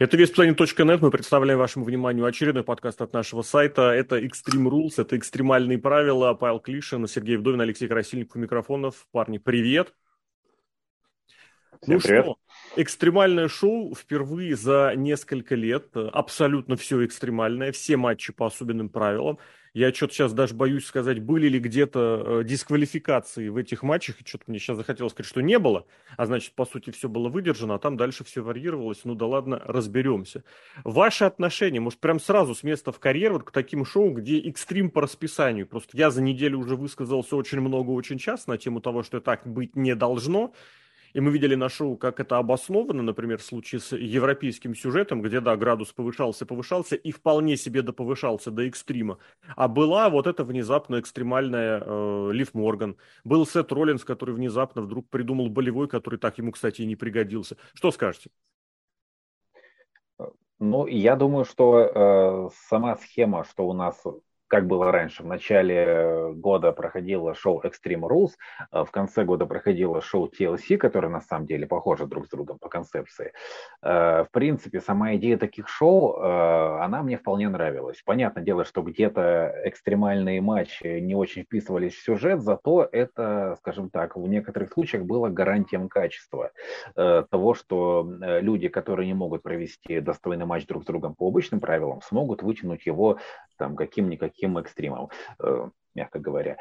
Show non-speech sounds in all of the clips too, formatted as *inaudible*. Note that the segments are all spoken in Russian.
Это весьplanet.net. Мы представляем вашему вниманию очередной подкаст от нашего сайта. Это Extreme Rules, это экстремальные правила. Павел Клишин, Сергей Вдовин, Алексей Красильников у микрофонов. Парни, привет. Всем ну привет. что, экстремальное шоу впервые за несколько лет. Абсолютно все экстремальное, все матчи по особенным правилам. Я что-то сейчас даже боюсь сказать, были ли где-то э, дисквалификации в этих матчах, и что-то мне сейчас захотелось сказать, что не было, а значит, по сути, все было выдержано, а там дальше все варьировалось, ну да ладно, разберемся. Ваши отношения, может, прям сразу с места в карьер вот к таким шоу, где экстрим по расписанию, просто я за неделю уже высказался очень много, очень часто на тему того, что так быть не должно, и мы видели на шоу, как это обосновано, например, в случае с европейским сюжетом, где, да, градус повышался, повышался и вполне себе доповышался до экстрима. А была вот эта внезапно экстремальная э, Лив Морган. Был Сет Роллинс, который внезапно вдруг придумал болевой, который так ему, кстати, и не пригодился. Что скажете? Ну, я думаю, что э, сама схема, что у нас как было раньше. В начале э, года проходило шоу Extreme Rules, э, в конце года проходило шоу TLC, которое на самом деле похоже друг с другом по концепции. Э, в принципе, сама идея таких шоу, она мне вполне нравилась. Понятное дело, что где-то экстремальные матчи не очень вписывались в сюжет, зато это, скажем так, в некоторых случаях было гарантием качества того, что люди, которые не могут провести достойный матч друг с другом по обычным правилам, смогут вытянуть его там каким-никаким экстримом. Мягко говоря.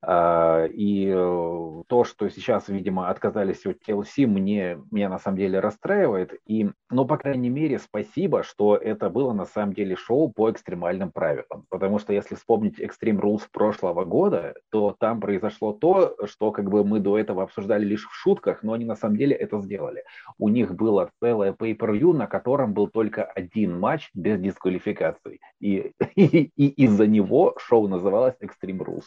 А, и э, то, что сейчас, видимо, отказались от TLC, мне, меня на самом деле расстраивает. И, ну, по крайней мере, спасибо, что это было на самом деле шоу по экстремальным правилам. Потому что если вспомнить Extreme Rules прошлого года, то там произошло то, что как бы мы до этого обсуждали лишь в шутках, но они на самом деле это сделали. У них было целое pay-per-view, на котором был только один матч без дисквалификации. И, *laughs* и, и из-за него шоу называлось Extreme Extreme Rules.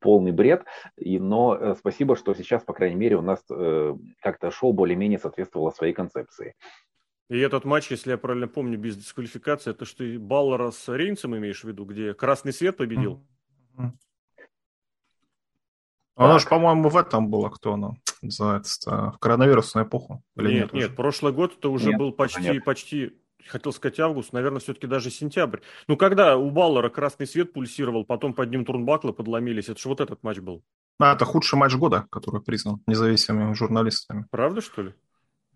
Полный бред. И, но э, спасибо, что сейчас, по крайней мере, у нас э, как-то шоу более-менее соответствовало своей концепции. И этот матч, если я правильно помню, без дисквалификации, это что ты Баллера с Рейнсом имеешь в виду, где красный свет победил? Mm-hmm. Она же, по-моему, в этом было, кто она за это, в коронавирусную эпоху. Или нет, нет, нет, прошлый год это уже нет, был почти, почти хотел сказать август, наверное, все-таки даже сентябрь. Ну, когда у Баллера красный свет пульсировал, потом под ним турнбаклы подломились, это же вот этот матч был. А, это худший матч года, который признан независимыми журналистами. Правда, что ли?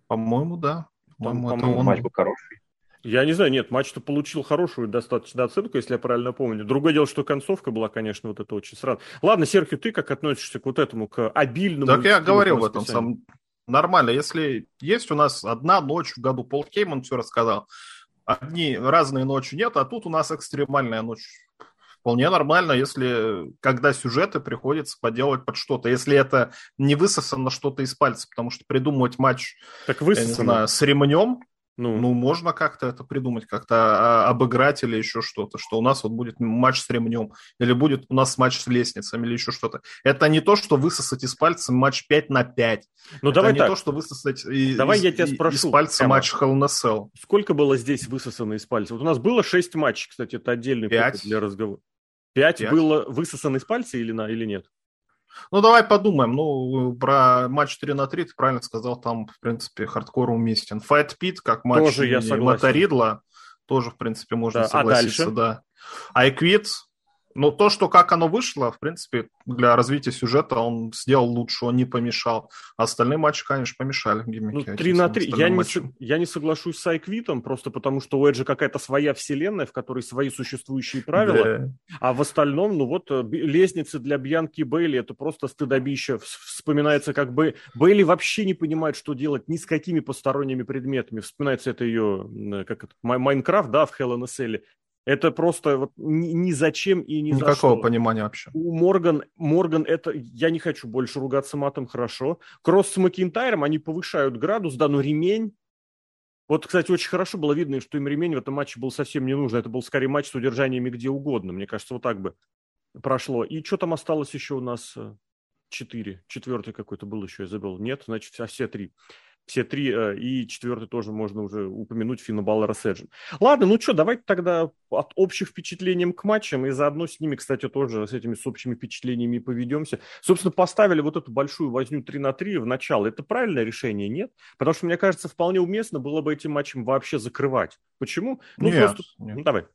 По-моему, да. По-моему, Там, по он... матч был хороший. Я не знаю, нет, матч-то получил хорошую достаточно оценку, если я правильно помню. Другое дело, что концовка была, конечно, вот это очень сразу. Ладно, Серхио, ты как относишься к вот этому, к обильному... Так я говорил в этом самом нормально. Если есть у нас одна ночь в году, Пол Кейман все рассказал, одни разные ночи нет, а тут у нас экстремальная ночь. Вполне нормально, если когда сюжеты приходится поделать под что-то. Если это не высосано что-то из пальца, потому что придумывать матч так высосано. я не знаю, с ремнем, ну, ну, можно как-то это придумать, как-то а, обыграть или еще что-то, что у нас вот будет матч с ремнем, или будет у нас матч с лестницами, или еще что-то. Это не то, что высосать из пальца матч 5 на 5. Ну, это давай не так. то, что высосать из, давай я тебя спрошу, из пальца прямо. матч Hell in a Cell. Сколько было здесь высосано из пальца? Вот у нас было 6 матчей, кстати, это отдельный 5. для разговора. 5, 5 было высосано из пальца или, на, или нет? Ну, давай подумаем. Ну, про матч 3 на 3 ты правильно сказал, там, в принципе, хардкор уместен. Fight Pit, как матч тоже я Ридла, тоже, в принципе, можно да. согласиться, а дальше? да. Quit, но то, что как оно вышло, в принципе, для развития сюжета он сделал лучше, он не помешал. А остальные матчи, конечно, помешали гиммики. Ну, 3 на 3. Я не, я не соглашусь с Айквитом, просто потому что у Эджи какая-то своя вселенная, в которой свои существующие правила. Да. А в остальном, ну вот, э, лестницы для Бьянки Бейли, это просто стыдобище. Вспоминается, как бы Бейли вообще не понимает, что делать ни с какими посторонними предметами. Вспоминается это ее, э, как это, Майнкрафт, да, в Hell in. Это просто вот ни, ни зачем и ни Никакого за что. понимания вообще. У Морган, Морган это, я не хочу больше ругаться матом, хорошо. Кросс с Макинтайром, они повышают градус, да, но ремень, вот, кстати, очень хорошо было видно, что им ремень в этом матче был совсем не нужен. Это был скорее матч с удержаниями где угодно. Мне кажется, вот так бы прошло. И что там осталось еще у нас? Четыре. Четвертый какой-то был еще, я забыл. Нет, значит, все три. Все три, э, и четвертый тоже можно уже упомянуть Финна Баллера Седжин. Ладно, ну что, давайте тогда от общих впечатлениям к матчам, и заодно с ними, кстати, тоже с этими с общими впечатлениями поведемся. Собственно, поставили вот эту большую возню 3 на 3 в начало. Это правильное решение, нет? Потому что, мне кажется, вполне уместно было бы этим матчем вообще закрывать. Почему? Ну, нет, просто... нет. Ну, давай.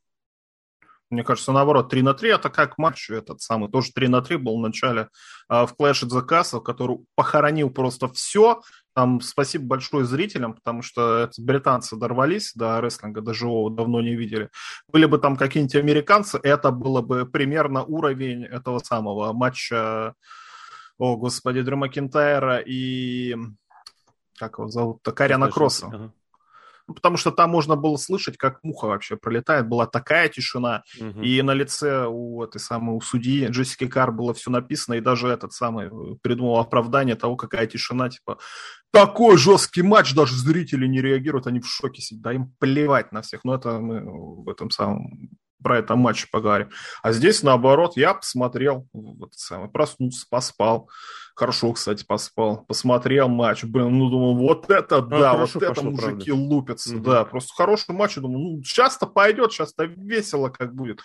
Мне кажется, наоборот, 3 на 3 это как матч этот самый, тоже 3 на 3 был в начале э, в Clash of the Castle, который похоронил просто все. Там спасибо большое зрителям, потому что британцы дорвались до рестлинга, до живого давно не видели. Были бы там какие-нибудь американцы, это было бы примерно уровень этого самого матча, о, господи, Дрю Макинтайра и как его зовут-то, Кариана Кросса. Ага. Ну, потому что там можно было слышать, как муха вообще пролетает. Была такая тишина. Угу. И на лице у этой самой у судьи Джессики Кар было все написано, и даже этот самый э, придумал оправдание того, какая тишина. Типа, такой жесткий матч, даже зрители не реагируют, они в шоке сидят. Да им плевать на всех. Но это мы в этом самом про это матч поговорим. А здесь, наоборот, я посмотрел, вот самый, проснулся, поспал. Хорошо, кстати, поспал. Посмотрел матч. Блин, ну, думаю, вот это а, да, вот это пошло, мужики правда. лупятся. Угу. Да, просто хороший матч. Думаю, ну, часто пойдет, часто весело как будет.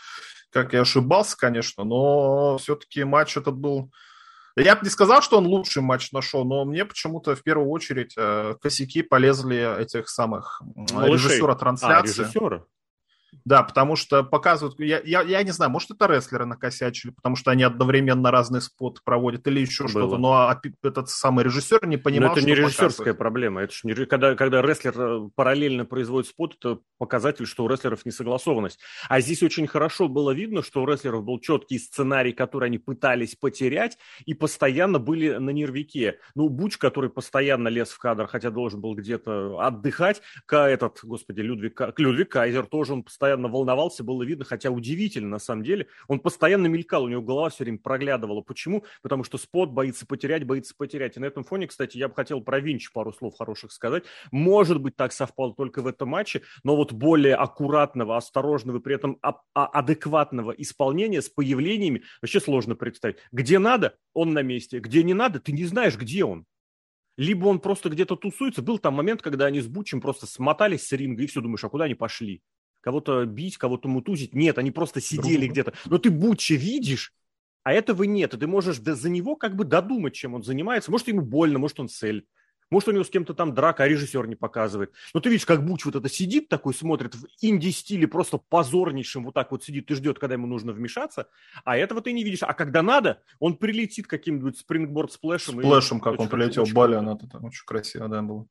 Как я ошибался, конечно, но все-таки матч этот был... Я бы не сказал, что он лучший матч нашел, но мне почему-то в первую очередь э, косяки полезли этих самых Малышей. режиссера трансляции. А, режиссера? Да, потому что показывают, я, я, я не знаю, может, это рестлеры накосячили, потому что они одновременно разные споты проводят или еще что-то, но а, этот самый режиссер не понимал, Но это не режиссерская показывает. проблема, это не, когда, когда рестлер э, параллельно производит спот, это показатель, что у рестлеров несогласованность. А здесь очень хорошо было видно, что у рестлеров был четкий сценарий, который они пытались потерять, и постоянно были на нервике. Ну, Буч, который постоянно лез в кадр, хотя должен был где-то отдыхать, этот, господи, Людвиг, Людвиг Кайзер тоже он постоянно постоянно волновался, было видно, хотя удивительно на самом деле. Он постоянно мелькал, у него голова все время проглядывала. Почему? Потому что спот боится потерять, боится потерять. И на этом фоне, кстати, я бы хотел про Винч пару слов хороших сказать. Может быть, так совпало только в этом матче, но вот более аккуратного, осторожного, при этом а- адекватного исполнения с появлениями вообще сложно представить. Где надо, он на месте. Где не надо, ты не знаешь, где он. Либо он просто где-то тусуется. Был там момент, когда они с Бучем просто смотались с ринга, и все, думаешь, а куда они пошли? Кого-то бить, кого-то мутузить. Нет, они просто сидели где-то. Но ты Бутча видишь, а этого нет. И ты можешь за него как бы додумать, чем он занимается. Может, ему больно, может, он цель. Может, у него с кем-то там драка, а режиссер не показывает. Но ты видишь, как Буч вот это сидит такой, смотрит в инди-стиле, просто позорнейшим вот так вот сидит и ждет, когда ему нужно вмешаться, а этого ты не видишь. А когда надо, он прилетит каким-нибудь спрингборд-сплэшем. Сплэшем, как он прилетел, Балиан, это там очень красиво, да, было.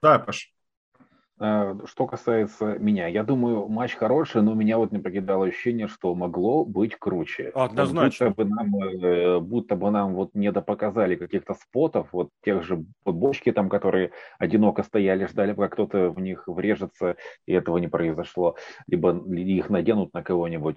Да, Паш. Э, что касается меня, я думаю, матч хороший, но меня вот не покидало ощущение, что могло быть круче. Однозначно. Будто бы нам, э, будто бы нам вот не допоказали каких-то спотов, вот тех же бочки там, которые одиноко стояли, ждали, пока кто-то в них врежется, и этого не произошло. Либо их наденут на кого-нибудь.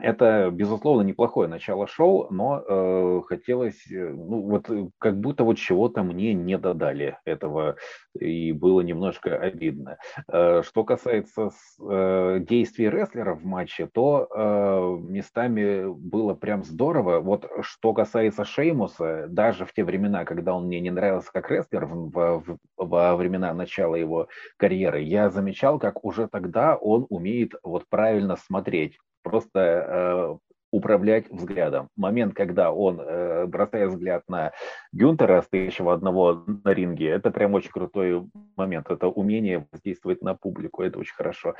Это, безусловно, неплохое начало шоу, но э, хотелось, э, ну вот э, как будто вот чего-то мне не додали этого, и было немножко обидно. Э, что касается э, действий рестлеров в матче, то э, местами было прям здорово. Вот что касается Шеймуса, даже в те времена, когда он мне не нравился как рестлер, в, в, во времена начала его карьеры, я замечал, как уже тогда он умеет вот правильно смотреть просто э, управлять взглядом. Момент, когда он э, бросает взгляд на Гюнтера, стоящего одного на ринге, это прям очень крутой момент. Это умение воздействовать на публику, это очень хорошо.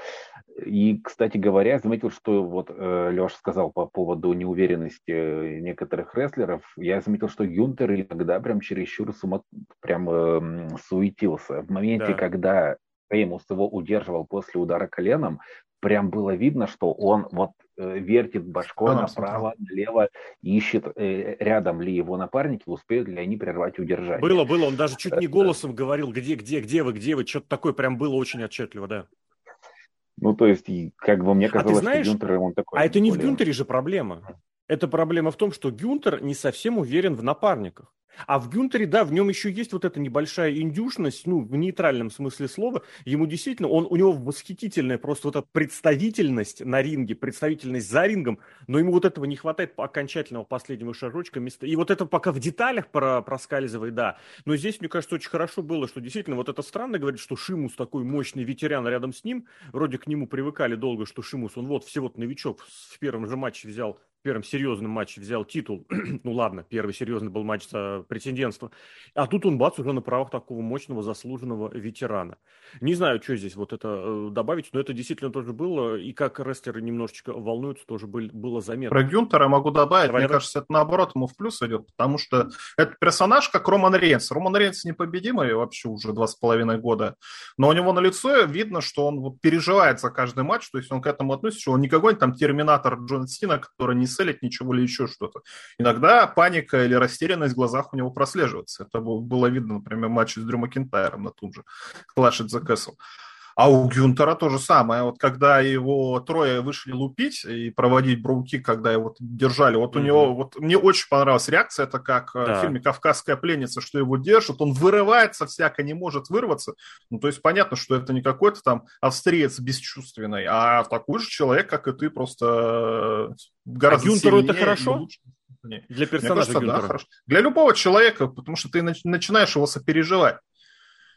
И, кстати говоря, заметил, что вот э, Леша сказал по поводу неуверенности некоторых рестлеров, я заметил, что Гюнтер иногда прям чересчур сума, прям э, суетился. В моменте, да. когда Эймус его удерживал после удара коленом, прям было видно, что он вот э, вертит башкой а, направо, смотрел. налево, ищет э, рядом ли его напарники, успеют ли они прервать удержание. Было, было, он даже чуть не голосом говорил, где, где, где вы, где вы, что-то такое прям было очень отчетливо, да. Ну, то есть, как бы мне казалось, а ты знаешь, что Гюнтер, он такой... А это не более... в Гюнтере же проблема. Это проблема в том, что Гюнтер не совсем уверен в напарниках. А в Гюнтере, да, в нем еще есть вот эта небольшая индюшность, ну, в нейтральном смысле слова. Ему действительно, он, у него восхитительная просто вот эта представительность на ринге, представительность за рингом, но ему вот этого не хватает по окончательного последнего шажочка. И вот это пока в деталях про, проскальзывает, да. Но здесь, мне кажется, очень хорошо было, что действительно вот это странно говорить, что Шимус такой мощный ветеран рядом с ним. Вроде к нему привыкали долго, что Шимус, он вот всего-то новичок в первом же матче взял первом серьезном матче взял титул. *clears throat* ну ладно, первый серьезный был матч за претендентство. А тут он бац уже на правах такого мощного заслуженного ветерана. Не знаю, что здесь вот это э, добавить, но это действительно тоже было. И как рестлеры немножечко волнуются, тоже был, было заметно. Про Гюнтера могу добавить. Давай, Мне давай. кажется, это наоборот ему в плюс идет, потому что это персонаж как Роман Рейнс. Роман Рейнс непобедимый вообще уже два с половиной года. Но у него на лице видно, что он вот переживает за каждый матч, то есть он к этому относится, что он не какой-нибудь там терминатор Джон Сина, который не целить ничего или еще что-то. Иногда паника или растерянность в глазах у него прослеживается. Это было видно, например, в матче с Дрю Макинтайром на том же Clash at the Castle. А у Гюнтера то же самое. Вот когда его трое вышли лупить и проводить бруки, когда его держали, вот у него, вот мне очень понравилась реакция, это как э, да. в фильме «Кавказская пленница», что его держат, он вырывается всяко, не может вырваться. Ну, то есть понятно, что это не какой-то там австриец бесчувственный, а такой же человек, как и ты, просто э, гораздо а Гюнтеру это хорошо? Для персонажа кажется, Да, хорошо. Для любого человека, потому что ты начинаешь его сопереживать.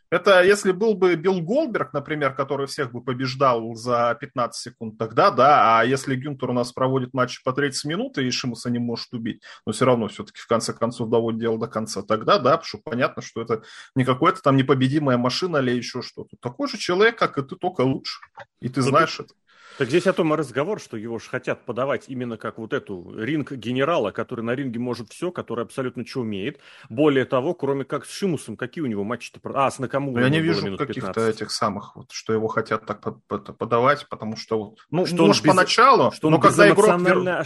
Это если был бы Билл Голдберг, например, который всех бы побеждал за 15 секунд, тогда да. А если Гюнтер у нас проводит матчи по 30 минут, и Шимуса не может убить, но все равно все-таки в конце концов доводит дело до конца, тогда да, потому что понятно, что это не какая-то там непобедимая машина или еще что-то. Такой же человек, как и ты, только лучше. И ты знаешь это. Так здесь о том и разговор, что его же хотят подавать именно как вот эту ринг генерала, который на ринге может все, который абсолютно что умеет. Более того, кроме как с Шимусом, какие у него матчи-то? А, с Накамура. Я не вижу каких-то этих самых, вот, что его хотят так подавать, потому что, вот, ну, что может, без... поначалу, что но когда игрок...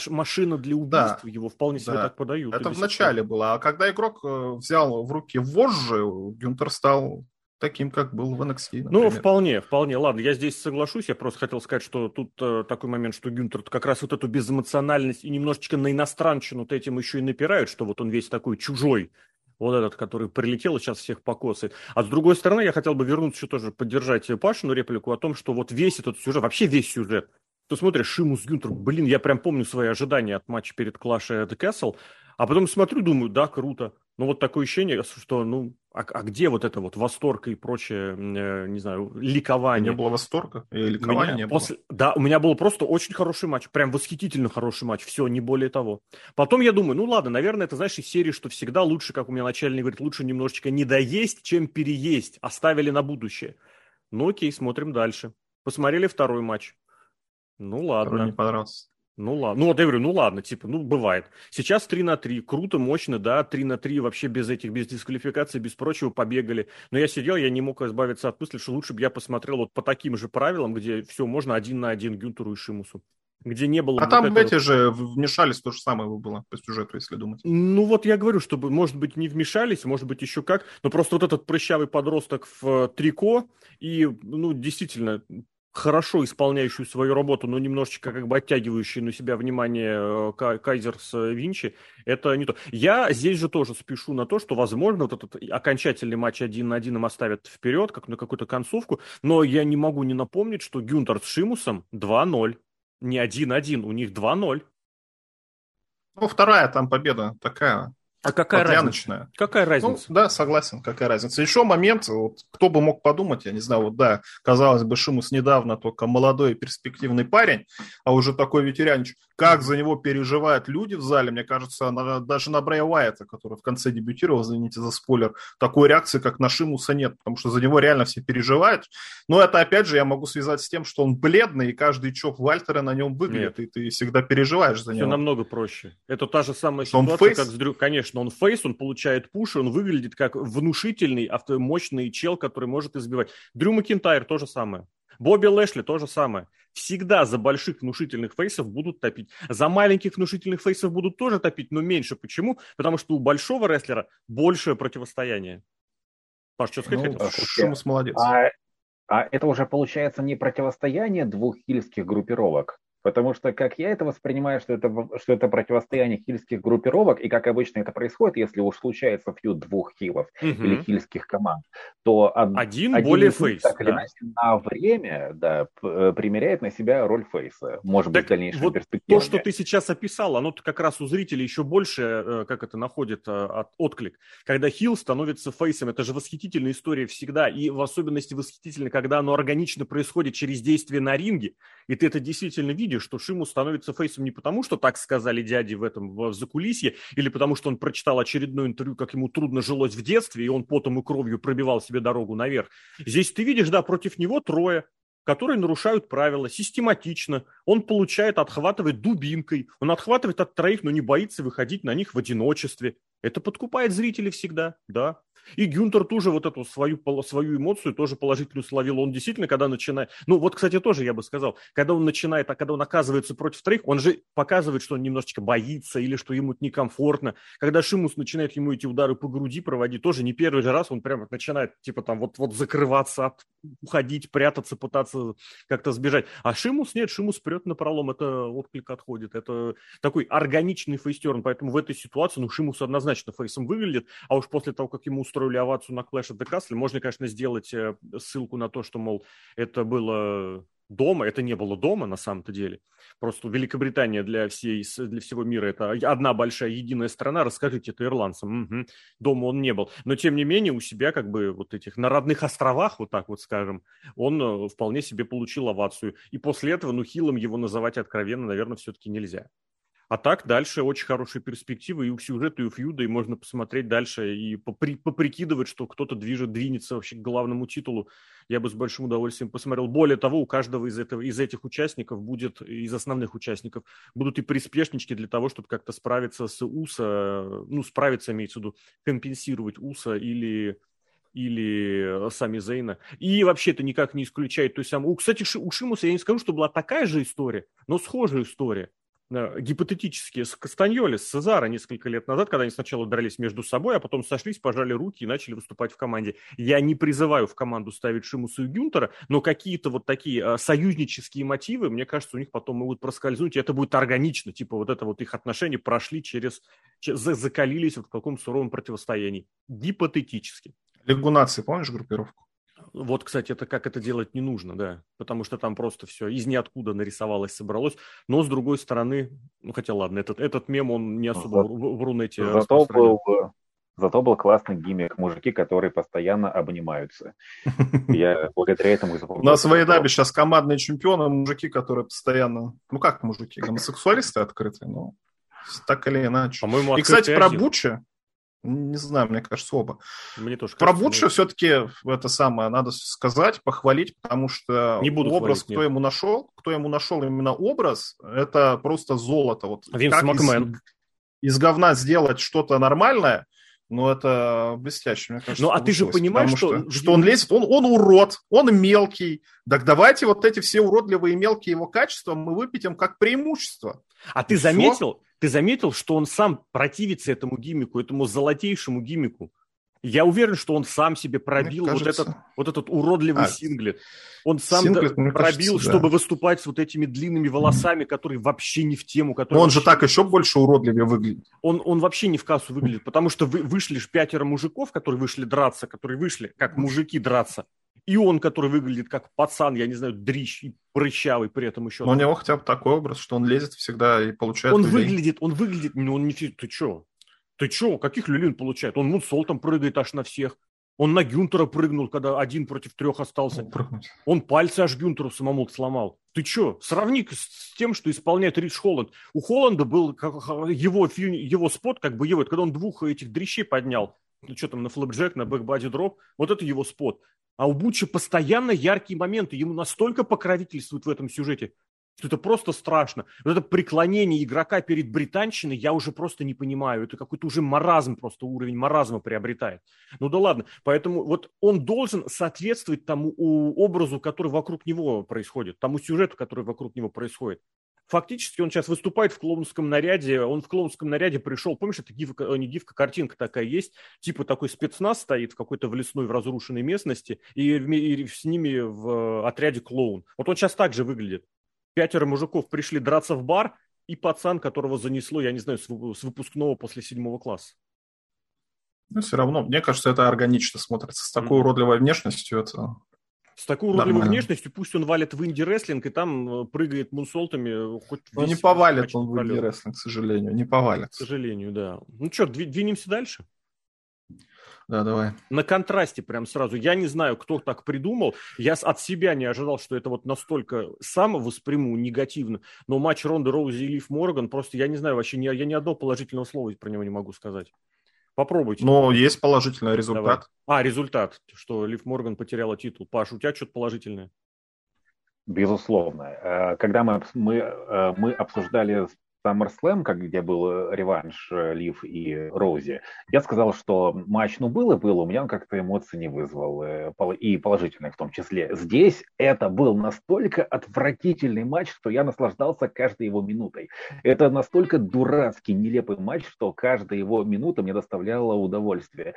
машина для убийств, да, его вполне себе да. так подают. Это в начале было, а когда игрок э, взял в руки вожжи, Гюнтер стал таким, как был в NXT. Например. Ну, вполне, вполне. Ладно, я здесь соглашусь. Я просто хотел сказать, что тут э, такой момент, что Гюнтер как раз вот эту безэмоциональность и немножечко на иностранщину вот этим еще и напирают, что вот он весь такой чужой, вот этот, который прилетел и сейчас всех покосает. А с другой стороны, я хотел бы вернуться еще тоже поддержать Пашину реплику о том, что вот весь этот сюжет, вообще весь сюжет, ты смотришь Шимус Гюнтер, блин, я прям помню свои ожидания от матча перед Clash at Castle, а потом смотрю, думаю, да, круто. Но вот такое ощущение, что, ну, а, а где вот это вот восторг и прочее, э, не знаю, ликование? Не было восторга и ликования не после... было? Да, у меня был просто очень хороший матч, прям восхитительно хороший матч, все, не более того. Потом я думаю, ну ладно, наверное, это, знаешь, из серии, что всегда лучше, как у меня начальник говорит, лучше немножечко не доесть, чем переесть, оставили на будущее. Ну окей, смотрим дальше. Посмотрели второй матч. Ну ладно. Второй не понравился. Ну ладно. Ну вот я говорю, ну ладно, типа, ну бывает. Сейчас 3 на 3, круто, мощно, да, 3 на 3 вообще без этих, без дисквалификации, без прочего побегали. Но я сидел, я не мог избавиться от мысли, что лучше бы я посмотрел вот по таким же правилам, где все можно один на один Гюнтеру и Шимусу. Где не было... А вот там эти вот... же вмешались, то же самое было по сюжету, если думать. Ну вот я говорю, чтобы, может быть, не вмешались, может быть, еще как, но просто вот этот прыщавый подросток в трико и, ну, действительно, хорошо исполняющую свою работу, но немножечко как бы оттягивающую на себя внимание э, Кайзер с э, Винчи, это не то. Я здесь же тоже спешу на то, что, возможно, вот этот окончательный матч один на один им оставят вперед, как на какую-то концовку, но я не могу не напомнить, что Гюнтер с Шимусом 2-0. Не 1-1, у них 2-0. Ну, вторая там победа такая а какая разница? Какая ну, разница? Ну, да, согласен, какая разница. Еще момент, вот, кто бы мог подумать, я не знаю, вот да, казалось бы, Шимус недавно только молодой перспективный парень, а уже такой ветеранич. Как за него переживают люди в зале, мне кажется, на, даже на Брэя Уайта, который в конце дебютировал, извините за спойлер, такой реакции, как на Шимуса, нет, потому что за него реально все переживают. Но это, опять же, я могу связать с тем, что он бледный, и каждый чоп Вальтера на нем выглядит, нет. и ты всегда переживаешь за него. Все намного проще. Это та же самая что ситуация, как с Дрю... Конечно, он фейс, он получает пуш, он выглядит как внушительный, автомощный чел, который может избивать. Дрю Макинтайр то же самое. Бобби Лэшли то же самое. Всегда за больших внушительных фейсов будут топить. За маленьких внушительных фейсов будут тоже топить, но меньше. Почему? Потому что у большого рестлера большее противостояние. Паш, что сказать ну, хотел? Шумус молодец. А, а это уже получается не противостояние двух хильских группировок, Потому что, как я это воспринимаю, что это, что это противостояние хильских группировок, и как обычно это происходит, если уж случается фьюд двух хилов угу. или хильских команд, то один, один более фейс. Так да. или иначе, на время да, э, примеряет на себя роль фейса. Может так быть, в дальнейшем вот перспективе. То, что ты сейчас описал, оно как раз у зрителей еще больше, э, как это находит э, отклик. Когда хил становится фейсом, это же восхитительная история всегда, и в особенности восхитительно, когда оно органично происходит через действие на ринге, и ты это действительно видишь, видишь, что Шиму становится фейсом не потому, что так сказали дяди в этом в закулисье, или потому, что он прочитал очередное интервью, как ему трудно жилось в детстве, и он потом и кровью пробивал себе дорогу наверх. Здесь ты видишь, да, против него трое, которые нарушают правила систематично. Он получает, отхватывает дубинкой, он отхватывает от троих, но не боится выходить на них в одиночестве. Это подкупает зрителей всегда, да. И Гюнтер тоже вот эту свою, свою эмоцию тоже положительно словил. Он действительно, когда начинает... Ну, вот, кстати, тоже я бы сказал, когда он начинает, а когда он оказывается против троих, он же показывает, что он немножечко боится или что ему некомфортно. Когда Шимус начинает ему эти удары по груди проводить, тоже не первый же раз он прямо начинает, типа, там, вот, вот закрываться, уходить, прятаться, пытаться как-то сбежать. А Шимус нет, Шимус прет на пролом, это отклик отходит. Это такой органичный фейстерн, поэтому в этой ситуации, ну, Шимус однозначно фейсом выглядит, а уж после того, как ему устроили овацию на Clash of the Castle, можно, конечно, сделать э, ссылку на то, что, мол, это было дома, это не было дома на самом-то деле. Просто Великобритания для, всей, для всего мира это одна большая единая страна, расскажите это ирландцам. Угу. Дома он не был. Но тем не менее у себя как бы вот этих на родных островах, вот так вот скажем, он э, вполне себе получил овацию. И после этого, ну, хилом его называть откровенно, наверное, все-таки нельзя. А так дальше очень хорошие перспективы и у сюжета, и у фьюда, и можно посмотреть дальше и попри, поприкидывать, что кто-то движет, двинется вообще к главному титулу. Я бы с большим удовольствием посмотрел. Более того, у каждого из, этого, из этих участников будет, из основных участников, будут и приспешнички для того, чтобы как-то справиться с УСА, ну, справиться, имеется в виду, компенсировать УСА или или сами Зейна. И вообще это никак не исключает то есть самую... Кстати, у Шимуса я не скажу, что была такая же история, но схожая история. Э, гипотетически с Кастаньоли, с Сезара несколько лет назад, когда они сначала дрались между собой, а потом сошлись, пожали руки и начали выступать в команде. Я не призываю в команду ставить Шимуса и Гюнтера, но какие-то вот такие а, союзнические мотивы, мне кажется, у них потом могут проскользнуть, и это будет органично, типа вот это вот их отношения прошли через, через закалились вот в каком суровом противостоянии. Гипотетически. Лигу нации, помнишь группировку? Вот, кстати, это как это делать не нужно, да, потому что там просто все из ниоткуда нарисовалось, собралось. Но, с другой стороны, ну, хотя ладно, этот, этот мем, он не особо зато, в, в Рунете зато был, зато был классный гиммик мужики, которые постоянно обнимаются. *laughs* Я благодаря этому запомнил. У нас в Айдабе сейчас командные чемпионы, мужики, которые постоянно... Ну, как мужики? Гомосексуалисты открытые, но так или иначе. По-моему, И, кстати, про Буча, не знаю, мне кажется, оба. Мне тоже Про Бутша все-таки это самое надо сказать, похвалить, потому что не буду образ, хвалить, кто нет. ему нашел, кто ему нашел именно образ, это просто золото. Вот Винс Макмен. Из, из говна сделать что-то нормальное, ну, это блестяще, мне кажется. Ну, а ты же понимаешь, что... Что, что он лезет, он, он урод, он мелкий. Так давайте вот эти все уродливые мелкие его качества мы выпятим как преимущество. А ты заметил, ты заметил, что он сам противится этому гиммику, этому золотейшему гиммику? Я уверен, что он сам себе пробил кажется... вот, этот, вот этот уродливый а, синглет. Он сам синглет, пробил, кажется, чтобы да. выступать с вот этими длинными волосами, которые вообще не в тему. Которые он же так еще больше уродливее выглядит. Он, он вообще не в кассу выглядит, потому что вы, вышли ж пятеро мужиков, которые вышли драться, которые вышли как мужики драться. И он, который выглядит как пацан, я не знаю, дрищ и прыщавый при этом еще. Но у него хотя бы такой образ, что он лезет всегда и получает Он люлей. выглядит, он выглядит, ну он не... Ты что? Ты что? Каких люлин получает? Он мунсолтом прыгает аж на всех. Он на Гюнтера прыгнул, когда один против трех остался. Он, он пальцы аж Гюнтеру самому сломал. Ты что? Сравни с тем, что исполняет Рич Холланд. У Холланда был его, его спот, как бы его, когда он двух этих дрищей поднял. Ну, что там, на флэпджек, на бэкбади дроп. Вот это его спот. А у Буча постоянно яркие моменты. Ему настолько покровительствуют в этом сюжете, что это просто страшно. Вот это преклонение игрока перед британщиной я уже просто не понимаю. Это какой-то уже маразм, просто уровень маразма приобретает. Ну да ладно. Поэтому вот он должен соответствовать тому образу, который вокруг него происходит, тому сюжету, который вокруг него происходит фактически он сейчас выступает в клоунском наряде. Он в клоунском наряде пришел, помнишь, это гифка, э, не гифка, картинка такая есть, типа такой спецназ стоит в какой-то в лесной, в разрушенной местности, и, и с ними в отряде клоун. Вот он сейчас так же выглядит. Пятеро мужиков пришли драться в бар, и пацан, которого занесло, я не знаю, с выпускного после седьмого класса. Ну, все равно, мне кажется, это органично смотрится. С такой mm-hmm. уродливой внешностью это с такой уродливой внешностью пусть он валит в инди-рестлинг и там э, прыгает мунсолтами. Э, хоть ну, не повалит он в инди-рестлинг, к сожалению, не повалит. К сожалению, да. Ну что, двинемся дальше? Да, давай. На контрасте прям сразу. Я не знаю, кто так придумал. Я от себя не ожидал, что это вот настолько сам восприму негативно. Но матч Ронда Роузи и Лив Морган, просто я не знаю, вообще ни, я ни одного положительного слова про него не могу сказать. Попробуйте. Но есть положительный результат. Давай. А, результат, что Лив Морган потеряла титул. Паш, у тебя что-то положительное? Безусловно. Э, когда мы, мы, э, мы обсуждали SummerSlam, как, где был э, реванш э, Лив и Роузи, я сказал, что матч, ну, был и был, у меня он как-то эмоций не вызвал, э, и положительных в том числе. Здесь это был настолько отвратительный матч, что я наслаждался каждой его минутой. Это настолько дурацкий, нелепый матч, что каждая его минута мне доставляла удовольствие.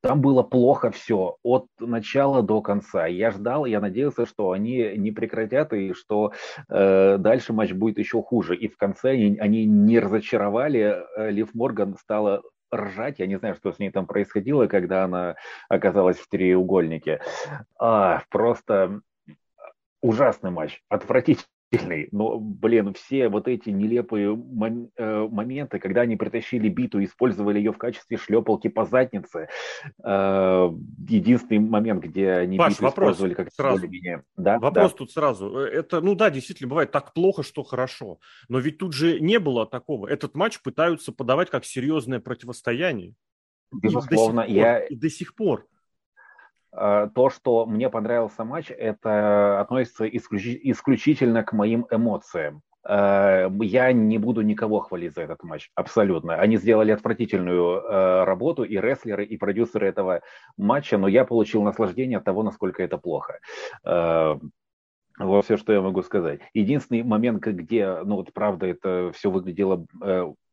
Там было плохо все, от начала до конца. Я ждал, я надеялся, что они не прекратят, и что э, дальше матч будет еще хуже. И в конце они они, не разочаровали. Э, Лив Морган стала ржать. Я не знаю, что с ней там происходило, когда она оказалась в треугольнике. А, просто ужасный матч, отвратительный сильный. Но, блин, все вот эти нелепые мом- э, моменты, когда они притащили биту и использовали ее в качестве шлепалки по заднице. Э, единственный момент, где они Паш, биту вопрос использовали как сразу. Меня. Да? Вопрос да. тут сразу. Э, это, ну да, действительно, бывает так плохо, что хорошо. Но ведь тут же не было такого. Этот матч пытаются подавать как серьезное противостояние. Безусловно, и до сих пор, я... И до сих пор. Э, то, что мне понравился матч, это относится исключ- исключительно к моим эмоциям. Э, я не буду никого хвалить за этот матч, абсолютно. Они сделали отвратительную э, работу, и рестлеры, и продюсеры этого матча, но я получил наслаждение от того, насколько это плохо. Вот все, что я могу сказать. Единственный момент, где, ну вот правда, это все выглядело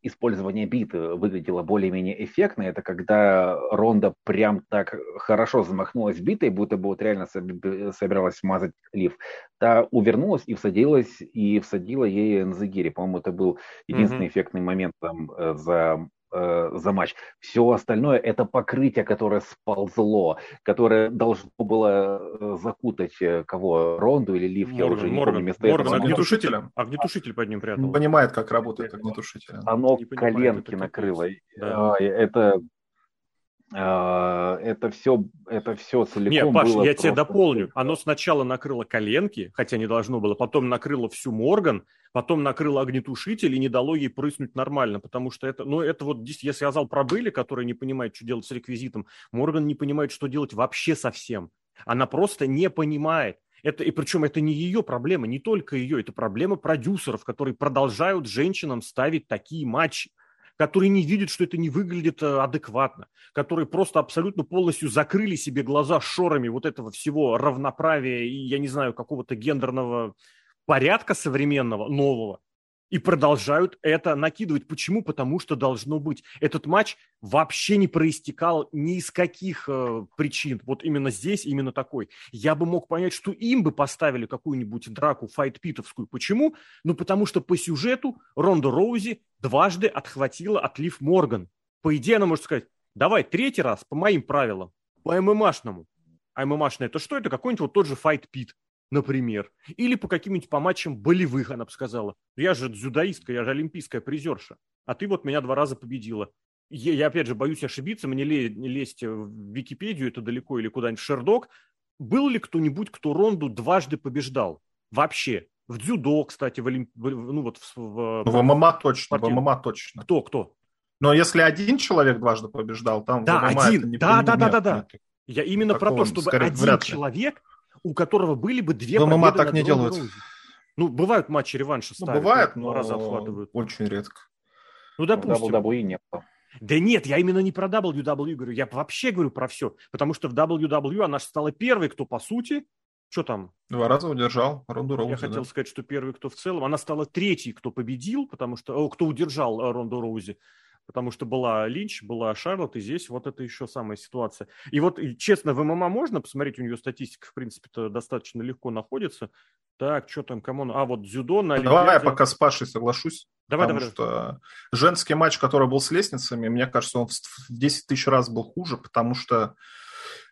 использование биты выглядело более-менее эффектно, это когда Ронда прям так хорошо замахнулась битой, будто бы вот реально собиралась смазать лиф. Та увернулась и всадилась, и всадила ей Нзагири. По-моему, это был единственный mm-hmm. эффектный момент там э, за э, за матч. Все остальное это покрытие, которое сползло, которое должно было э, закутать э, кого? Ронду или Лив, я уже не помню. Вместо Морган этого... огнетушителем. Огнетушитель под ним прятал. Не понимает, как работает огнетушитель. Оно не коленки понимает, накрыло. Да. Это это все, это все целиком Нет, Паш, было я тебе дополню. Оно сначала накрыло коленки, хотя не должно было, потом накрыло всю Морган, потом накрыло огнетушитель и не дало ей прыснуть нормально, потому что это, ну, это вот, я сказал про Белли, которая не понимает, что делать с реквизитом. Морган не понимает, что делать вообще совсем. Она просто не понимает. Это, и причем это не ее проблема, не только ее, это проблема продюсеров, которые продолжают женщинам ставить такие матчи которые не видят, что это не выглядит э, адекватно, которые просто абсолютно полностью закрыли себе глаза шорами вот этого всего равноправия и, я не знаю, какого-то гендерного порядка современного, нового, и продолжают это накидывать. Почему? Потому что должно быть. Этот матч вообще не проистекал ни из каких э, причин. Вот именно здесь, именно такой. Я бы мог понять, что им бы поставили какую-нибудь драку файт-питовскую. Почему? Ну, потому что по сюжету Ронда Роузи дважды отхватила от Лив Морган. По идее, она может сказать, давай третий раз по моим правилам, по ММАшному. А ММАшное это что? Это какой-нибудь вот тот же файт-пит например, или по каким-нибудь по матчам болевых, она бы сказала. Я же дзюдоистка, я же олимпийская призерша, а ты вот меня два раза победила. Я, я опять же боюсь ошибиться, мне лезть в Википедию, это далеко, или куда-нибудь в Шердок. Был ли кто-нибудь, кто Ронду дважды побеждал? Вообще. В дзюдо, кстати, в, олимп... ну вот в, в, в ММА точно, в ММА точно. Кто, кто? Но если один человек дважды побеждал, там да, в ММА один. это не да, да, да, да, да. Я именно Такого, про то, чтобы один человек у которого были бы две но победы так не делают. Ну, бывают матчи реванша ставят. Ну, бывает, но раза отхватывают. очень редко. Ну, допустим. WWE нет. Да нет, я именно не про WWE говорю, я вообще говорю про все. Потому что в WWE она стала первой, кто по сути, что там? Два раза удержал Ронду Роузи. Я да. хотел сказать, что первый, кто в целом. Она стала третьей, кто победил, потому что, о, кто удержал э, Ронду Роузи. Потому что была Линч, была Шарлот, и здесь вот это еще самая ситуация. И вот, честно, в ММА можно посмотреть, у нее статистика, в принципе-то, достаточно легко находится. Так, что там, кому? А, вот дзюдо на Олимпиаде. Давай я пока с Пашей соглашусь. Давай, потому давай. что женский матч, который был с лестницами, мне кажется, он в 10 тысяч раз был хуже, потому что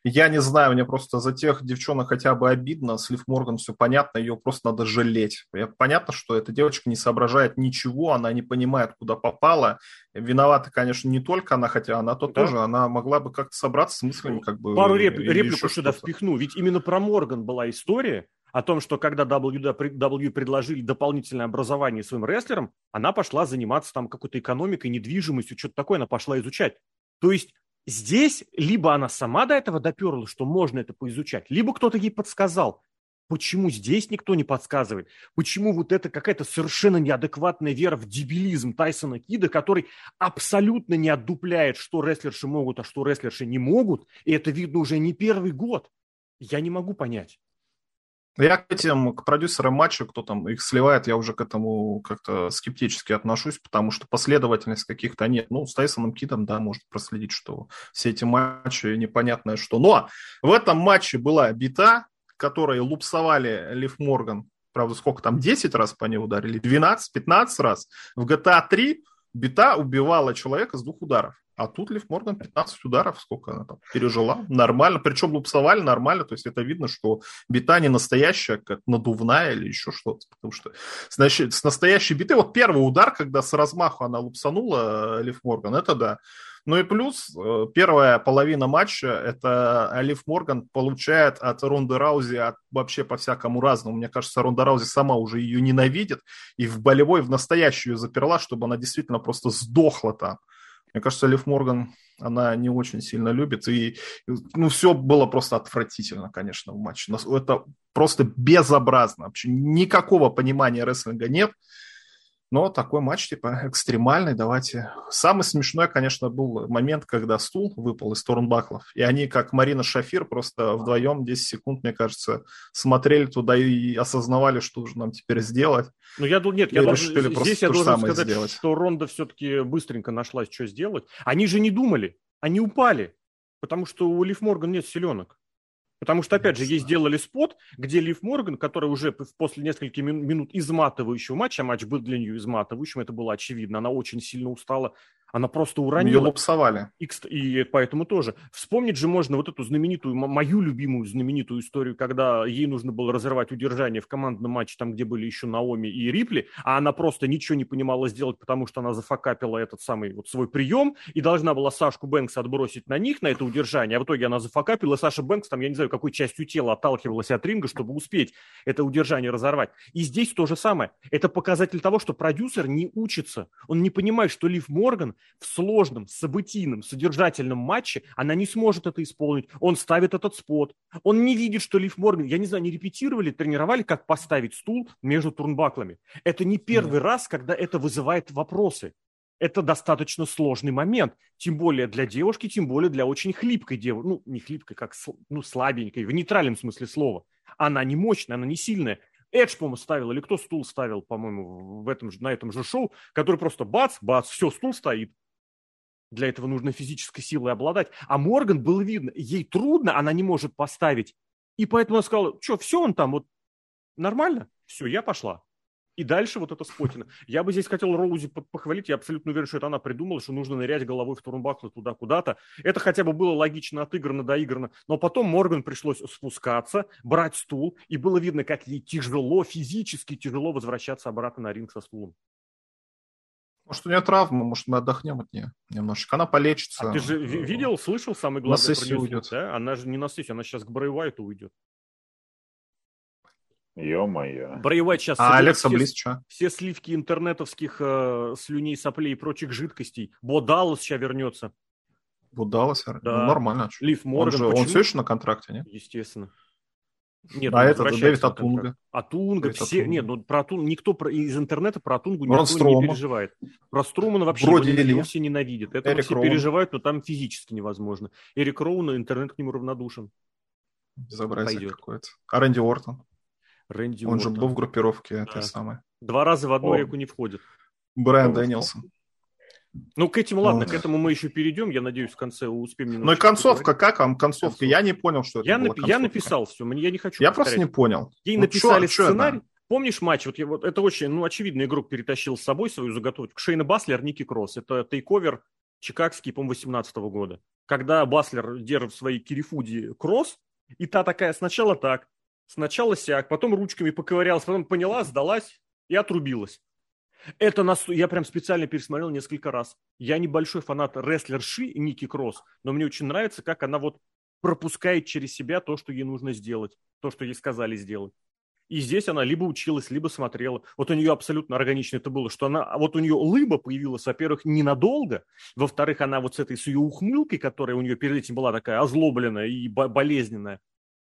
я не знаю, мне просто за тех девчонок хотя бы обидно. С Лив Морган все понятно, ее просто надо жалеть. Понятно, что эта девочка не соображает ничего, она не понимает, куда попала. Виновата, конечно, не только она, хотя она то да. тоже, она могла бы как-то собраться с мыслями, как бы... Пару реп- реплику сюда впихну, ведь именно про Морган была история, о том, что когда WWE предложили дополнительное образование своим рестлерам, она пошла заниматься там какой-то экономикой, недвижимостью, что-то такое она пошла изучать. То есть Здесь либо она сама до этого доперла, что можно это поизучать, либо кто-то ей подсказал. Почему здесь никто не подсказывает? Почему вот это какая-то совершенно неадекватная вера в дебилизм Тайсона Кида, который абсолютно не отдупляет, что рестлерши могут, а что рестлерши не могут, и это видно уже не первый год. Я не могу понять. Я к этим, к продюсерам матча, кто там их сливает, я уже к этому как-то скептически отношусь, потому что последовательность каких-то нет. Ну, с Тайсоном Китом, да, может проследить, что все эти матчи непонятное что. Но в этом матче была бита, которой лупсовали Лив Морган, правда, сколько там, 10 раз по ней ударили, 12-15 раз. В GTA 3 бита убивала человека с двух ударов. А тут Лив Морган 15 ударов, сколько она там пережила, нормально. Причем лупсовали нормально, то есть это видно, что бита не настоящая, как надувная или еще что-то. Потому что значит, с настоящей биты, вот первый удар, когда с размаху она лупсанула э, Лив Морган, это да. Ну и плюс, э, первая половина матча, это Лив Морган получает от Ронды Раузи от, вообще по-всякому разному. Мне кажется, Ронда Раузи сама уже ее ненавидит и в болевой, в настоящую ее заперла, чтобы она действительно просто сдохла там. Мне кажется, Лив Морган, она не очень сильно любит. И, ну, все было просто отвратительно, конечно, в матче. Это просто безобразно. Вообще никакого понимания рестлинга нет. Но такой матч, типа, *laughs* экстремальный, давайте. Самый смешной, конечно, был момент, когда стул выпал из Торнбаклов. И они, как Марина Шафир, просто вдвоем 10 секунд, мне кажется, смотрели туда и осознавали, что нужно нам теперь сделать. Ну, я думаю, нет, я должен, здесь я должен сказать, сделать. что Ронда все-таки быстренько нашлась, что сделать. Они же не думали, они упали, потому что у Лив Морган нет селенок. Потому что, опять же, ей сделали спот, где Лив Морган, которая уже после нескольких минут изматывающего матча, а матч был для нее изматывающим, это было очевидно, она очень сильно устала, она просто уронила. Ее лупсовали. И, и поэтому тоже. Вспомнить же можно вот эту знаменитую, мою любимую знаменитую историю, когда ей нужно было разорвать удержание в командном матче, там, где были еще Наоми и Рипли, а она просто ничего не понимала сделать, потому что она зафакапила этот самый вот свой прием и должна была Сашку Бэнкс отбросить на них, на это удержание, а в итоге она зафакапила, и Саша Бэнкс там, я не знаю, какой частью тела отталкивалась от ринга, чтобы успеть это удержание разорвать. И здесь то же самое. Это показатель того, что продюсер не учится. Он не понимает, что Лив Морган в сложном, событийном, содержательном матче она не сможет это исполнить. Он ставит этот спот. Он не видит, что Лив Морган, я не знаю, не репетировали, тренировали, как поставить стул между турнбаклами. Это не первый Нет. раз, когда это вызывает вопросы. Это достаточно сложный момент, тем более для девушки, тем более для очень хлипкой девушки, ну, не хлипкой, как ну, слабенькой, в нейтральном смысле слова. Она не мощная, она не сильная. Эдж, по-моему, ставил, или кто стул ставил, по-моему, в этом, на этом же шоу, который просто бац, бац, все, стул стоит. Для этого нужно физической силой обладать. А Морган, было видно, ей трудно, она не может поставить. И поэтому она сказала, что, все он там, вот нормально? Все, я пошла. И дальше вот это спотина. Я бы здесь хотел Роузи похвалить. Я абсолютно уверен, что это она придумала, что нужно нырять головой в турнбаклы туда куда-то. Это хотя бы было логично отыграно, доиграно. Но потом Морган пришлось спускаться, брать стул. И было видно, как ей тяжело, физически тяжело возвращаться обратно на ринг со стулом. Может, у нее травма, может, мы отдохнем от нее немножечко. Она полечится. А ты же видел, слышал самый главный на сессию уйдет. Да? Она же не на сессию, она сейчас к Брэй Уайту уйдет. Ё-моё. Брейвайт сейчас... А Алекса Близ что? Все сливки интернетовских э, слюней, соплей и прочих жидкостей. Бо Даллас сейчас вернется. Бо Даллас? Да. Ну, нормально. Лив Морган. Он, же, он все еще на контракте, нет? Естественно. Нет, а это Дэвид Атунга. Атунга, все, Атунга. нет, ну про Атун, никто про, из интернета про Атунгу никто Строма. не переживает. Про Струмана вообще Вроде его все ненавидят. Это Эрик все Роун. переживают, но там физически невозможно. Эрик Роуна, интернет к нему равнодушен. Безобразие какое-то. А Рэнди Уортон? Рэнди Он Уортон. же был в группировке да. этой самой. Два раза в одну О. реку не входит. Брайан Дэнилсон. Ну, к этому, ладно, ну, к этому мы еще перейдем, я надеюсь, в конце успеем Ну и концовка, как вам концовка? концовка? Я не понял, что это я, нап- я написал все, я не хочу Я повторять. просто не понял. Ей ну, написали чё, сценарий. Чё Помнишь матч? Вот, я, вот это очень, ну, очевидно, игрок перетащил с собой свою заготовку. Шейна Баслер, Ники Кросс. Это takeover чикагский, по-моему, 18 года. Когда Баслер держит в своей кирифуде Кросс, и та такая сначала так, сначала сяк, потом ручками поковырялась, потом поняла, сдалась и отрубилась. Это нас... Я прям специально пересмотрел несколько раз. Я небольшой фанат рестлерши Ники Кросс, но мне очень нравится, как она вот пропускает через себя то, что ей нужно сделать, то, что ей сказали сделать. И здесь она либо училась, либо смотрела. Вот у нее абсолютно органично это было, что она, а вот у нее лыба появилась, во-первых, ненадолго, во-вторых, она вот с этой с ее ухмылкой, которая у нее перед этим была такая озлобленная и болезненная,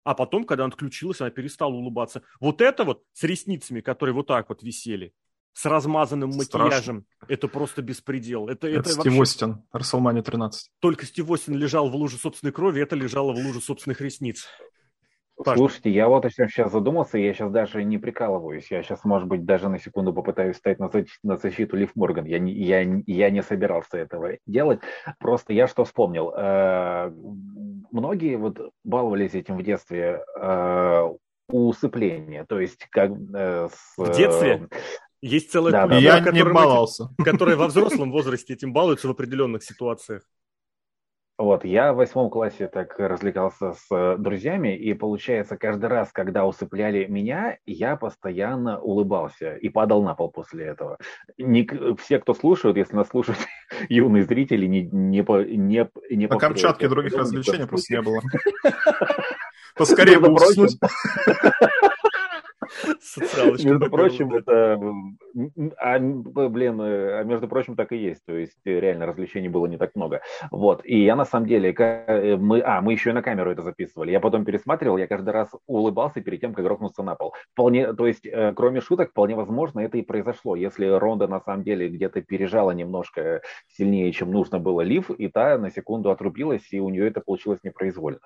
а потом, когда она отключилась, она перестала улыбаться. Вот это вот с ресницами, которые вот так вот висели, с размазанным Страшно. макияжем, это просто беспредел. Это, это, это Стив вообще... Остин, Расселмания 13. Только Стив Остин лежал в луже собственной крови, это лежало в луже собственных ресниц. Слушайте, я вот о чем сейчас задумался, я сейчас даже не прикалываюсь. Я сейчас, может быть, даже на секунду попытаюсь встать на, защиту, на защиту Лив Морган. Я не, я, я не собирался этого делать. Просто я что вспомнил. Многие вот баловались этим в детстве э, усыпление. То есть как э, с, В детстве? Есть целая да, культура, да, я не баловался. Которая во взрослом возрасте этим балуется в определенных ситуациях. Вот, я в восьмом классе так развлекался с э, друзьями, и получается, каждый раз, когда усыпляли меня, я постоянно улыбался и падал на пол после этого. Не, все, кто слушают, если нас слушают *laughs* юные зрители, не, не, не, не На Камчатке других развлечений просто не было. *laughs* Поскорее бы уснуть. *laughs* Социалочка. Между прочим, это... А, блин, э, а между прочим, так и есть. То есть э, реально развлечений было не так много. Вот. И я на самом деле... Э, мы... А, мы еще и на камеру это записывали. Я потом пересматривал, я каждый раз улыбался перед тем, как грохнулся на пол. Вполне... То есть, кроме шуток, вполне возможно, это и произошло. Если Ронда на самом деле где-то пережала немножко сильнее, чем нужно было Лив, и та на секунду отрубилась, и у нее это получилось непроизвольно.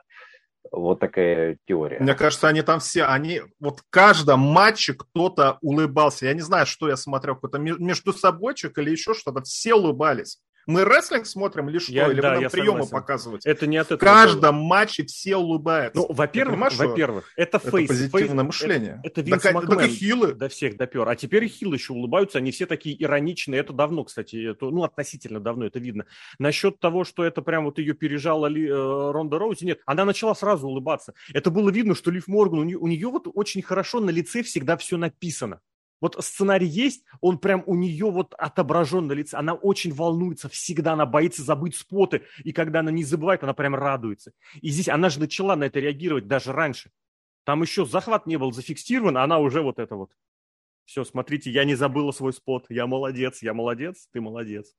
Вот такая теория. Мне кажется, они там все, они вот в каждом матче кто-то улыбался. Я не знаю, что я смотрел, какой-то между собойчик или еще что-то. Все улыбались. Мы рестлинг смотрим лишь что? Я, Или да, вы нам приемы согласен. показывать? Это не от этого. В каждом было. матче все улыбаются. Ну, во-первых, во-первых, это фейс. Это позитивное фейс, мышление. Это, это Винс так, Макмен так и хилы. до всех допер. А теперь и хилы еще улыбаются. Они все такие ироничные. Это давно, кстати, это, ну, относительно давно это видно. Насчет того, что это прям вот ее пережала Ли, э, Ронда Роузи, нет. Она начала сразу улыбаться. Это было видно, что Лив Морган, у нее, у нее вот очень хорошо на лице всегда все написано. Вот сценарий есть, он прям у нее вот отображен на лице. Она очень волнуется, всегда она боится забыть споты. И когда она не забывает, она прям радуется. И здесь она же начала на это реагировать даже раньше. Там еще захват не был зафиксирован, она уже вот это вот. Все, смотрите, я не забыла свой спот. Я молодец, я молодец, ты молодец.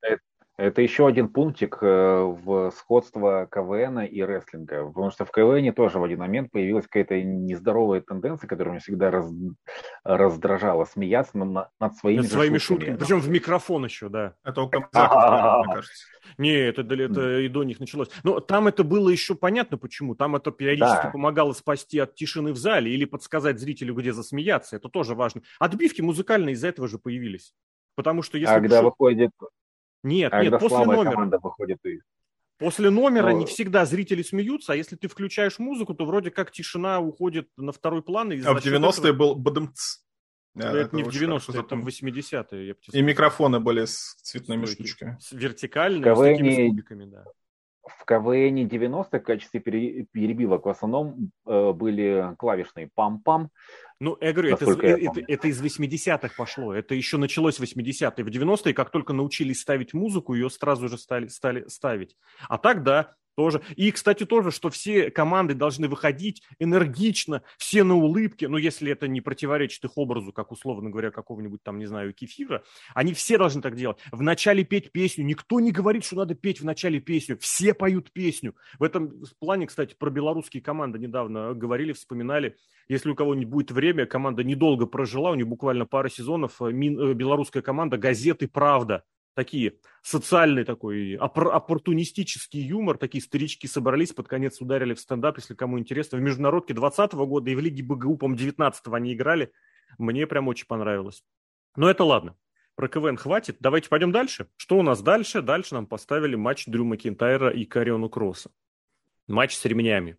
Это еще один пунктик э, в сходство КВН и рестлинга, потому что в КВН тоже в один момент появилась какая-то нездоровая тенденция, которая меня всегда раз, раздражала, смеяться над, над своими, над своими шутками. шутками. Причем в микрофон еще, да. Это *laughs* у мне кажется. Не, это, это и до них началось. Но там это было еще понятно почему. Там это периодически да. помогало спасти от тишины в зале или подсказать зрителю, где засмеяться. Это тоже важно. Отбивки музыкальные из-за этого же появились. Потому что если... А когда выходит нет, а нет, после номера. команда выходит и... После номера ну, не всегда зрители смеются, а если ты включаешь музыку, то вроде как тишина уходит на второй план. И а в 90-е этого... был бадымц. Да, это, это не в 90-е, это в 80-е. И микрофоны были с цветными Стойки. штучками. С вертикальными, КВН... с такими скобиками, да. В КВН 90-х в качестве перебивок в основном э, были клавишные пам-пам, ну, я говорю, это, это, это из 80-х пошло. Это еще началось в 80-е. В 90-е, как только научились ставить музыку, ее сразу же стали, стали ставить. А так, да, тоже. И, кстати, тоже, что все команды должны выходить энергично, все на улыбке, ну, если это не противоречит их образу, как, условно говоря, какого-нибудь там, не знаю, кефира, они все должны так делать. В начале петь песню. Никто не говорит, что надо петь в начале песню. Все поют песню. В этом плане, кстати, про белорусские команды недавно говорили, вспоминали. Если у кого-нибудь будет время, команда недолго прожила, у нее буквально пара сезонов, э, э, белорусская команда «Газеты Правда» такие социальный такой опор- оппортунистический юмор, такие старички собрались, под конец ударили в стендап, если кому интересно. В международке 20 года и в Лиге БГУ, по-моему, 19 они играли. Мне прям очень понравилось. Но это ладно. Про КВН хватит. Давайте пойдем дальше. Что у нас дальше? Дальше нам поставили матч Дрю Макинтайра и Кариона Кросса. Матч с ремнями.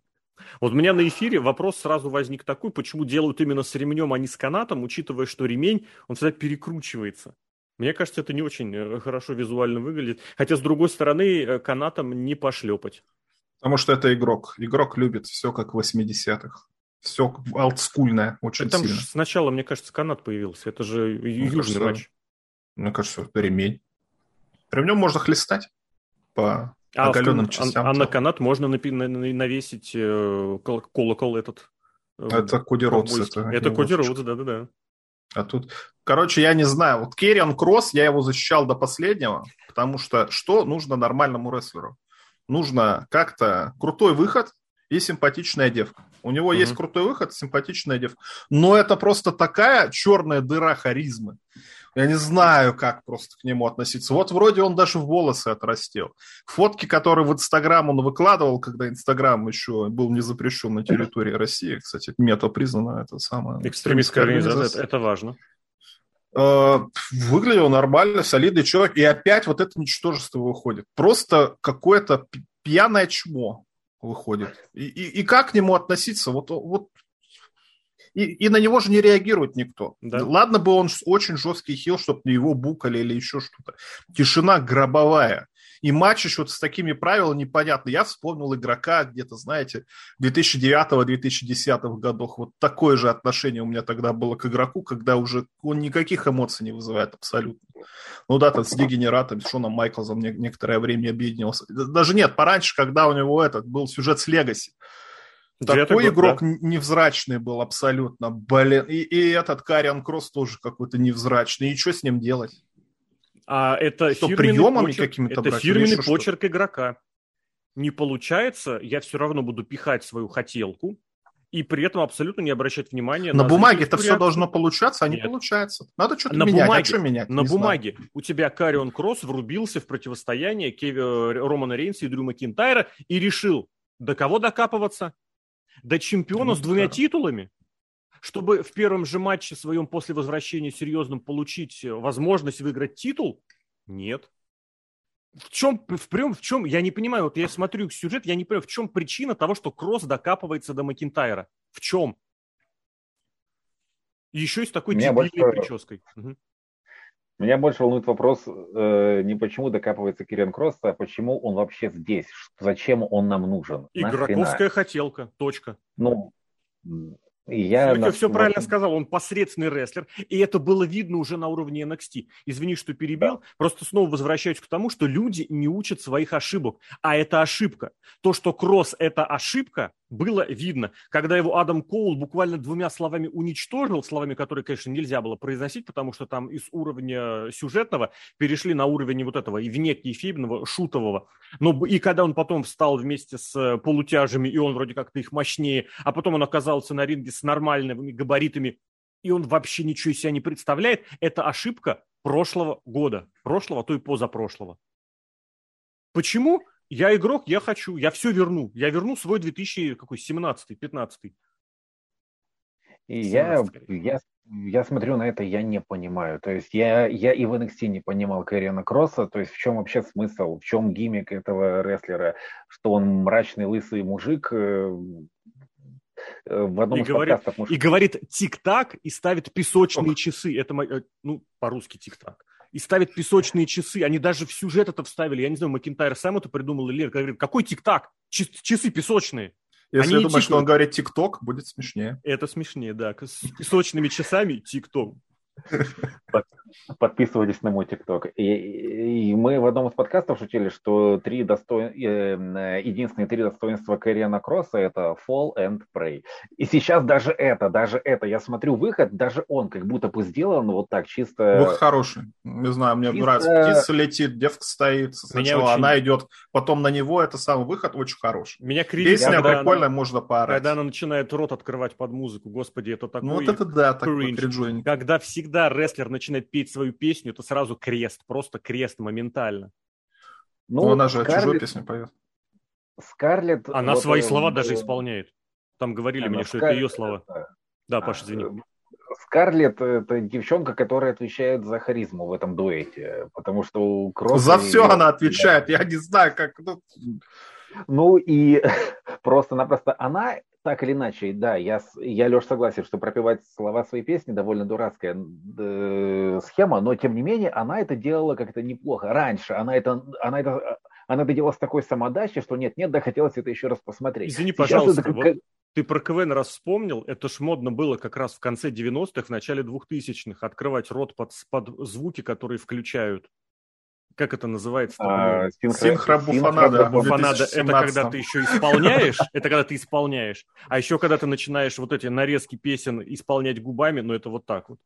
Вот у меня на эфире вопрос сразу возник такой, почему делают именно с ремнем, а не с канатом, учитывая, что ремень, он всегда перекручивается. Мне кажется, это не очень э, хорошо визуально выглядит. Хотя, с другой стороны, э, канатом не пошлепать. Потому что это игрок. Игрок любит все как в 80-х. Все олдскульное очень Там сильно. сначала, мне кажется, канат появился. Это же Мне южный кажется, матч. Мне кажется, это ремень. Ремнем можно хлестать по А, в оголенным кан- частям. а- а на канат можно напи- на- на- навесить э, кол- колокол этот. э, Это ковбойский. это Это. Роудс, да-да-да. А тут, короче, я не знаю. Вот Керрион Кросс, я его защищал до последнего, потому что что нужно нормальному рестлеру? Нужно как-то крутой выход и симпатичная девка. У него Мгм. есть крутой выход, симпатичная девка. Но это просто такая черная дыра харизмы. Я не знаю, как просто к нему относиться. Вот вроде он даже волосы отрастил. Фотки, которые в Инстаграм он выкладывал, когда Инстаграм еще был не запрещен на территории России. Кстати, мета признана это самое. Экстремистская организация, это, это важно. Э, выглядел нормально, солидный человек, и опять вот это ничтожество выходит. Просто какое-то пьяное чмо выходит. И, и, и как к нему относиться? Вот, вот и, и на него же не реагирует никто. Да. Ладно бы он очень жесткий хил, чтобы его букали или еще что-то. Тишина гробовая. И матч еще с такими правилами непонятно. Я вспомнил игрока где-то, знаете, 2009-2010 годах. Вот такое же отношение у меня тогда было к игроку, когда уже он никаких эмоций не вызывает абсолютно. Ну да, там с дегенератом, с Шоном Майклзом не- некоторое время объединился. Даже нет, пораньше, когда у него этот был сюжет с Легаси. Такой год, игрок да. невзрачный был абсолютно. Блин. И, и этот Кариан Кросс тоже какой-то невзрачный. И что с ним делать? А это Что, приемами почерк, какими-то это брать фирменный еще почерк игрока. Не получается, я все равно буду пихать свою хотелку и при этом абсолютно не обращать внимания На на бумаге это все должно получаться, а не Нет. получается. Надо что-то На менять. бумаге, а что менять? на Не знаю. бумаге у тебя Карион Кросс врубился в противостояние Кеви, э, Романа Рейнса и Дрю Макинтайра и решил, до кого докапываться? До чемпиона Ну, с двумя да. титулами? Чтобы в первом же матче своем после возвращения серьезном получить э, возможность выиграть титул? Нет. В чем, в, прям, в чем, я не понимаю, вот я смотрю сюжет, я не понимаю, в чем причина того, что Кросс докапывается до Макинтайра? В чем? Еще и с такой дебильной больше- прической. Мгм. Меня больше волнует вопрос э, не почему докапывается Кирен Кросс, а почему он вообще здесь? Зачем он нам нужен? Нахрена? Игроковская хотелка. Точка. Ну, я... На- все правильно сказал, он посредственный рестлер, и это было видно уже на уровне NXT. Извини, что перебил, просто снова возвращаюсь к тому, что люди не учат своих ошибок, а это ошибка. То, что Кросс – это ошибка, было видно. Когда его Адам Коул буквально двумя словами уничтожил, словами, которые, конечно, нельзя было произносить, потому что там из уровня сюжетного перешли на уровень вот этого и вне кейфейбного, шутового. Но и когда он потом встал вместе с э, полутяжами, и он вроде как-то их мощнее, а потом он оказался на ринге с нормальными габаритами, и он вообще ничего из себя не представляет, это ошибка прошлого года. Прошлого, а то и позапрошлого. Почему? Я игрок, я хочу, я все верну. Я верну свой 2017-15. И я, 17 скорее. я, я смотрю на это, я не понимаю. То есть я, я и в NXT не понимал Кэриана Кросса, то есть в чем вообще смысл, в чем гиммик этого рестлера, что он мрачный лысый мужик, э, в одном И из говорит- подкастов муж- И говорит тик-так и ставит песочные часы. Это, э, ну, по-русски тик-так. И ставит песочные часы. Они даже в сюжет это вставили. Я не знаю, Макинтайр сам это придумал или нет. Говорит, какой тик-так? Часы песочные. Если Они думаешь, что он говорит ТикТок, будет смешнее. Это смешнее, да. С песочными часами тик-ток. Подписывайтесь на мой ТикТок. И, и мы в одном из подкастов шутили, что три достоин... э, единственные три достоинства Кэриана Кросса это Fall and Pray. И сейчас даже это, даже это, я смотрю выход, даже он как будто бы сделан вот так чисто. Выход хороший. Не знаю, мне чисто- нравится. Птица летит, девка стоит. Сначала очень- она идет, потом на него. Это самый выход очень хороший. Меня кривит, Песня когда, прикольная, она, можно поорать. когда она начинает рот открывать под музыку. Господи, это такое... Ну вот это да, такой кринж. Когда всегда рестлер начинает петь свою песню, это сразу крест, просто крест моментально. Ну, она же чужую Скарлетт- песню поет. Скарлетт, Она вот, свои э, слова э, даже исполняет. Там говорили она мне, что это ее слова. это- Да, Паша, извини. Э, Скарлетт это девчонка, которая отвечает за харизму в этом дуэте, потому что у Кросса... За все она отвечает, я не знаю, как... Ну, ну и *laughs* просто-напросто она так или иначе, да, я, я Леш, согласен, что пропевать слова своей песни довольно дурацкая э, схема, но тем не менее она это делала как-то неплохо. Раньше она это, она это, она это делала с такой самодачей, что нет-нет, да хотелось это еще раз посмотреть. Извини, Сейчас пожалуйста, это, вот ты про КВН раз вспомнил, это ж модно было как раз в конце 90-х, в начале 2000-х открывать рот под, под звуки, которые включают как это называется? А, синхробуфонада. Буфонада. Это когда ты еще исполняешь, это когда ты исполняешь, а еще когда ты начинаешь вот эти нарезки песен исполнять губами, но ну, это вот так вот.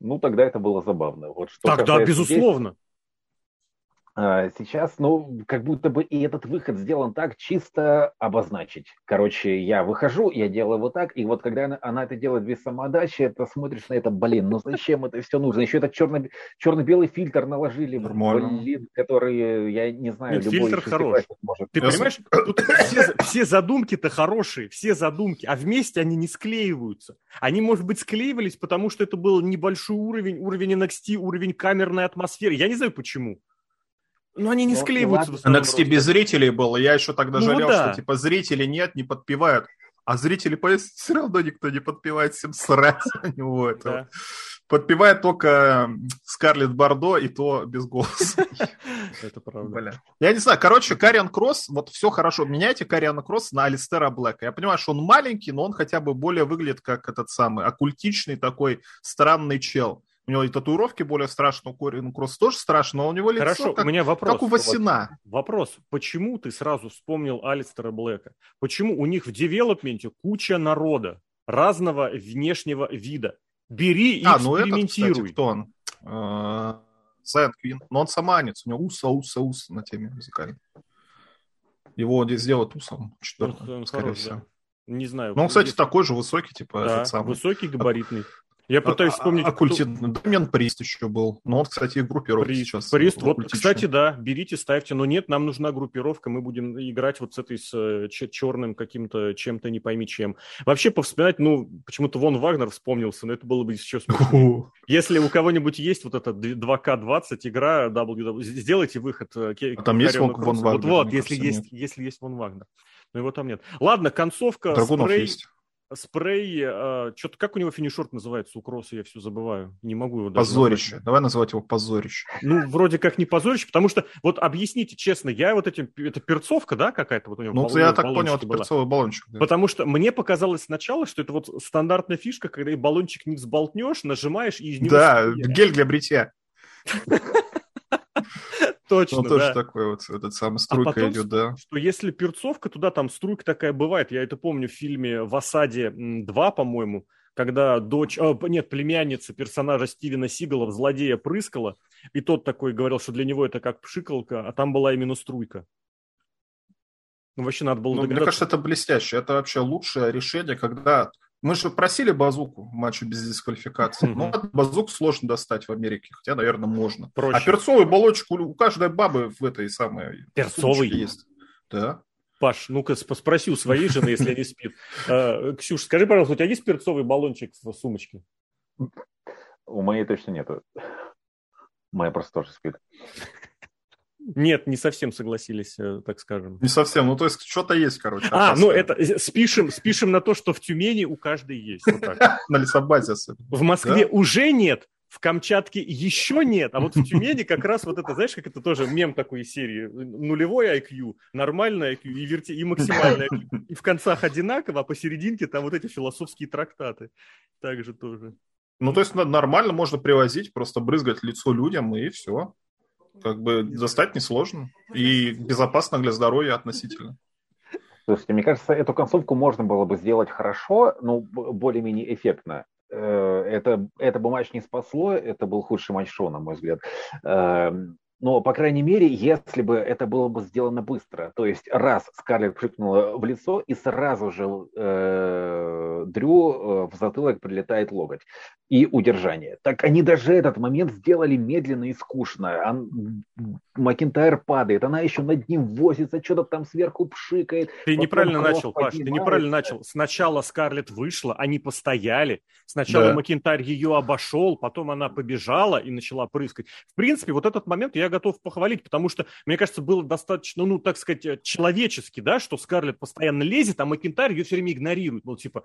Ну, тогда это было забавно. Вот что тогда, безусловно. Здесь, сейчас, ну, как будто бы и этот выход сделан так, чисто обозначить. Короче, я выхожу, я делаю вот так, и вот когда она, она это делает без самоотдачи, ты смотришь на это, блин, ну зачем это все нужно? Еще этот черно, черно-белый фильтр наложили, Нормально. блин, который, я не знаю, Нет, любой фильтр хороший. Может. Ты понимаешь, тут все, все задумки-то хорошие, все задумки, а вместе они не склеиваются. Они, может быть, склеивались, потому что это был небольшой уровень, уровень NXT, уровень камерной атмосферы. Я не знаю почему. Но они не ну, склеиваются. NXT без зрителей было. Я еще тогда ну, жалел, да. что типа зрителей нет, не подпевают. А зрители поезд все равно никто не подпевает, всем срать на него. Это да. Подпевает только Скарлетт Бардо, и то без голоса. Это правда. Бля. Я не знаю, короче, Кариан Кросс, вот все хорошо. Меняйте Кариана Кросс на Алистера Блэка. Я понимаю, что он маленький, но он хотя бы более выглядит как этот самый оккультичный такой странный чел. У него и татуировки более страшные, у Корин Кросс тоже страшно, но у него лицо Хорошо, как, у меня вопрос. как у Васина. Вопрос, почему ты сразу вспомнил Алистера Блэка? Почему у них в девелопменте куча народа разного внешнего вида? Бери и а, экспериментируй. Ну это, кстати, кто он? Зайан Квин. Но он саманец, у него уса, уса, уса на теме музыкальной. Его сделают усом, четвертым, скорее хорош, всего. Да. Не знаю. Ну, он, кстати, такой же высокий, типа да, этот самый. высокий, габаритный. Я пытаюсь а, вспомнить... Оккультит... Кто... Дамьян Прист еще был. Но он, кстати, в группировке Прист, сейчас. Прист, вот, кстати, да, берите, ставьте. Но нет, нам нужна группировка, мы будем играть вот с этой с э, черным каким-то чем-то, не пойми чем. Вообще, повспоминать, ну, почему-то Вон Вагнер вспомнился, но это было бы еще смешно. Если у кого-нибудь есть вот эта 2К20 игра, WW, сделайте выход. Э, а там есть Вон Вагнер? Вот, вот если, есть, если есть Вон Вагнер. Но его там нет. Ладно, концовка. Драгунов спрей... есть спрей, э, что-то как у него финишорт называется у Кросса, я все забываю, не могу его даже Позорище, назвать. давай называть его позорище. Ну, вроде как не позорище, потому что, вот объясните честно, я вот этим, это перцовка, да, какая-то вот у него? Ну, баллон, я так понял, это была. перцовый баллончик. Да. Потому что мне показалось сначала, что это вот стандартная фишка, когда и баллончик не взболтнешь, нажимаешь и из него... Да, гель для бритья. *laughs* Точно, Он тоже такой вот, этот самый струйка а потом, идет, да. Что если перцовка, туда там струйка такая бывает. Я это помню в фильме «В осаде 2», по-моему, когда дочь, о, нет, племянница персонажа Стивена Сигала в «Злодея» прыскала, и тот такой говорил, что для него это как пшикалка, а там была именно струйка. Ну, вообще надо было ну, Мне кажется, это блестяще. Это вообще лучшее решение, когда мы же просили базуку в матче без дисквалификации. Но базуку сложно достать в Америке, хотя, наверное, можно. Проще. А перцовый баллончик у, каждой бабы в этой самой перцовый есть. Да. Паш, ну-ка спроси у своей жены, если они спит. *laughs* А, Ксюш, скажи, пожалуйста, у тебя есть перцовый баллончик в сумочке? У моей точно нету. Моя просто тоже спит. Нет, не совсем согласились, э, так скажем. Не совсем, ну то есть что-то есть, короче. А, ну это спишем, спишем на то, что в Тюмени у каждой есть. *laughs* На лесобазе В Москве уже нет, в Камчатке еще нет, а вот в Тюмени как раз вот это, знаешь, как это тоже мем такой серии, нулевой IQ, нормальный IQ и, верти... и максимальный IQ. И в концах одинаково, а посерединке там вот эти философские трактаты. Также тоже. Ну, то есть нормально можно привозить, просто брызгать лицо людям и все. Как бы достать несложно и безопасно для здоровья относительно. Слушайте, мне кажется, эту концовку можно было бы сделать хорошо, но более-менее эффектно. Э, это, это бы матч не спасло, это был худший матч шоу, на мой взгляд. Эм, но, по крайней мере, если бы это было бы сделано быстро, то есть раз Скарлетт прыгнула в лицо, и сразу же э, Дрю э, в затылок прилетает локоть. И удержание. Так они даже этот момент сделали медленно и скучно. Он, Макинтайр падает, она еще над ним возится, что-то там сверху пшикает. Ты неправильно начал, Паш, ты неправильно начал. Сначала Скарлетт вышла, они постояли. Сначала да. Макинтайр ее обошел, потом она побежала и начала прыскать. В принципе, вот этот момент я готов похвалить, потому что, мне кажется, было достаточно, ну, так сказать, человечески, да, что Скарлетт постоянно лезет, а Макинтайр ее все время игнорирует. Ну, типа,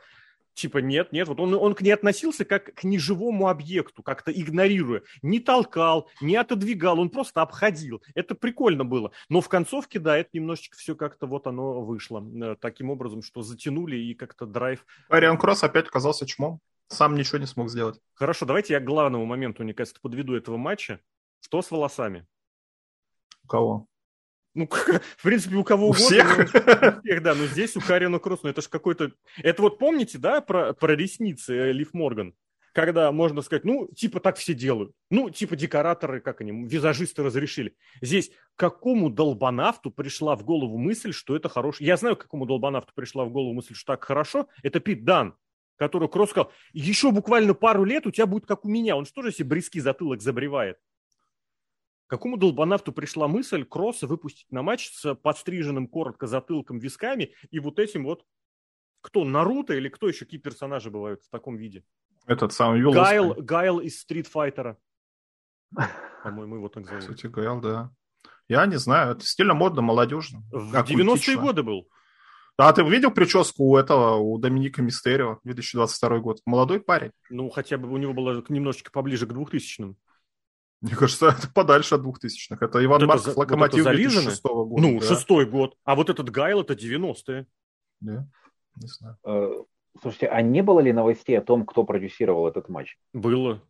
Типа нет, нет, вот он, он к ней относился как к неживому объекту, как-то игнорируя. Не толкал, не отодвигал, он просто обходил. Это прикольно было. Но в концовке, да, это немножечко все как-то вот оно вышло. Э, таким образом, что затянули и как-то драйв... Ариан Кросс опять оказался чмом. Сам ничего не смог сделать. Хорошо, давайте я к главному моменту, мне кажется, подведу этого матча. Что с волосами? У кого? Ну, *laughs* в принципе, у кого у угодно. Всех? Ну, у всех, да. Но здесь у Карина Кросс, ну это же какой-то... Это вот помните, да, про, про ресницы э, Лив Морган? Когда можно сказать, ну, типа так все делают. Ну, типа декораторы, как они, визажисты разрешили. Здесь какому долбанавту пришла в голову мысль, что это хорошо? Я знаю, какому долбанавту пришла в голову мысль, что так хорошо. Это Пит Дан, который Кросс сказал, еще буквально пару лет у тебя будет как у меня. Он что же себе бриски затылок забревает? Какому долбанавту пришла мысль Кросса выпустить на матч с подстриженным коротко затылком висками и вот этим вот кто, Наруто или кто еще, какие персонажи бывают в таком виде? Этот самый Юлос. Гайл, Гайл из Стрит Файтера. *laughs* По-моему, его так зовут. Кстати, Гайл, да. Я не знаю, это стильно модно, молодежно. В 90-е годы был. А ты видел прическу у этого, у Доминика Мистерио, 2022 год? Молодой парень. Ну, хотя бы у него было немножечко поближе к 2000-м. Мне кажется, это подальше от двухтысячных. Это Иван вот Марков, это, Локомотив вот 2006 года. Ну, да. шестой год. А вот этот Гайл, это 90-е. Да, не знаю. Э, слушайте, а не было ли новостей о том, кто продюсировал этот матч? Было.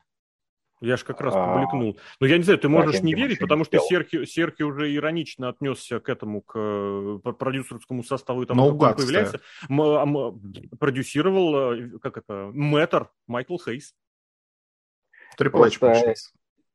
Я же как раз а, публикнул. Но я не знаю, ты можешь не верить, потому что Серхи, Серхи уже иронично отнесся к этому, к э, продюсерскому составу, и там Наугад, появляется. М- продюсировал, э, как это, мэтр Майкл Хейс. Трипл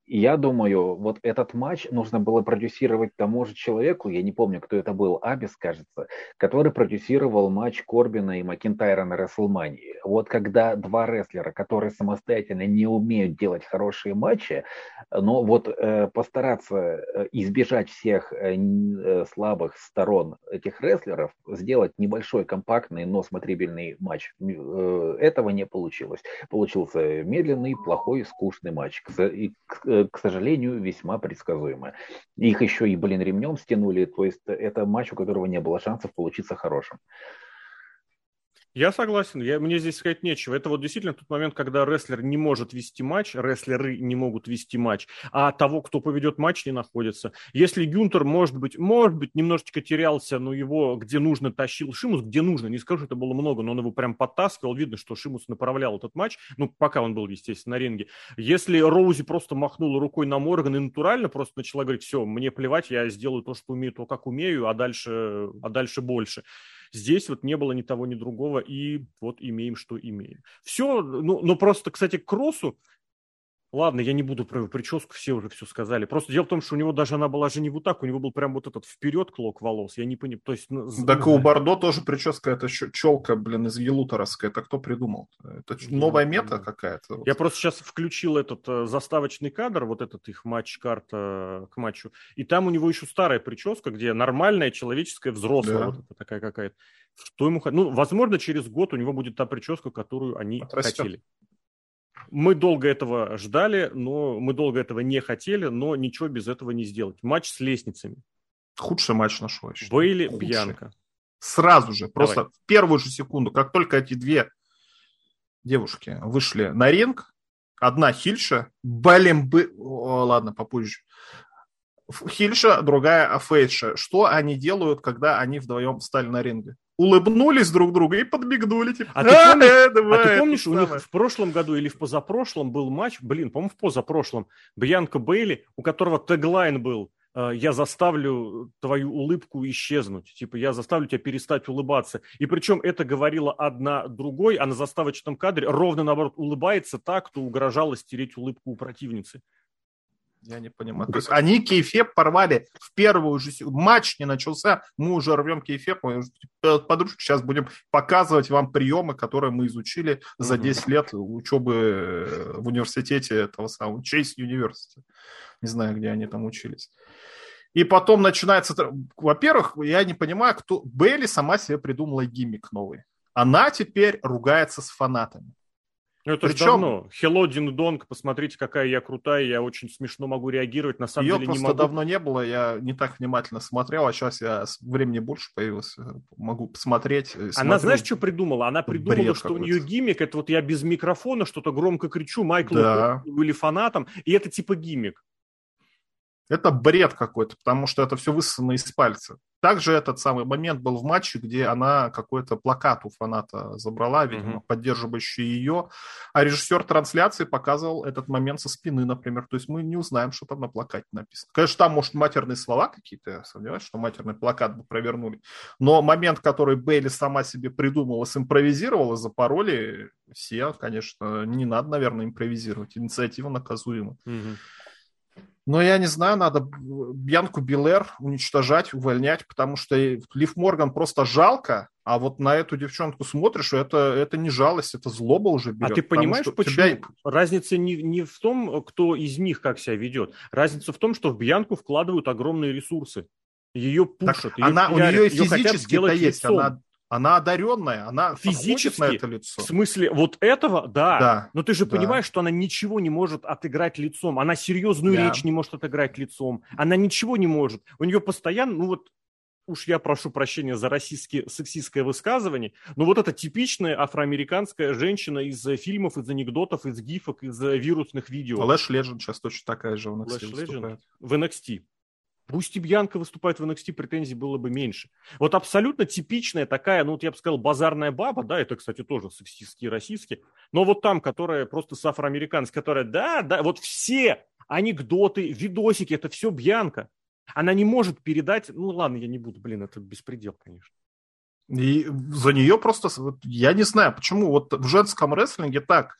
Я думаю, вот этот матч нужно было продюсировать тому же человеку, я не помню, кто это был, Абис, кажется, который продюсировал матч Корбина и Макинтайра на Расселмании. Вот когда два рестлера, которые самостоятельно не умеют делать хорошие матчи, но вот э, постараться э, избежать всех э, э, слабых сторон этих рестлеров, сделать небольшой, компактный, но смотрибельный матч, э, этого не получилось. Получился медленный, плохой, скучный матч. И, к, Э, к сожалению, весьма предсказуемая. Их еще и, блин, ремнем стянули, то есть это матч, у которого не было шансов получиться хорошим. Я согласен, я, мне здесь сказать нечего. Это вот действительно тот момент, когда рестлер не может вести матч, рестлеры не могут вести матч, а того, кто поведет матч, не находится. Если Гюнтер, может быть, может быть, немножечко терялся, но его где нужно тащил Шимус, где нужно, не скажу, это было много, но он его прям подтаскивал, видно, что Шимус направлял этот матч, ну, пока он был, естественно, на ринге. Если Роузи просто махнула рукой на Морган и натурально просто начала говорить, все, мне плевать, я сделаю то, что умею, то, как умею, а дальше, а дальше больше. Здесь вот не было ни того, ни другого, и вот имеем, что имеем. Все, ну, но просто, кстати, к Кроссу Ладно, я не буду про прическу, все уже все сказали. Просто дело в том, что у него даже она была же не вот так, у него был прям вот этот вперед клок волос. Я не понимаю, то есть... Ну, так у Бордо тоже прическа, это челка, блин, из елуторовская. Это кто придумал? Это новая мета какая-то? Я просто сейчас включил этот э, заставочный кадр, вот этот их матч-карта к матчу, и там у него еще старая прическа, где нормальная человеческая взрослая, да. вот такая какая-то. Что ему... Ну, возможно, через год у него будет та прическа, которую они Отрастет. хотели. Мы долго этого ждали, но мы долго этого не хотели, но ничего без этого не сделать. Матч с лестницами. Худший матч нашел. Бейли, Бьянка. Сразу же, просто Давай. в первую же секунду, как только эти две девушки вышли на ринг, одна Хильша, блин, бы... О, ладно, попозже. Хильша, другая Фейша. Что они делают, когда они вдвоем встали на ринге? Улыбнулись друг другу и подбегнули. Типа, а, ты помнишь, э, давай, а ты помнишь у самое. них в прошлом году или в позапрошлом был матч, блин, по-моему, в позапрошлом, Бьянка Бейли, у которого теглайн был э, «Я заставлю твою улыбку исчезнуть», типа «Я заставлю тебя перестать улыбаться». И причем это говорила одна другой, а на заставочном кадре ровно наоборот улыбается так, кто угрожала стереть улыбку у противницы. Я не понимаю. То есть они кейфеп порвали в первую же... Матч не начался, мы уже рвем кейфеп, мы подружки сейчас будем показывать вам приемы, которые мы изучили за 10 лет учебы э, в университете этого самого Chase University. Не знаю, где они там учились. И потом начинается... Во-первых, я не понимаю, кто... Бейли сама себе придумала гиммик новый. Она теперь ругается с фанатами. Ну, это Причем... же давно. Hello, Дин Донг, посмотрите, какая я крутая, я очень смешно могу реагировать. На самом Ее деле просто не могу. давно не было, я не так внимательно смотрел, а сейчас я времени больше появилось, могу посмотреть. Смотрю. Она, знаешь, что придумала? Она придумала, Бред что у нее гиммик, это вот я без микрофона что-то громко кричу Майклу да. или фанатам, и это типа гиммик. Это бред какой-то, потому что это все высосано из пальца. Также этот самый момент был в матче, где она какой-то плакат у фаната забрала, видимо, mm-hmm. поддерживающий ее, а режиссер трансляции показывал этот момент со спины, например. То есть мы не узнаем, что там на плакате написано. Конечно, там, может, матерные слова какие-то, я сомневаюсь, что матерный плакат бы провернули. Но момент, который Бейли сама себе придумала, симпровизировала, запороли все, конечно, не надо, наверное, импровизировать. Инициатива наказуема. Mm-hmm. Но я не знаю, надо Бьянку Билер уничтожать, увольнять, потому что Лив Морган просто жалко, а вот на эту девчонку смотришь, это, это не жалость, это злоба уже берет. А ты понимаешь, почему? Тебя... Разница не, не в том, кто из них как себя ведет. Разница в том, что в Бьянку вкладывают огромные ресурсы. Ее пушат, так ее она, пиарят, у нее физически-то есть, лицом. она она одаренная, она физически на это лицо. В смысле, вот этого, да. да Но ты же да. понимаешь, что она ничего не может отыграть лицом. Она серьезную да. речь не может отыграть лицом. Она ничего не может. У нее постоянно, ну вот, уж я прошу прощения за российское сексистское высказывание, но вот эта типичная афроамериканская женщина из фильмов, из анекдотов, из гифок, из вирусных видео. Лэш Ледженд сейчас точно такая же в NXT Лэш выступает. В NXT. Пусть и Бьянка выступает в NXT, претензий было бы меньше. Вот абсолютно типичная такая, ну вот я бы сказал, базарная баба, да, это, кстати, тоже сексистские, российские, но вот там, которая просто с которая, да, да, вот все анекдоты, видосики, это все Бьянка. Она не может передать, ну ладно, я не буду, блин, это беспредел, конечно. И за нее просто, я не знаю, почему вот в женском рестлинге так,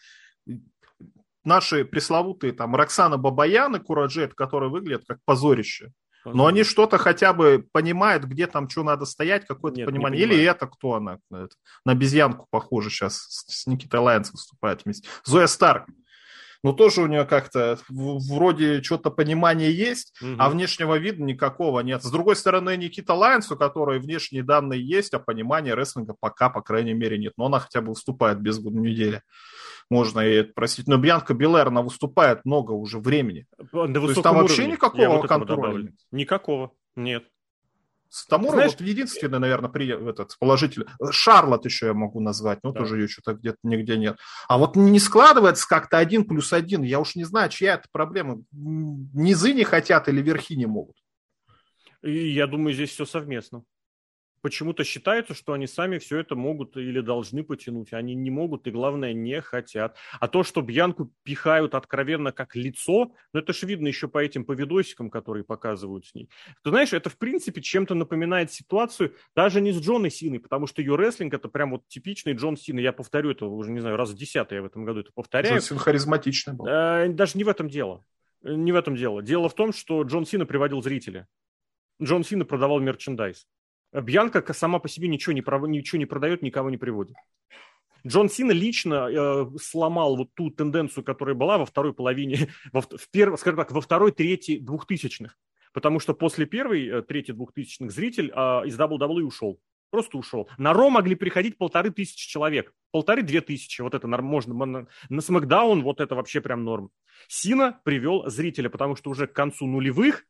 наши пресловутые там Роксана Бабаян и Кора Джейд, которые выглядят как позорище, но они что-то хотя бы понимают, где там что надо стоять, какое-то Нет, понимание. Или это кто она? На обезьянку похоже сейчас с Никитой Лайнс выступает вместе. Зоя Старк. Ну, тоже у нее как-то вроде что-то понимание есть, угу. а внешнего вида никакого нет. С другой стороны, Никита Лайнс, у которой внешние данные есть, а понимания рестлинга пока, по крайней мере, нет. Но она хотя бы выступает без недели можно и просить. Но Бьянка Белэр, она выступает много уже времени. На То есть там вообще никакого вот контроля нет? Никакого, нет. Тамура Знаешь, вот единственный, наверное, при, этот, положительный. Шарлот еще я могу назвать, но да. тоже ее что-то где-то нигде нет. А вот не складывается как-то один плюс один. Я уж не знаю, чья это проблема. Низы не хотят или верхи не могут. И я думаю, здесь все совместно почему-то считается, что они сами все это могут или должны потянуть. Они не могут и, главное, не хотят. А то, что Бьянку пихают откровенно как лицо, ну это же видно еще по этим по видосикам, которые показывают с ней. Ты знаешь, это в принципе чем-то напоминает ситуацию даже не с Джоной Синой, потому что ее рестлинг это прям вот типичный Джон Сина. Я повторю это уже, не знаю, раз в десятый я в этом году это повторяю. Джон Син харизматичный был. Э, даже не в этом дело. Не в этом дело. Дело в том, что Джон Сина приводил зрителя. Джон Сина продавал мерчендайз. Бьянка сама по себе ничего не, ничего не продает, никого не приводит. Джон Сина лично э, сломал вот ту тенденцию, которая была во второй половине, *laughs* во, в перв, скажем так, во второй трети двухтысячных. Потому что после первой э, трети двухтысячных зритель э, из WWE ушел. Просто ушел. На Ро могли приходить полторы тысячи человек. Полторы-две тысячи. Вот это можно. На, на Смакдаун вот это вообще прям норм. Сина привел зрителя, потому что уже к концу нулевых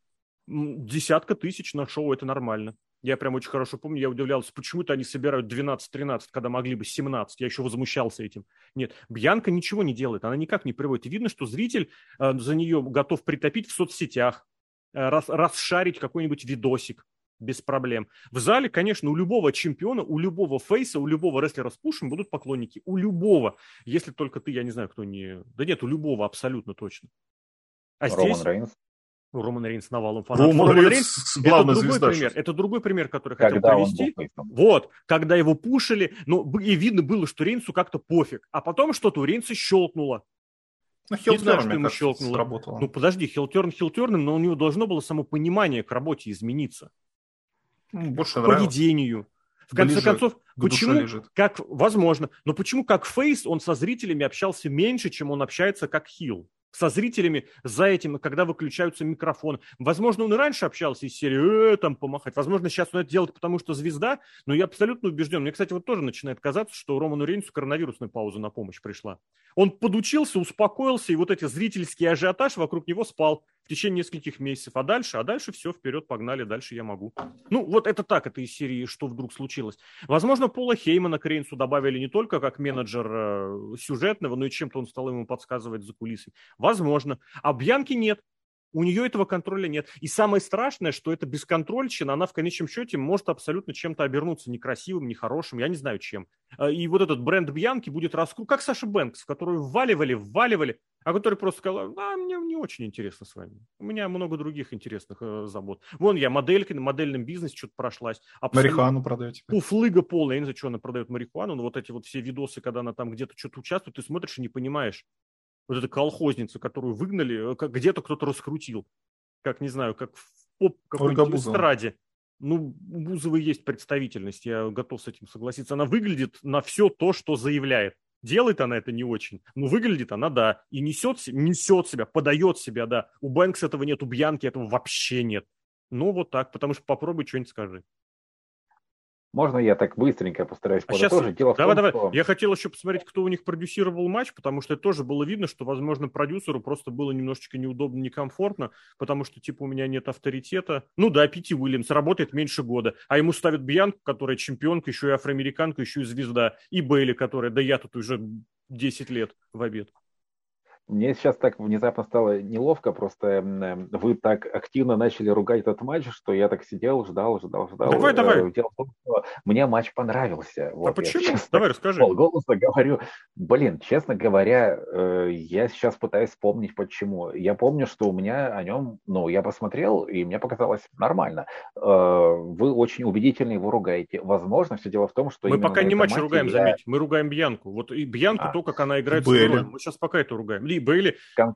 десятка тысяч на шоу это нормально. Я прям очень хорошо помню, я удивлялся, почему-то они собирают 12-13, когда могли бы 17. Я еще возмущался этим. Нет, Бьянка ничего не делает, она никак не приводит. И видно, что зритель э, за нее готов притопить в соцсетях, э, рас, расшарить какой-нибудь видосик без проблем. В зале, конечно, у любого чемпиона, у любого фейса, у любого рестлера с пушем будут поклонники. У любого. Если только ты, я не знаю, кто не... Да нет, у любого абсолютно точно. А Роман здесь... Рейнс? Роман Рейнс навалом фанатов. Роман, Роман Рейнс, это другой звезда, пример. Это другой пример, который хотел когда привести. Вот, когда его пушили, ну, и видно было, что Рейнсу как-то пофиг. А потом что-то у Рейнса щелкнуло. Ну, не знаю, что ему щелкнуло. Сработало. Ну, подожди, хилтерн хилтерном, но у него должно было само понимание к работе измениться. Ну, больше к поведению. В конце Ближе концов, почему, как, возможно, но почему как фейс он со зрителями общался меньше, чем он общается как хил? Со зрителями за этим, когда выключаются микрофоны. Возможно, он и раньше общался из серии э, там помахать. Возможно, сейчас он это делает, потому что звезда, но я абсолютно убежден. Мне, кстати, вот тоже начинает казаться, что Роману Рейнсу коронавирусная пауза на помощь пришла. Он подучился, успокоился, и вот эти зрительский ажиотаж вокруг него спал в течение нескольких месяцев. А дальше, а дальше все, вперед, погнали, дальше я могу. Ну, вот это так, это из серии «Что вдруг случилось?». Возможно, Пола Хеймана к добавили не только как менеджер э, сюжетного, но и чем-то он стал ему подсказывать за кулисами. Возможно. А Бьянки нет. У нее этого контроля нет. И самое страшное, что эта бесконтрольщина, она в конечном счете может абсолютно чем-то обернуться некрасивым, нехорошим, я не знаю чем. А, и вот этот бренд Бьянки будет раскрут, как Саша Бэнкс, в которую вваливали, вваливали, а который просто сказал, а, мне не очень интересно с вами. У меня много других интересных э, забот. Вон я моделька на модельном бизнесе что-то прошлась. Абсолютно... Марихуану продаете. Туфлыга полная. Я не знаю, что она продает марихуану, но вот эти вот все видосы, когда она там где-то что-то участвует, ты смотришь и не понимаешь, вот эта колхозница, которую выгнали, э, где-то кто-то раскрутил. Как, не знаю, как в поп какой-нибудь эстраде. Ну, у Бузовой есть представительность, я готов с этим согласиться. Она выглядит на все то, что заявляет. Делает она это не очень, но выглядит она, да, и несет, несет себя, подает себя, да. У Бэнкс этого нет, у Бьянки этого вообще нет. Ну, вот так, потому что попробуй что-нибудь скажи. Можно я так быстренько постараюсь а подытожить? Сейчас... Дело давай, в том, давай. Что... Я хотел еще посмотреть, кто у них продюсировал матч, потому что это тоже было видно, что, возможно, продюсеру просто было немножечко неудобно, некомфортно, потому что, типа, у меня нет авторитета. Ну да, Пити Уильямс работает меньше года, а ему ставят Бьянку, которая чемпионка, еще и афроамериканка, еще и звезда, и Бейли, которая, да я тут уже 10 лет в обед. Мне сейчас так внезапно стало неловко, просто эм, вы так активно начали ругать этот матч, что я так сидел, ждал, ждал, ждал. Давай, давай. Э, дело в том, что мне матч понравился. А вот, почему? Я, давай, расскажи. Голоса говорю. Блин, честно говоря, э, я сейчас пытаюсь вспомнить, почему. Я помню, что у меня о нем, ну, я посмотрел, и мне показалось нормально. Э, вы очень убедительно его ругаете. Возможно, все дело в том, что... Мы пока не матч ругаем, я... заметь. Мы ругаем Бьянку. Вот и Бьянку а. то, как она играет свою роль. Мы сейчас пока это ругаем и были. Кон-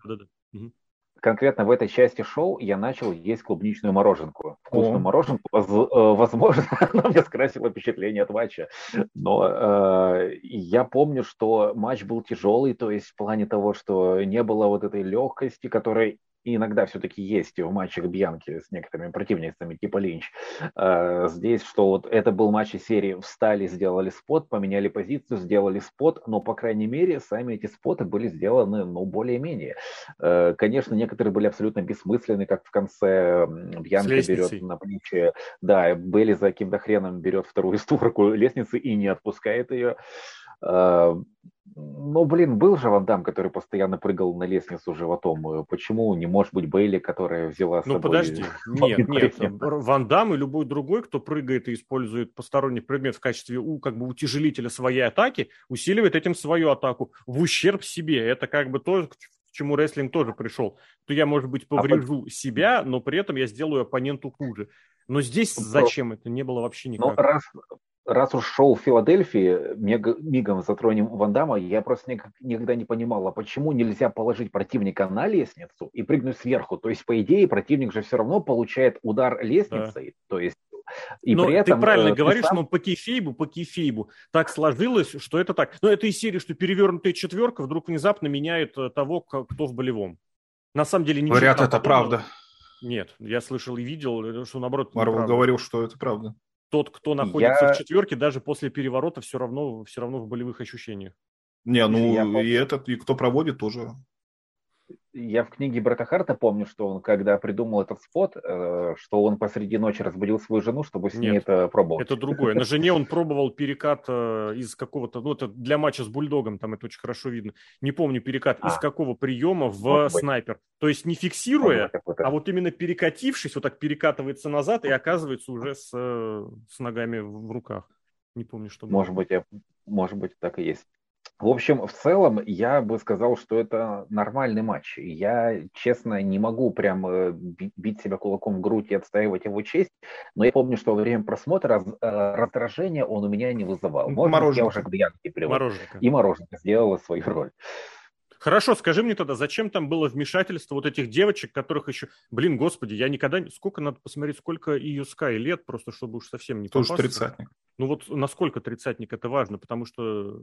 Конкретно в этой части шоу я начал есть клубничную мороженку. Вкусную О. мороженку. Э, возможно, *laughs* она мне скрасила впечатление от матча. Но э, я помню, что матч был тяжелый, то есть в плане того, что не было вот этой легкости, которая и иногда все-таки есть в матчах Бьянки с некоторыми противницами, типа Линч. А, здесь, что вот это был матч из серии «Встали, сделали спот, поменяли позицию, сделали спот», но, по крайней мере, сами эти споты были сделаны, ну, более-менее. А, конечно, некоторые были абсолютно бессмысленны, как в конце Бьянка берет на плечи, да, Белли за каким-то хреном берет вторую *laughs* створку лестницы и не отпускает ее. А, ну, блин, был же Ван Дам, который постоянно прыгал на лестницу животом. Почему не может быть Бейли, которая взяла с Ну, собой... подожди. *laughs* Нет, нет. Ван Дам и любой другой, кто прыгает и использует посторонний предмет в качестве у, как бы утяжелителя своей атаки, усиливает этим свою атаку в ущерб себе. Это как бы то, к чему рестлинг тоже пришел. То я, может быть, а поврежу а себя, но при этом я сделаю оппоненту хуже. Но здесь зачем это? Не было вообще никак. Ну, раз, раз уж шоу в Филадельфии, мигом затронем Ван Дамма, я просто никогда не понимала, почему нельзя положить противника на лестницу и прыгнуть сверху. То есть, по идее, противник же все равно получает удар лестницей. Да. То есть, и но при этом, ты правильно э, говоришь, сам... но по кейфейбу, по кейфейбу так сложилось, что это так. Но это из серии, что перевернутая четверка вдруг внезапно меняет э, того, кто в болевом. На самом деле не Говорят, это правда. Нет, я слышал и видел, э, что наоборот. Марвел говорил, что это правда тот, кто находится я... в четверке, даже после переворота все равно, все равно в болевых ощущениях. Не, ну я... и этот, и кто проводит тоже. Я в книге Брэта Харта помню, что он, когда придумал этот спот, э, что он посреди ночи разбудил свою жену, чтобы с Нет, ней это пробовать. это другое. На жене он пробовал перекат э, из какого-то, ну это для матча с Бульдогом, там это очень хорошо видно. Не помню перекат а, из какого приема в снайпер. То есть не фиксируя, а вот именно перекатившись, вот так перекатывается назад и оказывается уже с, э, с ногами в руках. Не помню, что было. Может быть, я, может быть, так и есть. В общем, в целом, я бы сказал, что это нормальный матч. Я, честно, не могу прям э, бить себя кулаком в грудь и отстаивать его честь, но я помню, что во время просмотра э, раздражения он у меня не вызывал. Может, я уже к Бьянке привык. Мороженка. И мороженка сделала свою роль. Хорошо, скажи мне тогда, зачем там было вмешательство вот этих девочек, которых еще... Блин, господи, я никогда... Сколько надо посмотреть, сколько ее Sky лет, просто чтобы уж совсем не Тоже попасться. тридцатник. Ну вот насколько тридцатник, это важно, потому что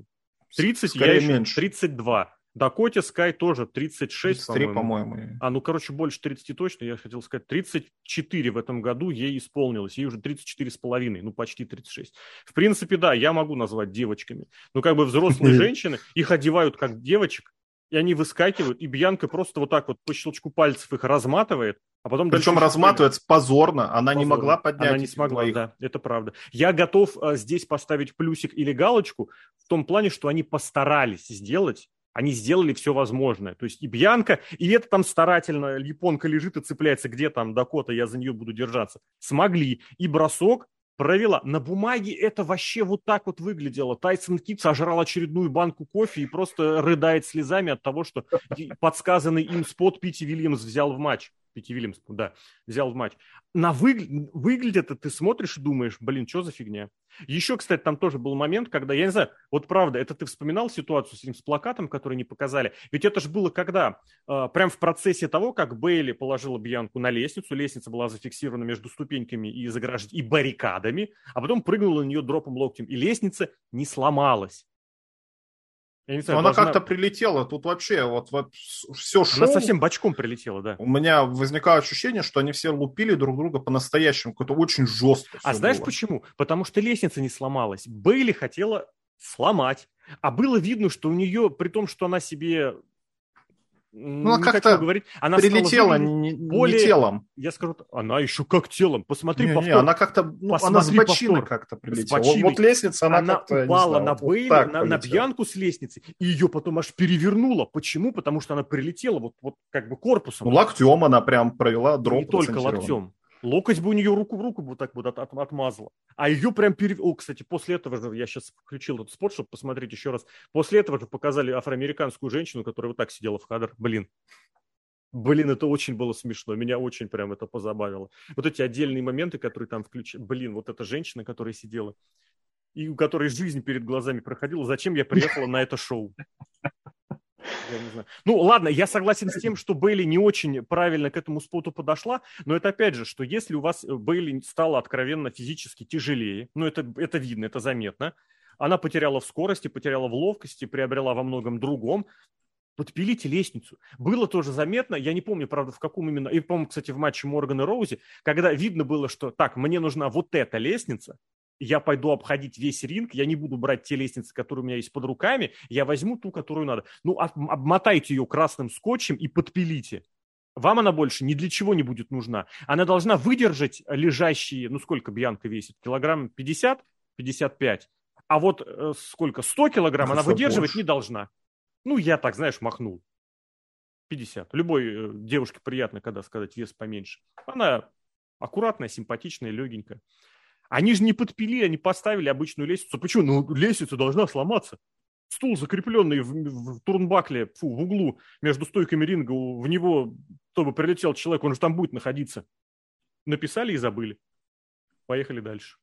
30, Скорее я еще меньше. 32. Дакоте Скай тоже 36, 33, по-моему. по-моему. А, ну, короче, больше 30 точно, я хотел сказать. 34 в этом году ей исполнилось. Ей уже 34 с половиной, ну, почти 36. В принципе, да, я могу назвать девочками. Ну, как бы взрослые *laughs* женщины, их одевают как девочек, и они выскакивают, и Бьянка просто вот так вот по щелчку пальцев их разматывает, а потом Причем разматывается позорно, она позорно. не могла поднять. Она не смогла, двоих. да, это правда. Я готов а, здесь поставить плюсик или галочку в том плане, что они постарались сделать они сделали все возможное. То есть и Бьянка, и это там старательно, японка лежит и цепляется, где там Дакота, я за нее буду держаться. Смогли. И бросок провела. На бумаге это вообще вот так вот выглядело. Тайсон Кит сожрал очередную банку кофе и просто рыдает слезами от того, что подсказанный им спот Пити Вильямс взял в матч. Пити Вильямс, да, взял в матч. На выгля... выглядит, ты смотришь и думаешь, блин, что за фигня? Еще, кстати, там тоже был момент, когда, я не знаю, вот правда, это ты вспоминал ситуацию с этим с плакатом, который не показали? Ведь это же было когда? Э, прям в процессе того, как Бейли положила Бьянку на лестницу, лестница была зафиксирована между ступеньками и, загражд... и баррикадами, а потом прыгнула на нее дропом локтем, и лестница не сломалась. Я не знаю, Но должна... она как-то прилетела. Тут вообще вот, вот все шоу... Она совсем бочком прилетела, да. У меня возникало ощущение, что они все лупили друг друга по-настоящему. Какое-то очень жестко. А знаешь было. почему? Потому что лестница не сломалась. Бейли хотела сломать. А было видно, что у нее, при том, что она себе ну, она как-то говорить. Она прилетела не, более... не телом. Я скажу, она еще как телом. Посмотри не, повтор. Не, она как-то, ну, она с бочины как-то прилетела. Вот, вот лестница, она, она как-то, упала знаю, на Бейли, вот на, на пьянку с лестницы, и ее потом аж перевернула. Почему? Потому что она прилетела вот, вот как бы корпусом. Ну, локтем она прям провела дроп. Не только локтем. Локоть бы у нее руку в руку вот так вот от, от, отмазала. А ее прям перев... О, кстати, после этого же, я сейчас включил этот спорт, чтобы посмотреть еще раз. После этого же показали афроамериканскую женщину, которая вот так сидела в кадр. Блин. Блин, это очень было смешно. Меня очень прям это позабавило. Вот эти отдельные моменты, которые там включили. Блин, вот эта женщина, которая сидела, и у которой жизнь перед глазами проходила. Зачем я приехала на это шоу? Я не знаю. Ну, ладно, я согласен с тем, что Бейли не очень правильно к этому споту подошла, но это опять же, что если у вас э, Бейли стала откровенно физически тяжелее, ну, это, это видно, это заметно, она потеряла в скорости, потеряла в ловкости, приобрела во многом другом, подпилите лестницу. Было тоже заметно, я не помню, правда, в каком именно, и, по-моему, кстати, в матче Моргана Роузи, когда видно было, что так, мне нужна вот эта лестница, я пойду обходить весь ринг, я не буду брать те лестницы, которые у меня есть под руками, я возьму ту, которую надо. Ну, обмотайте ее красным скотчем и подпилите. Вам она больше ни для чего не будет нужна. Она должна выдержать лежащие, ну сколько Бьянка весит? Килограмм 50? 55. А вот э, сколько? 100 килограмм она выдерживать больше. не должна. Ну, я так, знаешь, махнул. 50. Любой э, девушке приятно, когда сказать вес поменьше. Она аккуратная, симпатичная, легенькая. Они же не подпилили, они поставили обычную лестницу. Почему? Ну, лестница должна сломаться. Стул, закрепленный в, в турнбакле, фу, в углу между стойками ринга, в него, чтобы прилетел человек, он же там будет находиться. Написали и забыли. Поехали дальше.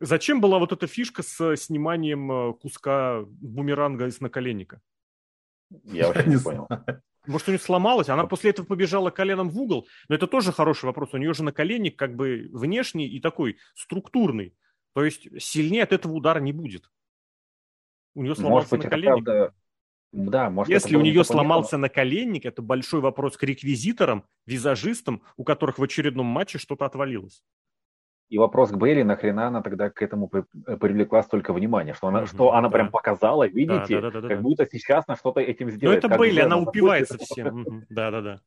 Зачем была вот эта фишка с сниманием э, куска бумеранга из наколенника? Я вообще *laughs* не понял. Может, у нее сломалось? Она после этого побежала коленом в угол? Но это тоже хороший вопрос. У нее же наколенник как бы внешний и такой структурный. То есть сильнее от этого удара не будет. У нее сломался может быть, наколенник. Правда... Да, может, Если у нее сломался наколенник, это большой вопрос к реквизиторам, визажистам, у которых в очередном матче что-то отвалилось. И вопрос к Бейли, нахрена она тогда к этому э, привлекла столько внимания, что она, mm-hmm, что она да. прям показала, видите, да, да, да, да, как да. будто сейчас на что-то этим ну, сделает. Ну это Бейли, она упивается всем. Да-да-да.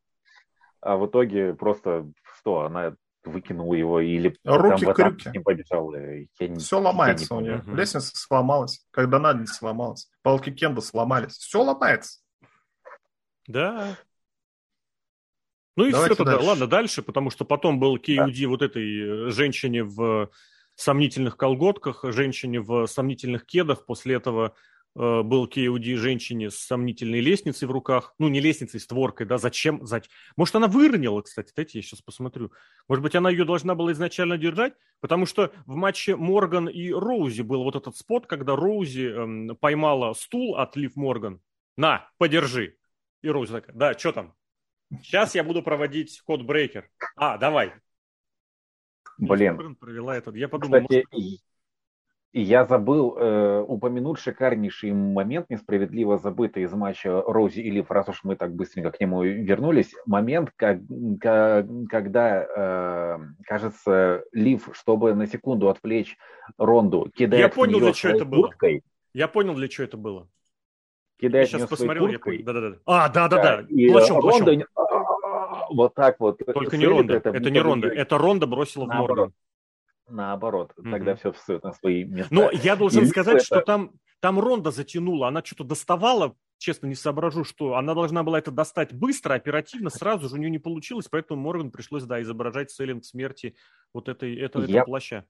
А в итоге просто что, она выкинула его или руки там, крюки. с ним побежала. Я Все ломается я не у нее. Угу. Лестница сломалась, когда надо не сломалась. Палки Кенда сломались. Все ломается. Да, ну и Давайте все тогда. Дальше. Ладно, дальше, потому что потом был KUD да. вот этой э, женщине в сомнительных колготках, женщине в сомнительных кедах. После этого э, был KUD женщине с сомнительной лестницей в руках. Ну, не лестницей, створкой, да, зачем? зачем? Может, она выронила, кстати, дайте я сейчас посмотрю. Может быть, она ее должна была изначально держать, потому что в матче Морган и Роузи был вот этот spot, когда Роузи эм, поймала стул от Лив Морган На, подержи. И Роузи такая, да, что там? Сейчас я буду проводить codebreaker. А, давай. Блин. Провела этот. Я подумал, Кстати, может... я забыл э, упомянуть шикарнейший момент, несправедливо забытый из матча Рози и Лив, раз уж мы так быстренько к нему вернулись. Момент, как, как, когда, э, кажется, Лив, чтобы на секунду отвлечь Ронду, кидает Я понял, для чего это было. Я понял, для чего это было. Кидает я сейчас посмотрел, я понял. Да-да-да. А, да-да-да. Да, плачом, Ронда, вот так вот. Только не Ронда, это, это не Ронда, это Ронда бросила в Морган. Наоборот, mm-hmm. тогда все встает на свои места. Но я должен и сказать, это... что там, там Ронда затянула, она что-то доставала, честно не соображу, что она должна была это достать быстро, оперативно, сразу же у нее не получилось, поэтому Морган пришлось, да, изображать селлинг смерти вот этой, этого, я... этого плаща.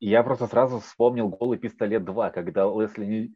Я просто сразу вспомнил голый пистолет 2, когда Лесли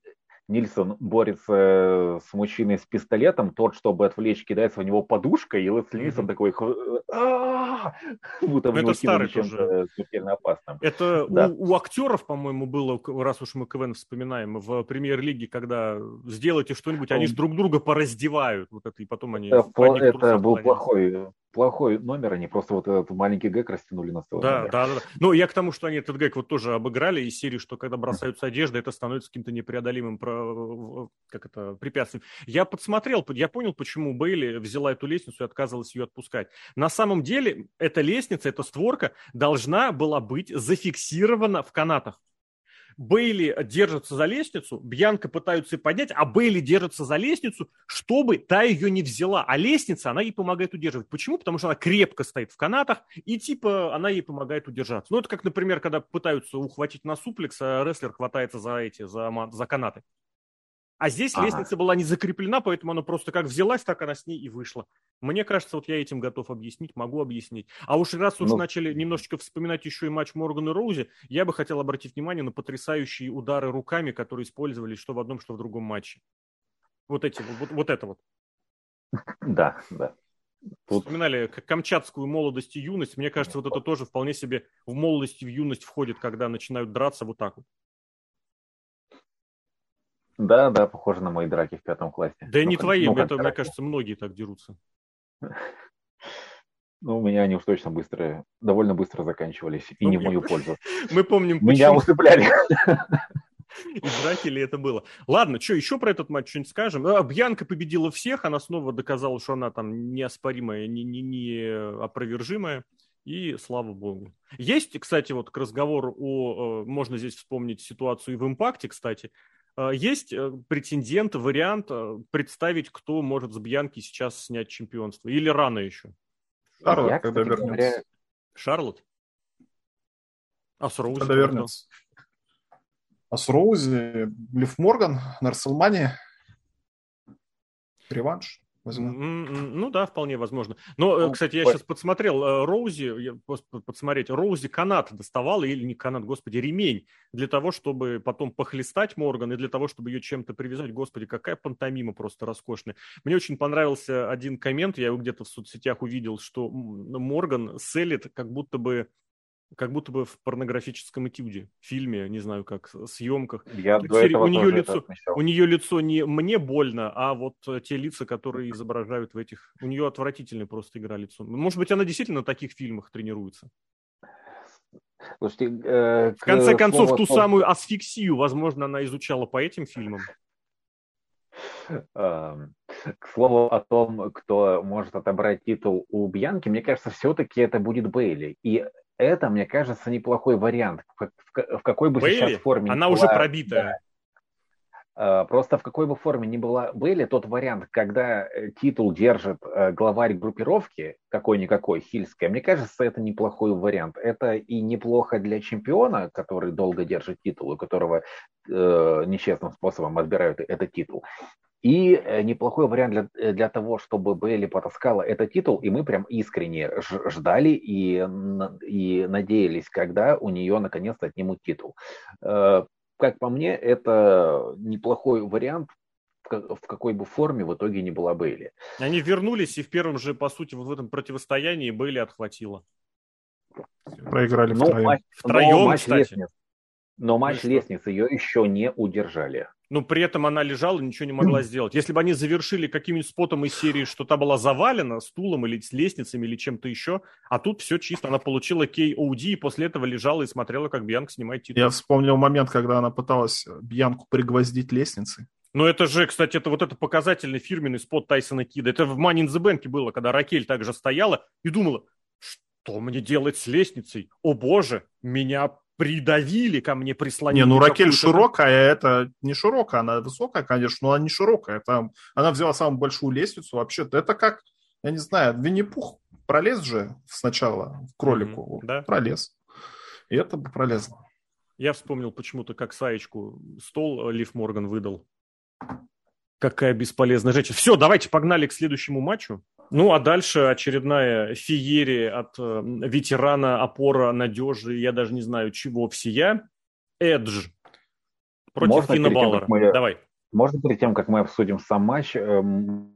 Нильсон борется с мужчиной с пистолетом, тот, чтобы отвлечь, кидается в него подушкой, и Лесли Нильсон такой, *laughs* будто это старый тоже. смертельно опасным. Это у, актеров, по-моему, было, раз уж мы КВН вспоминаем, в премьер-лиге, когда сделайте что-нибудь, они же друг друга пораздевают, вот это, и потом они... Это, это был плохой плохой номер, они просто вот этот маленький гэг растянули на целый да, да, да, да. Ну, я к тому, что они этот гэг вот тоже обыграли из серии, что когда бросаются одежды, это становится каким-то непреодолимым про... как это, препятствием. Я подсмотрел, я понял, почему Бейли взяла эту лестницу и отказывалась ее отпускать. На самом деле, эта лестница, эта створка должна была быть зафиксирована в канатах. Бейли держится за лестницу, Бьянка пытаются ее поднять, а Бейли держится за лестницу, чтобы та ее не взяла. А лестница, она ей помогает удерживать. Почему? Потому что она крепко стоит в канатах, и типа она ей помогает удержаться. Ну, это как, например, когда пытаются ухватить на суплекс, а рестлер хватается за эти, за, за канаты. А здесь ага. лестница была не закреплена, поэтому она просто как взялась, так она с ней и вышла. Мне кажется, вот я этим готов объяснить, могу объяснить. А уж раз уж ну... начали немножечко вспоминать еще и матч Моргана и Роузи, я бы хотел обратить внимание на потрясающие удары руками, которые использовались что в одном, что в другом матче. Вот эти, вот, вот это вот. Да, да. Тут... Вспоминали камчатскую молодость и юность. Мне кажется, вот это тоже вполне себе в молодость и в юность входит, когда начинают драться вот так вот. Да, да, похоже на мои драки в пятом классе. Да ну, не твои, ну, это, мне кажется, многие так дерутся. *laughs* Ну, у меня они уж точно быстро, довольно быстро заканчивались, и ну, не в мою пользу. *laughs* Мы помним, Меня усыпляли. *laughs* И драки ли это было? Ладно, что, еще про этот матч что-нибудь скажем? А, Бьянка победила всех, она снова доказала, что она там неоспоримая, не, не, не опровержимая. И слава богу. Есть, кстати, вот к разговору о... Э, можно здесь вспомнить ситуацию и в импакте, кстати. А, есть э, претендент, вариант э, представить, кто может с Бьянки сейчас снять чемпионство? Или рано еще? Шарлот, Я, когда вернется. Говоря... Шарлот? А с Роузи? Когда вернется. А с Роузи, Лив Морган на Расселмане. Реванш возьму. Ну да, вполне возможно. Но, э, кстати, я сейчас подсмотрел э, Роузи, я, подсмотреть, Роузи канат доставала, или не канат, господи, ремень, для того, чтобы потом похлестать Морган, и для того, чтобы ее чем-то привязать. Господи, какая пантомима просто роскошная. Мне очень понравился один коммент, я его где-то в соцсетях увидел, что Морган селит как будто бы как будто бы в порнографическом этюде, фильме, не знаю как, съемках. Я до этого у нее лицо, у нее лицо не мне больно, а вот э, те лица, которые изображают в этих, у нее отвратительная просто игра лицом. Может быть, она действительно на таких фильмах тренируется. Слушайте, э, в конце концов, ту самую асфиксию, возможно, она изучала по этим фильмам. Эм, к слову о том, кто может отобрать титул у Бьянки, мне кажется, все-таки это будет Бейли. И это, мне кажется, неплохой вариант. В, какой бы Бейли? сейчас форме... Она была, уже пробитая. Да, просто в какой бы форме ни была Бейли, тот вариант, когда э, титул держит э, главарь группировки, какой-никакой, хильская, мне кажется, это неплохой вариант. Это и неплохо для чемпиона, который долго держит титул, у которого э, нечестным способом отбирают этот титул. И э, неплохой вариант для, э, для того, чтобы Бейли потаскала этот титул, и мы прям искренне ждали и, и надеялись, когда у нее наконец-то отнимут титул. Э, как по мне, это неплохой вариант, в какой бы форме в итоге не была Бейли. Они вернулись, и в первом же, по сути, вот в этом противостоянии Бейли отхватила. Проиграли но, втроем. Матч, втроем, но матч кстати. Лестниц, Но матч лестницы ее еще не удержали. Но при этом она лежала и ничего не могла *clears throat* сделать. Если бы они завершили каким-нибудь спотом из серии, что та была завалена стулом или с лестницами или чем-то еще, а тут все чисто. Она получила KOD и после этого лежала и смотрела, как Бьянка снимает титул. Я вспомнил момент, когда она пыталась Бьянку пригвоздить лестницей. Ну, это же, кстати, это вот это показательный фирменный спот Тайсона Кида. Это в Money in the Bank было, когда Ракель также стояла и думала, что мне делать с лестницей? О боже, меня придавили ко мне, прислонили. Не, ну Ракель широкая, это не широкая, она высокая, конечно, но она не широкая. Это, она взяла самую большую лестницу вообще-то. Это как, я не знаю, Винни-Пух пролез же сначала в кролику. Mm-hmm, да? Пролез. И это бы пролезло. Я вспомнил почему-то, как Саечку стол Лив Морган выдал. Какая бесполезная женщина. Все, давайте погнали к следующему матчу. Ну, а дальше очередная феерия от э, ветерана, опора, надежи, я даже не знаю чего, всея. Эдж против Можно Фина Баллера. Мы, Давай. Можно перед тем, как мы обсудим сам матч, эм,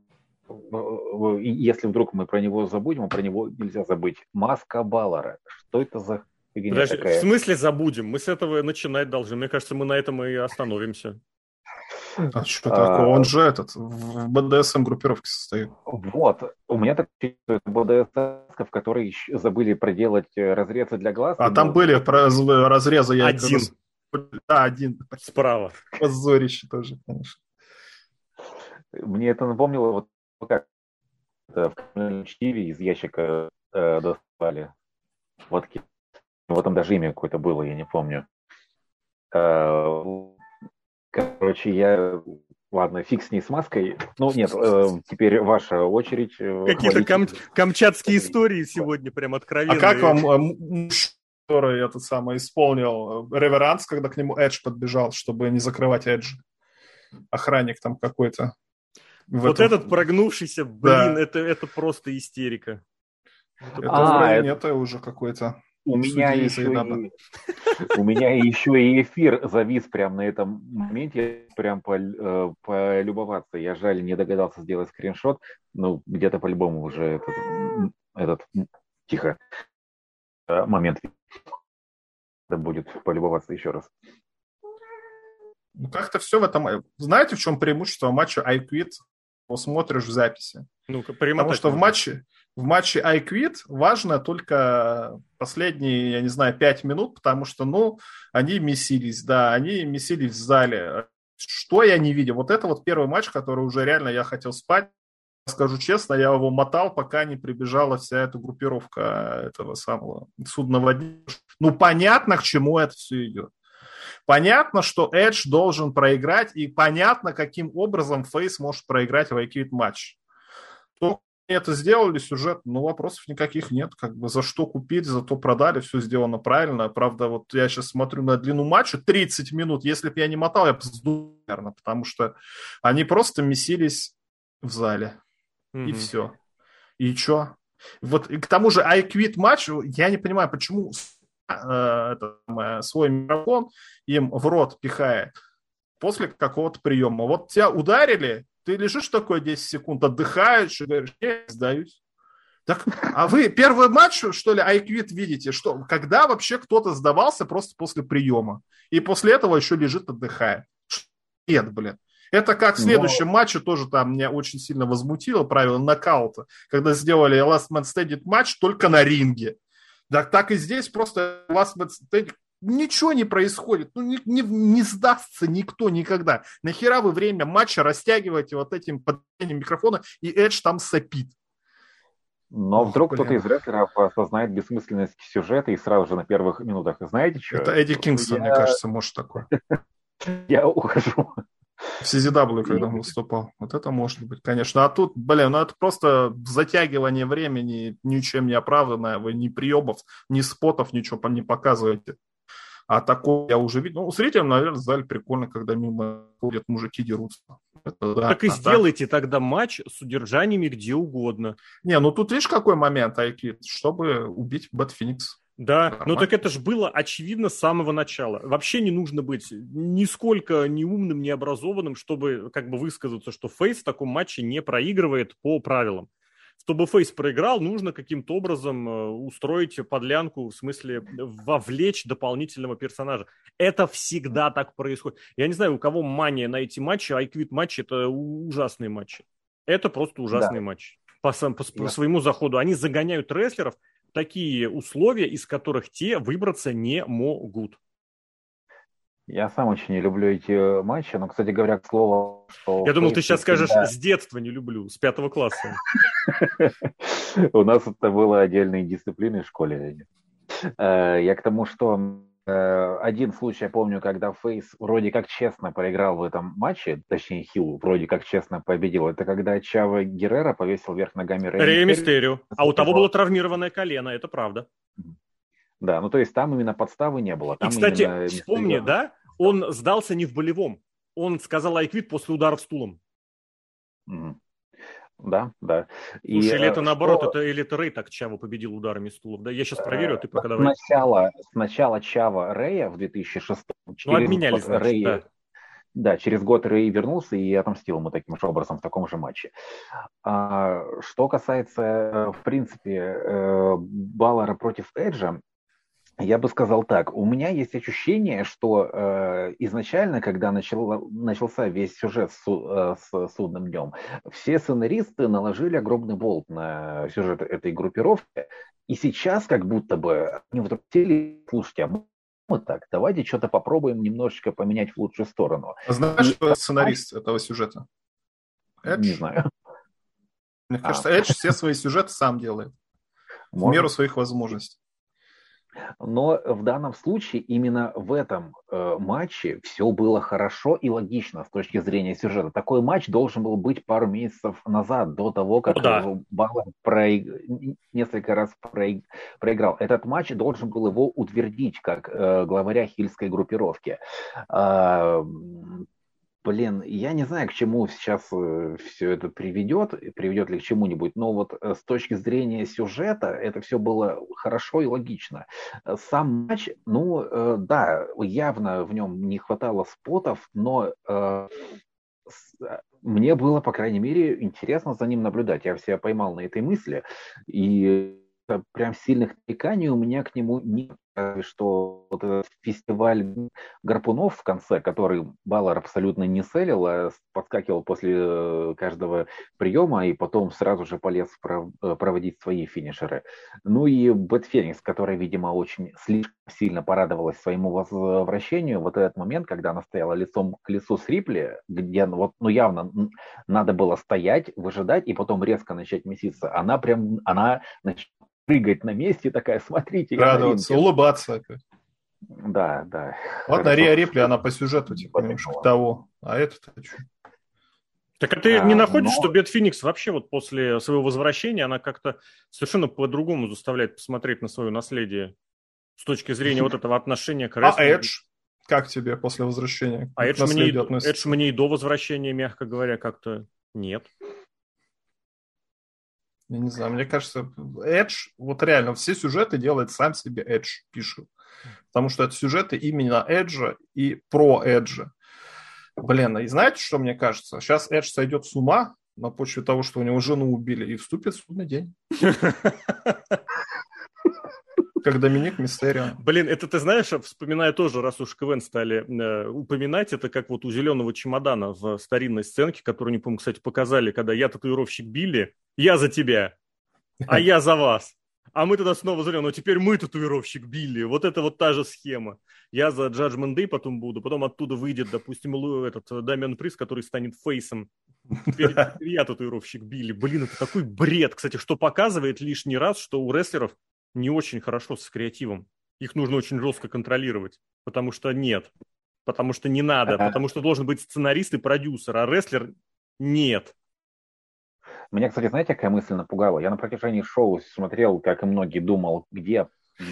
если вдруг мы про него забудем, а про него нельзя забыть. Маска Баллера. Что это за фигня Подожди, такая? В смысле забудем? Мы с этого начинать должны. Мне кажется, мы на этом и остановимся. А что такое? Он же этот, в БДСМ группировке состоит. Вот. У меня так БДСМ, в которой забыли проделать э, разрезы для глаз. А там были разрезы. Я один. Да, один. Справа. Позорище тоже, конечно. Мне это напомнило, вот как в чтиве из ящика э, достали водки. Вот там даже имя какое-то было, я не помню. Э, Короче, я... Ладно, фиг с ней с маской. Ну, нет, э, теперь ваша очередь. Э, Какие-то кам... камчатские истории сегодня прям откровенные. А как вам э, муж, который этот самый исполнил э, реверанс, когда к нему Эдж подбежал, чтобы не закрывать Эдж? Охранник там какой-то. Вот этом... этот прогнувшийся, блин, да. это, это просто истерика. Это а, это... это уже какой-то у меня, еще и, *laughs* у меня еще и эфир завис прямо на этом моменте, прям по, э, полюбоваться. Я жаль, не догадался сделать скриншот, ну, где-то по-любому уже этот, этот тихо, момент это будет полюбоваться еще раз. Ну, как-то все в этом... Э, знаете, в чем преимущество матча I Quit? Посмотришь в записи. Ну, Потому что в матче, в матче I Quit важно только последние, я не знаю, пять минут, потому что, ну, они месились, да, они месились в зале. Что я не видел? Вот это вот первый матч, который уже реально я хотел спать. Скажу честно, я его мотал, пока не прибежала вся эта группировка этого самого судного дня. Ну, понятно, к чему это все идет. Понятно, что Эдж должен проиграть, и понятно, каким образом Фейс может проиграть в IQ матч это сделали, сюжет, ну, вопросов никаких нет. Как бы за что купить, за то продали, все сделано правильно. Правда, вот я сейчас смотрю на длину матча, 30 минут. Если бы я не мотал, я бы сдул, наверное, потому что они просто месились в зале. Mm-hmm. И все. И что? Вот и к тому же I quit матч, я не понимаю, почему э, это, э, свой микрофон им в рот пихает после какого-то приема. Вот тебя ударили, ты лежишь такой 10 секунд, отдыхаешь и говоришь, я сдаюсь. Так, а вы первый матч, что ли, айквит видите? Что, когда вообще кто-то сдавался просто после приема? И после этого еще лежит, отдыхает. Нет, блин. Это как в следующем Но... матче тоже там меня очень сильно возмутило правило нокаута, когда сделали Last Man Standing матч только на ринге. Так, так и здесь просто Last Man Standing ничего не происходит. Ну, не, не, не сдастся никто никогда. Нахера вы время матча растягиваете вот этим поднятием микрофона, и Эдж там сопит. Но вдруг кто-то из рестлеров осознает бессмысленность сюжета и сразу же на первых минутах, знаете что? Это Эдди Кингсон, я... мне кажется, может такое. *laughs* Я ухожу. В CZW, когда он выступал. Вот это может быть, конечно. А тут, блин, ну это просто затягивание времени, ничем не оправданное. Вы ни приемов, ни спотов, ничего не показываете. А такое я уже видел. Ну, зрителям, наверное, в зале прикольно, когда мимо ходят мужики дерутся. Это, да, так и а, сделайте да. тогда матч с удержаниями где угодно. Не, ну тут видишь, какой момент, Айки, чтобы убить Бэт Феникс. Да, Нормально. ну так это же было очевидно с самого начала. Вообще не нужно быть нисколько ни умным, ни образованным, чтобы как бы высказаться, что Фейс в таком матче не проигрывает по правилам. Чтобы Фейс проиграл, нужно каким-то образом э, устроить подлянку, в смысле вовлечь дополнительного персонажа. Это всегда так происходит. Я не знаю, у кого мания на эти матчи, айквит матчи – это ужасные матчи. Это просто ужасные да. матчи. По, по, по, да. своему заходу. Они загоняют рестлеров в такие условия, из которых те выбраться не могут. Я сам очень не люблю эти матчи, но, кстати говоря, к слову, что... Я думал, ты сейчас скажешь, с детства не люблю, с пятого класса. *laughs* У нас это было отдельной дисциплиной в школе. Э, я к тому, что э, один случай я помню, когда Фейс вроде как честно проиграл в этом матче, точнее Хилл вроде как честно победил. Это когда Чава Геррера повесил вверх ногами Рэй Мистерио. А у того было травмированное колено, это правда. Да, ну то есть там именно подставы не было. Там и, кстати, вспомни, да, он сдался не в болевом. Он сказал айквит после ударов стулом. Mm. Да, да. И, Слушай, или это что... наоборот, это, или это Рэй так Чава победил ударами стулов? Да, я сейчас проверю, а ты пока давай. Сначала, сначала Чава Рэя в 2006 Ну, обменяли, значит, Рэй, да. Да, через год Рэй вернулся и отомстил ему таким же образом в таком же матче. А, что касается, в принципе, э, Баллара против Эджа, я бы сказал так, у меня есть ощущение, что э, изначально, когда начал, начался весь сюжет с, э, с судным днем, все сценаристы наложили огромный болт на сюжет этой группировки, и сейчас как будто бы они вдруг сели, слушайте, а мы так, давайте что-то попробуем немножечко поменять в лучшую сторону. А знаешь, и... кто сценарист этого сюжета? Эдж? Не знаю. Мне кажется, а. Эдж все свои сюжеты сам делает. Может. В меру своих возможностей. Но в данном случае именно в этом э, матче все было хорошо и логично с точки зрения сюжета. Такой матч должен был быть пару месяцев назад, до того, как ну, да. Баллар проиг... несколько раз проиг... проиграл. Этот матч должен был его утвердить как э, главаря хильской группировки. Э, Блин, я не знаю, к чему сейчас э, все это приведет, приведет ли к чему-нибудь, но вот э, с точки зрения сюжета это все было хорошо и логично. Э, сам матч, ну да, явно в нем не хватало спотов, но мне было, по крайней мере, интересно за ним наблюдать. Я себя поймал на этой мысли, и прям сильных нареканий у меня к нему нет что вот этот фестиваль гарпунов в конце, который Баллар абсолютно не селил, а подскакивал после э, каждого приема и потом сразу же полез э, проводить свои финишеры. Ну и Бэт Феникс, которая, видимо, очень слишком сильно порадовалась своему возвращению. Вот этот момент, когда она стояла лицом к лицу с Рипли, где вот, ну явно надо было стоять, выжидать и потом резко начать меситься. Она прям, она начала прыгать на месте, такая, смотрите. Радоваться, улыбаться. Да, да. Ладно, Риа Рипли, она по сюжету, типа, немножко того. А это-то что? Так а ты а, не находишь, но... что Бет Феникс вообще вот после своего возвращения, она как-то совершенно по-другому заставляет посмотреть на свое наследие с точки зрения вот этого отношения к рестлингу? А Эдж? Как тебе после возвращения? А Эдж мне, Эдж мне и до возвращения, мягко говоря, как-то нет. Я не знаю, мне кажется, Edge, вот реально, все сюжеты делает сам себе Edge, пишет. Потому что это сюжеты именно Edge и про Edge. Блин, и знаете, что мне кажется? Сейчас Edge сойдет с ума на почве того, что у него жену убили, и вступит в судный день. *laughs* Как Доминик Мистерио. Блин, это ты знаешь, вспоминая тоже, раз уж КВН стали э, упоминать, это как вот у зеленого чемодана в старинной сценке, которую, не помню, кстати, показали, когда я татуировщик Билли, я за тебя, а я за вас. А мы тогда снова зря, но теперь мы татуировщик Билли. Вот это вот та же схема. Я за Judgment Day потом буду, потом оттуда выйдет, допустим, этот э, Дамиан Приз, который станет фейсом. Теперь я татуировщик Билли. Блин, это такой бред. Кстати, что показывает лишний раз, что у рестлеров не очень хорошо с креативом. Их нужно очень жестко контролировать, потому что нет. Потому что не надо, потому что должен быть сценарист и продюсер, а рестлер нет. Меня, кстати, знаете, какая мысль напугала? Я на протяжении шоу смотрел, как и многие, думал, где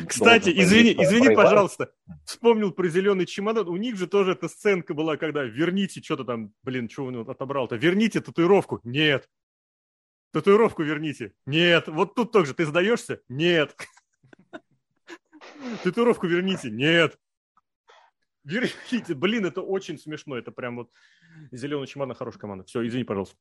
кстати, извини, извини, проебать. пожалуйста. Вспомнил про зеленый чемодан. У них же тоже эта сценка была, когда верните что-то там, блин, что он отобрал-то? Верните татуировку. Нет. Татуировку верните. Нет. Вот тут тоже. Ты сдаешься? Нет. Татуировку верните. Нет. Верните. Блин, это очень смешно. Это прям вот зеленый чемодан хорошая команда. Все, извини, пожалуйста.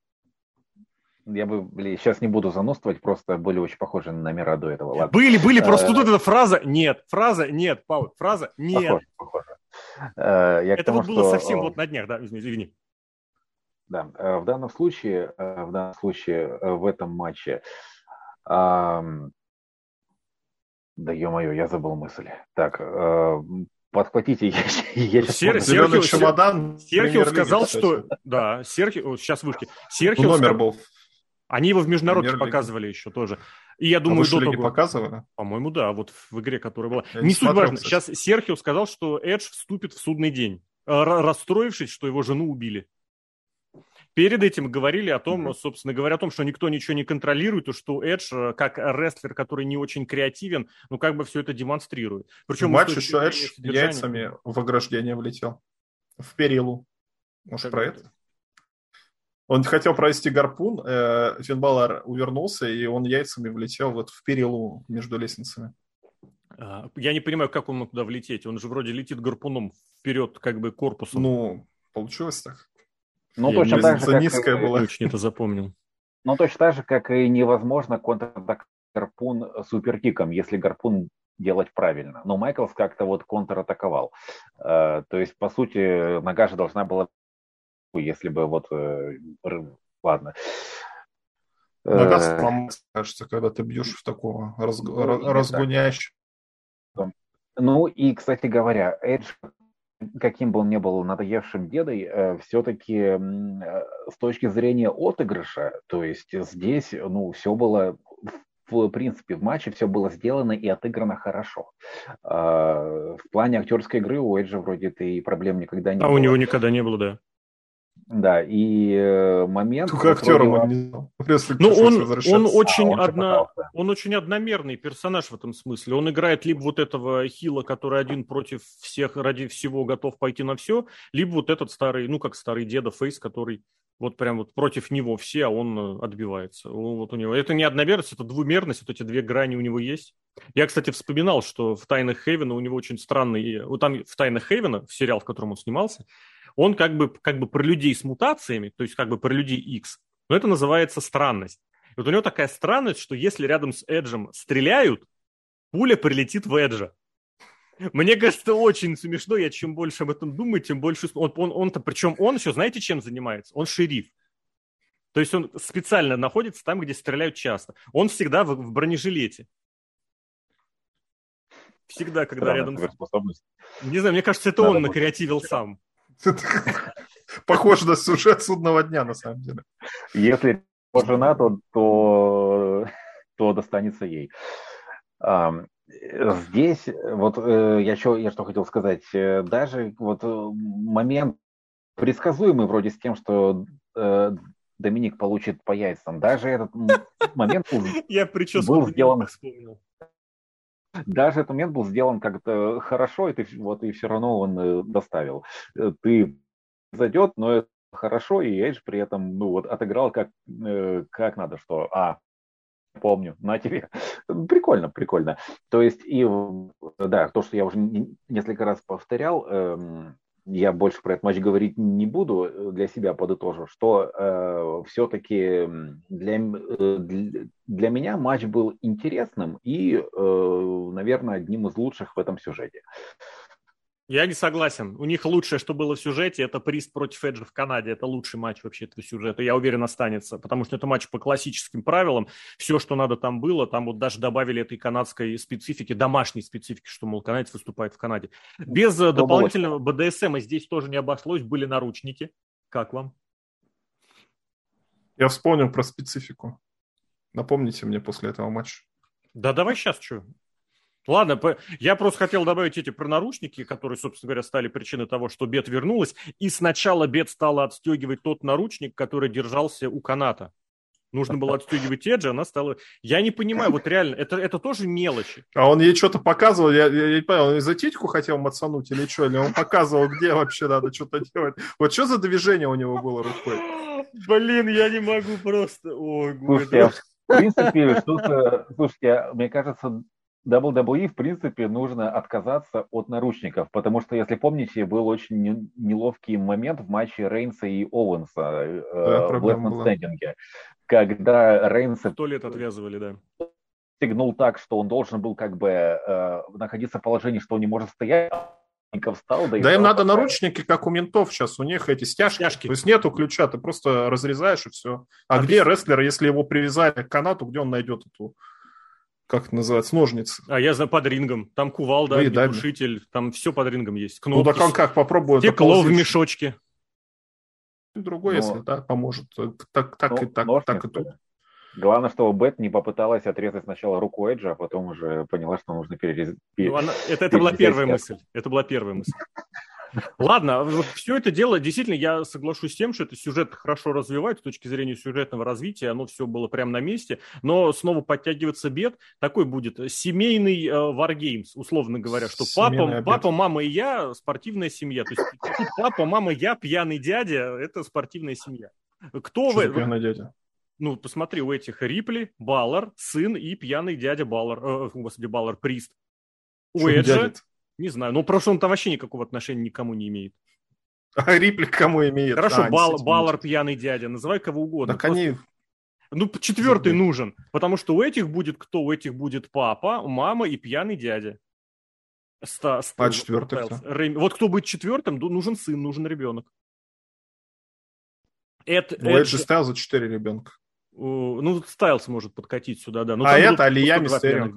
я бы, блин, сейчас не буду заносствовать, просто были очень похожи на номера до этого. Ладно. Были, были, просто тут эта фраза нет, фраза нет, Павел, фраза нет. Похоже, похоже. Я Это тому, вот было что... совсем вот на днях, да, извини. Да, в данном случае, в данном случае, в этом матче, да ё-моё, я забыл мысль. Так, э, подхватите, *laughs* я, я сейчас... Сер, Серхио, чемодан. Серхио сказал, что... Да, Серхио, сейчас вышки. Серхио ну, номер был. Они его в международке показывали еще тоже. И я думаю, а до того... показывали? По-моему, да, вот в игре, которая была. Я не, не суть важно. Сейчас Серхио сказал, что Эдж вступит в судный день, э, расстроившись, что его жену убили. Перед этим говорили о том, mm-hmm. собственно говоря, о том, что никто ничего не контролирует, и что Эдж, э, как рестлер, который не очень креативен, ну, как бы все это демонстрирует. Причем в матче еще Эдж яйцами в ограждение влетел. В перилу. Может, как про это? Он хотел провести гарпун, э, Финн Баллар увернулся, и он яйцами влетел вот в перилу между лестницами. А, я не понимаю, как он мог туда влететь. Он же вроде летит гарпуном вперед, как бы корпусом. Ну, получилось так. Ну, точно так же, как... низкая была. Очень это запомнил. Ну, точно так же, как и невозможно контратаковать гарпун суперкиком, если гарпун делать правильно. Но Майклс как-то вот контратаковал. Э, то есть, по сути, нога же должна была, если бы вот... Э, ладно. Нога э, сломается, кажется, когда ты бьешь в такого разг... ну, разгоняющего. Ну и, кстати говоря, Эдж каким бы он ни был надоевшим дедой, э, все-таки э, с точки зрения отыгрыша, то есть здесь, ну, все было в принципе, в матче все было сделано и отыграно хорошо. А, в плане актерской игры у Эджа вроде этой проблем никогда не а было. А у него никогда не было, да. Да, и э, момент... Только актером он не Ну, он, он, очень а, он, одно, он очень одномерный персонаж в этом смысле. Он играет либо вот этого хила, который один против всех, ради всего готов пойти на все, либо вот этот старый, ну, как старый деда Фейс, который вот прям вот против него все, а он э, отбивается. Вот у него. Это не одномерность, это двумерность, вот эти две грани у него есть. Я, кстати, вспоминал, что в «Тайнах Хейвена» у него очень странный... Вот там в «Тайнах Хейвена», в сериал, в котором он снимался, он как бы, как бы про людей с мутациями, то есть как бы про людей X, но это называется странность. И вот у него такая странность, что если рядом с Эджем стреляют, пуля прилетит в Эджа. Мне кажется, очень смешно. Я чем больше об этом думаю, тем больше... Он, он, он-то, причем он еще, знаете, чем занимается? Он шериф. То есть он специально находится там, где стреляют часто. Он всегда в, в бронежилете. Всегда, когда Странная рядом... Не знаю, мне кажется, это Надо он накреативил сам. *laughs* Похоже на сюжет судного дня, на самом деле. Если жена, то, то, то достанется ей. Здесь, вот э, я что, я что хотел сказать, э, даже вот э, момент предсказуемый вроде с тем, что Доминик получит по яйцам, даже этот момент *laughs* был, я был сделан... Даже этот момент был сделан как-то хорошо, и ты вот и все равно он э, доставил. Э, ты зайдет, но это хорошо, и Эйдж при этом ну вот отыграл как, э, как надо, что а, помню, на тебе. *laughs* Прикольно, прикольно. То есть, и да, то, что я уже несколько раз повторял, эм, я больше про этот матч говорить не буду, э, для себя подытожу, что э, все-таки для, э, для, меня матч был интересным и, э, наверное, одним из лучших в этом сюжете. Я не согласен. У них лучшее, что было в сюжете, это Прист против Эджа в Канаде. Это лучший матч вообще этого сюжета. Я уверен, останется. Потому что это матч по классическим правилам. Все, что надо там было. Там вот даже добавили этой канадской специфики, домашней специфики, что, мол, канадец выступает в Канаде. Без э, дополнительного БДСМ и здесь тоже не обошлось. Были наручники. Как вам? Я вспомнил про специфику. Напомните мне после этого матча. Да давай сейчас, что? Ладно, я просто хотел добавить эти про наручники, которые, собственно говоря, стали причиной того, что Бет вернулась. И сначала Бет стала отстегивать тот наручник, который держался у каната. Нужно было отстегивать Эджи, она стала... Я не понимаю, вот реально, это, это тоже мелочи. А он ей что-то показывал, я, я, я не понял, он за титьку хотел мацануть или что? Или он показывал, где вообще надо что-то делать? Вот что за движение у него было рукой? Блин, я не могу просто... Ой, Слушайте, в принципе, что-то... Слушайте, мне кажется, WWE, в принципе, нужно отказаться от наручников, потому что, если помните, был очень неловкий момент в матче Рейнса и Оуэнса э, да, в Лестном стендинге, когда Рейнса... Сто лет отвязывали, да. Стегнул так, что он должен был как бы э, находиться в положении, что он не может стоять, встал. Да, да им надо наручники, как у ментов сейчас, у них эти стяжки. стяжки. То есть нету ключа, ты просто разрезаешь и все. А, а где ты... рестлер, если его привязали к канату, где он найдет эту как это называется, ножницы. А я знаю под рингом. Там кувалда, глушитель, там все под рингом есть. Кнопки, ну так он как, попробуй. Стекло в мешочке. Другой, но... если да, поможет. Так, так но, и так, так и тут. Главное, чтобы Бет не попыталась отрезать сначала руку Эджа, а потом уже поняла, что нужно перерезать. Ну, она... это, это была первая мысль. Это была первая мысль. Ладно, вот все это дело, действительно, я соглашусь с тем, что это сюжет хорошо развивает с точки зрения сюжетного развития, оно все было прямо на месте, но снова подтягиваться бед, такой будет семейный э, Wargames, условно говоря, что папа, папа, мама и я спортивная семья, то есть папа, мама, я, пьяный дядя, это спортивная семья. Кто что вы? Пьяный дядя? Ну, посмотри, у этих Рипли, Баллар, сын и пьяный дядя Баллар, э, господи, Баллар, Прист. У Эджа, не знаю. Ну, просто он там вообще никакого отношения никому не имеет. *laughs* А Рипли кому имеет? Хорошо, а, Бал, Баллар пьяный дядя, называй кого угодно. Так просто... они... Ну, четвертый нужен, потому что у этих будет кто? У этих будет папа, мама и пьяный дядя. Ста, ста, а четвертый кто? Вот кто будет четвертым, нужен сын, нужен ребенок. Это, ну, это... же за четыре ребенка. Ну, Стайлс может подкатить сюда, да. Но а это Алия Мистерио.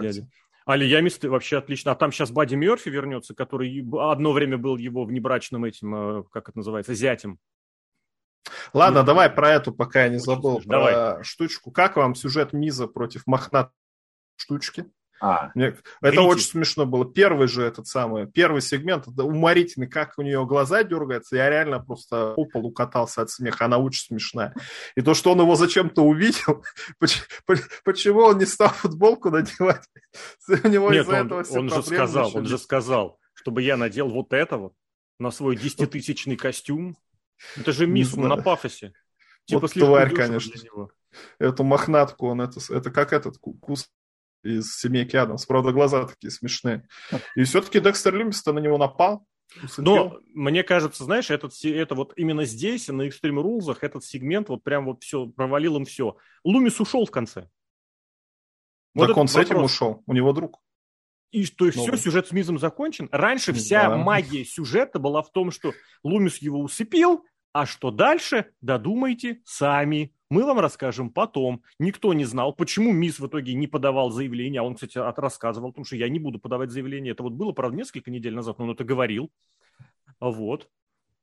Алия Мисты вообще отлично. А там сейчас Бади Мерфи вернется, который одно время был его внебрачным этим, э, как это называется, зятем. Ладно, ну, давай про эту, пока я не забыл, про давай. штучку. Как вам сюжет Миза против Мохнат штучки? А, Мне, это очень смешно было. Первый же этот самый, первый сегмент, это уморительный, как у нее глаза дергаются. Я реально просто по полу катался от смеха, она очень смешная. И то, что он его зачем-то увидел, *laughs* почему он не стал футболку надевать, *laughs* у него из-за этого все он же сказал, он же сказал, чтобы я надел вот это вот на свой десятитысячный костюм. Это же мисс на пафосе. Типа вот тварь, конечно. Эту мохнатку, он это, это как этот кус из семейки Адамс. Правда, глаза такие смешные. И все-таки Декстер Люмис-то на него напал. Но мне кажется, знаешь, этот, это вот именно здесь, на Extreme Rules, этот сегмент вот прям вот все, провалил им все. Лумис ушел в конце. Вот так он с этим ушел, у него друг. И то есть ну, все, сюжет с Мизом закончен. Раньше вся да. магия сюжета была в том, что Лумис его усыпил, а что дальше, додумайте сами. Мы вам расскажем потом. Никто не знал, почему Мисс в итоге не подавал заявление. А он, кстати, от рассказывал о том, что я не буду подавать заявление. Это вот было, правда, несколько недель назад, но он это говорил. Вот.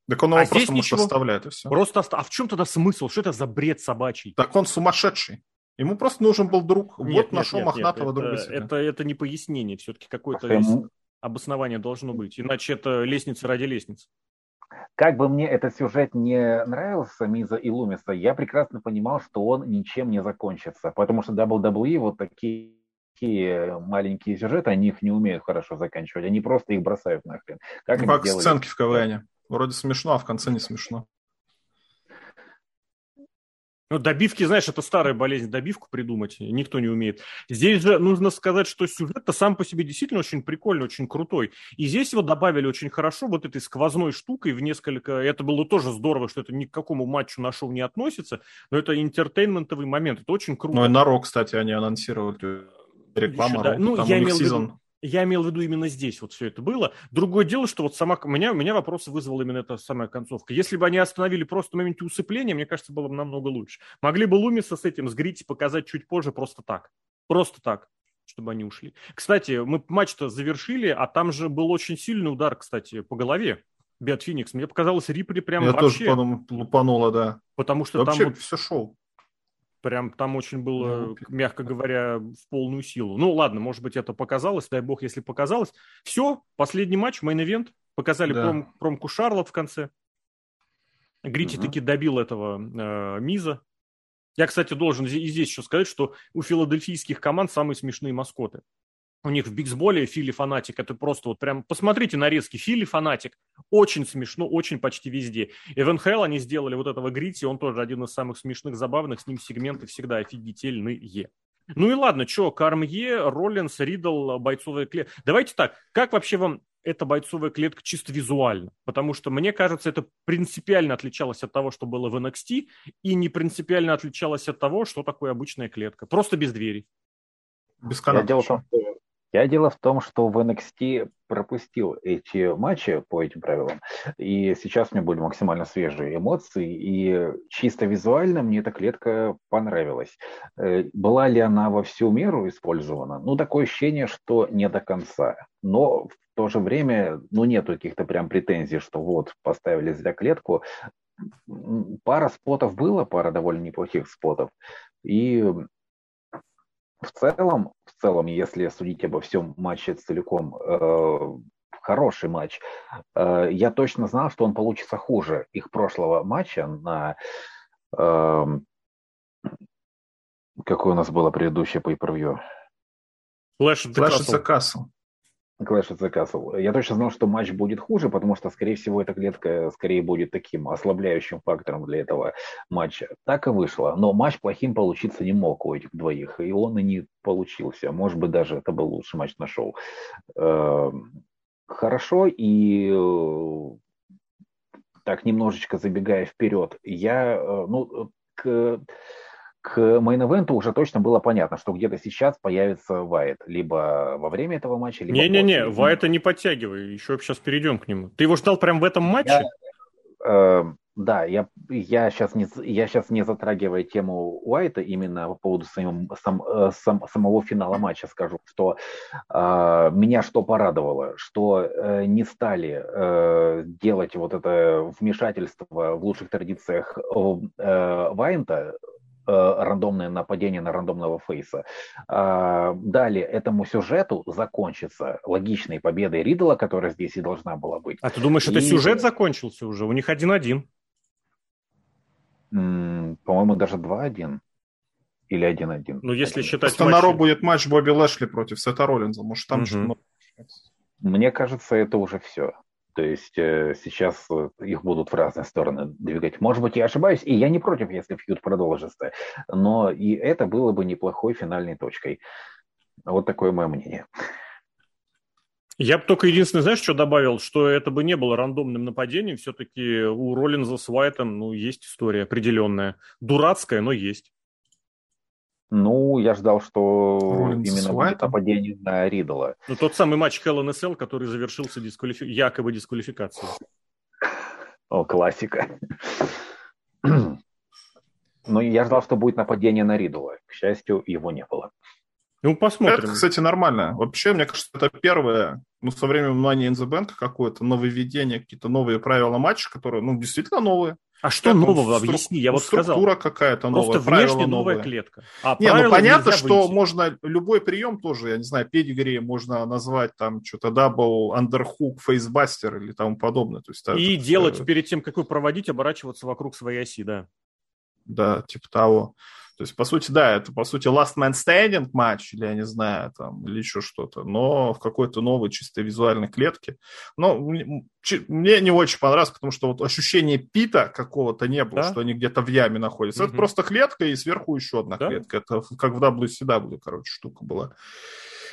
Так он его а просто может ничего. оставляет, и все. Просто оста... А в чем тогда смысл? Что это за бред собачий? Так он сумасшедший. Ему просто нужен был друг. Нет, вот нет, нашел нет, мохнатого нет, друга это, Это, это не пояснение. Все-таки какое-то ему... обоснование должно быть. Иначе это лестница ради лестницы. Как бы мне этот сюжет не нравился, Миза и Лумиса, я прекрасно понимал, что он ничем не закончится, потому что WWE вот такие такие маленькие сюжеты, они их не умеют хорошо заканчивать, они просто их бросают нахрен. Как, как сценки в КВН. Вроде смешно, а в конце не смешно. Ну, добивки, знаешь, это старая болезнь, добивку придумать никто не умеет. Здесь же нужно сказать, что сюжет-то сам по себе действительно очень прикольный, очень крутой. И здесь его добавили очень хорошо вот этой сквозной штукой в несколько... Это было тоже здорово, что это ни к какому матчу на шоу не относится, но это интертейментовый момент, это очень круто. Ну и на Рок, кстати, они анонсировали рекламу. Еще, да. Ну, я имел в виду я имел в виду именно здесь вот все это было. Другое дело, что вот сама... Меня, меня вопросы вызвала именно эта самая концовка. Если бы они остановили просто на моменте усыпления, мне кажется, было бы намного лучше. Могли бы Лумиса с этим сгрить и показать чуть позже просто так. Просто так чтобы они ушли. Кстати, мы матч-то завершили, а там же был очень сильный удар, кстати, по голове. Бет Феникс. Мне показалось, Рипли прям Я вообще... тоже подумал, лупануло, да. Потому что вообще там... Вот... все шоу. Прям там очень было, мягко говоря, в полную силу. Ну, ладно, может быть, это показалось, дай бог, если показалось. Все, последний матч, main event. Показали да. пром, промку Шарлот в конце. Грити угу. таки добил этого э, Миза. Я, кстати, должен и здесь еще сказать, что у филадельфийских команд самые смешные маскоты. У них в Бигсболе Фили Фанатик, это просто вот прям, посмотрите нарезки, Фили Фанатик, очень смешно, очень почти везде. И в НХЛ они сделали вот этого Грити, он тоже один из самых смешных, забавных, с ним сегменты всегда офигительные. Ну и ладно, что, Кармье, Роллинс, Ридл, бойцовая клетка. Давайте так, как вообще вам эта бойцовая клетка чисто визуально? Потому что, мне кажется, это принципиально отличалось от того, что было в NXT, и не принципиально отличалось от того, что такое обычная клетка. Просто без дверей. Без каната. Я дело в том, что я дело в том, что в NXT пропустил эти матчи по этим правилам, и сейчас мне были максимально свежие эмоции, и чисто визуально мне эта клетка понравилась. Э, была ли она во всю меру использована? Ну, такое ощущение, что не до конца. Но в то же время, ну, нет каких-то прям претензий, что вот, поставили зря клетку. Пара спотов было, пара довольно неплохих спотов. И в целом, в целом, если судить обо всем матче целиком, э, хороший матч. Э, я точно знал, что он получится хуже их прошлого матча на э, какое у нас было предыдущее по per Clash of the Castle. Clash of the Castle. Я точно знал, что матч будет хуже, потому что, скорее всего, эта клетка скорее будет таким ослабляющим фактором для этого матча. Так и вышло. Но матч плохим получиться не мог у этих двоих, и он и не получился. Может быть, даже это был лучший матч на шоу. Эм, хорошо, и э, так немножечко забегая вперед, я, э, ну, к к мейн-эвенту уже точно было понятно, что где-то сейчас появится Вайт. Либо во время этого матча, либо Не-не-не, Вайта не подтягивай, еще сейчас перейдем к нему. Ты его ждал прямо в этом матче? Я, э, да, я, я, сейчас не, я сейчас не затрагивая тему Уайта именно по поводу самим, сам, э, сам, самого финала матча скажу, что э, меня что порадовало, что э, не стали э, делать вот это вмешательство в лучших традициях э, Вайнта, рандомное нападение на рандомного фейса. А, далее этому сюжету закончится логичной победой Ридла, которая здесь и должна была быть. А ты думаешь, и... это сюжет закончился уже? У них один-один. По-моему, даже 2-1. Или 1-1. Ну, если считать Просто на Ро будет матч Бобби Лэшли против Сета Роллинза. Может, там угу. что-то... Мне кажется, это уже все. То есть э, сейчас э, их будут в разные стороны двигать. Может быть, я ошибаюсь, и я не против, если фьюд продолжится. Но и это было бы неплохой финальной точкой. Вот такое мое мнение. Я бы только единственное, знаешь, что добавил, что это бы не было рандомным нападением. Все-таки у Роллинза с Уайтом ну, есть история определенная. Дурацкая, но есть. Ну, я ждал, что Роллинс именно будет нападение на Ридла. Ну, тот самый матч Hell in SL, который завершился дисквалифи... якобы дисквалификацией. О, классика. *clears throat* Ну, я ждал, что будет нападение на Ридла. К счастью, его не было. Ну, посмотрим. Это, кстати, нормально. Вообще, мне кажется, это первое, ну, со временем Money in the Bank какое-то нововведение, какие-то новые правила матча, которые, ну, действительно новые. А что это нового? Стру... Объясни, я вот сказал. Структура какая-то новая, Просто внешне новая новые. клетка. А не, ну понятно, что выйти. можно любой прием тоже, я не знаю, pedigree можно назвать там что-то double underhook facebuster или тому подобное. То есть, И это, делать перед тем, как вы проводить, оборачиваться вокруг своей оси, да. Да, типа того. То есть, по сути, да, это, по сути, last man standing матч, или, я не знаю, там, или еще что-то, но в какой-то новой чисто визуальной клетке. Но мне не очень понравилось, потому что вот ощущение пита какого-то не было, да? что они где-то в яме находятся. Угу. Это просто клетка и сверху еще одна да? клетка. Это как в WCW, короче, штука была.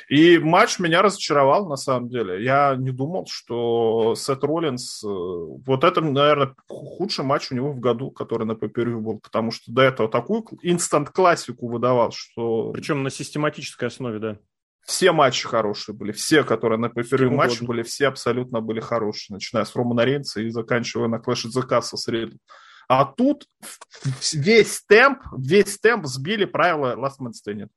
И матч меня разочаровал, на самом деле. Я не думал, что Сет Роллинс... Э, вот это, наверное, худший матч у него в году, который на пейпервью был, потому что до этого такую инстант-классику выдавал, что... Причем на систематической основе, да. Все матчи хорошие были, все, которые на пейпервью матче были, все абсолютно были хорошие, начиная с Романа Рейнса и заканчивая на Clash of the Castle с Ридлом. А тут весь темп, весь темп сбили правила Last Man Standing.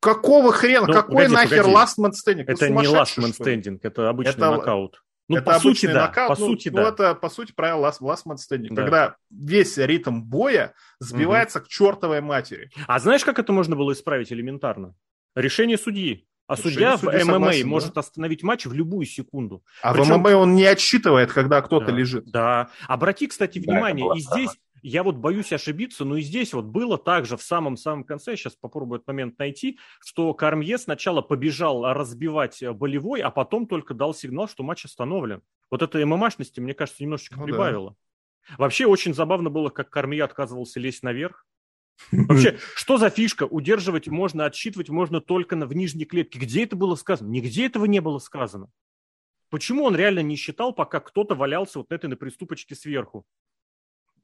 Какого хрена? Ну, Какой погоди, нахер погоди. last man standing? Это не last man standing, это обычный это, нокаут. Ну, это по сути, да. Нокаут, по ну, сути, ну, да. это, по сути, правило last, last man standing. Да. Когда весь ритм боя сбивается угу. к чертовой матери. А знаешь, как это можно было исправить элементарно? Решение судьи. А Решение судья в ММА согласен, может да? остановить матч в любую секунду. А Причем... в ММА он не отсчитывает, когда кто-то да, лежит. Да. Обрати, кстати, внимание, да, и здесь я вот боюсь ошибиться, но и здесь вот было также в самом-самом конце, сейчас попробую этот момент найти, что Кармье сначала побежал разбивать э, болевой, а потом только дал сигнал, что матч остановлен. Вот это ММАшности, мне кажется, немножечко ну, прибавило. Да. Вообще очень забавно было, как Кармье отказывался лезть наверх. *laughs* Вообще, что за фишка? Удерживать можно, отсчитывать можно только на, в нижней клетке. Где это было сказано? Нигде этого не было сказано. Почему он реально не считал, пока кто-то валялся вот этой на приступочке сверху?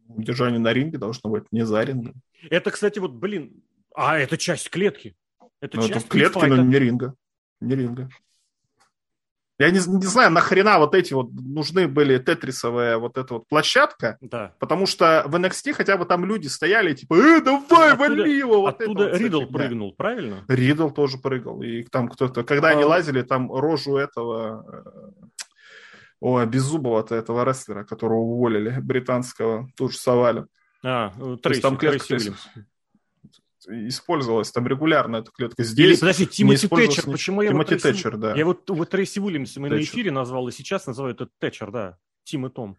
Удержание на ринге должно быть не за рингом. Это, кстати, вот, блин, а это часть клетки. Это ну, часть это клетки, но не ринга. Не ринга. Я не, не знаю, нахрена вот эти вот нужны были тетрисовая вот эта вот площадка, да. потому что в NXT хотя бы там люди стояли, типа, э, давай, оттуда, вали его! Вот оттуда это, Ридл прыгнул, правильно? Ридл тоже прыгал, и там кто-то, когда а... они лазили, там рожу этого, о, беззубого-то этого рестлера, которого уволили, британского, тоже совали. А, Трейси, То есть там клетка, Трейси использовалась там регулярно эта клетка. Здесь Или, подожди, Тимоти Тэтчер, почему я Тимоти вот Тэтчер, да. Я вот, вот Трейси Уильямс мы на эфире назвал, и сейчас называю это Тэтчер, да. Тим и Том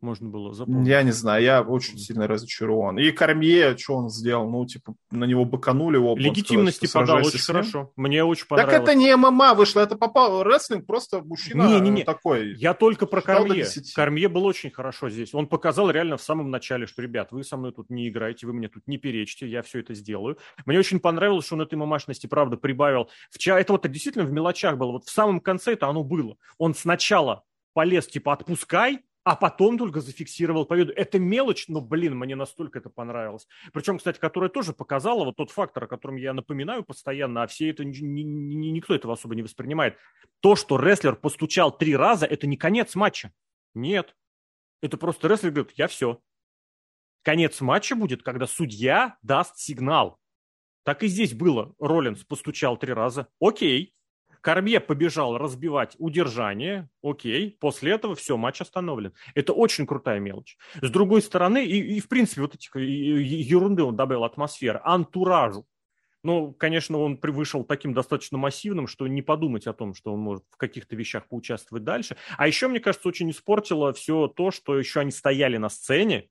можно было запомнить. Я не знаю, я очень сильно разочарован. И Кормье, что он сделал? Ну, типа, на него быканули его. Легитимности сказал, подал очень хорошо. Мне очень понравилось. Так это не ММА вышло, это попал рестлинг, просто мужчина не, не, не. такой. Я только про Кормье. Кормье был очень хорошо здесь. Он показал реально в самом начале, что, ребят, вы со мной тут не играете, вы мне тут не перечите, я все это сделаю. Мне очень понравилось, что он этой мамашности, правда, прибавил. Это вот действительно в мелочах было. Вот в самом конце это оно было. Он сначала полез, типа, отпускай, а потом только зафиксировал победу. Это мелочь, но, блин, мне настолько это понравилось. Причем, кстати, которая тоже показала вот тот фактор, о котором я напоминаю постоянно, а все это, ни, ни, никто этого особо не воспринимает. То, что рестлер постучал три раза, это не конец матча. Нет. Это просто рестлер говорит, я все. Конец матча будет, когда судья даст сигнал. Так и здесь было. Роллинс постучал три раза. Окей, Корбье побежал разбивать удержание, окей, после этого все, матч остановлен. Это очень крутая мелочь. С другой стороны, и, и в принципе, вот этих ерунды он добавил атмосферы, антуражу. Ну, конечно, он вышел таким достаточно массивным, что не подумать о том, что он может в каких-то вещах поучаствовать дальше. А еще, мне кажется, очень испортило все то, что еще они стояли на сцене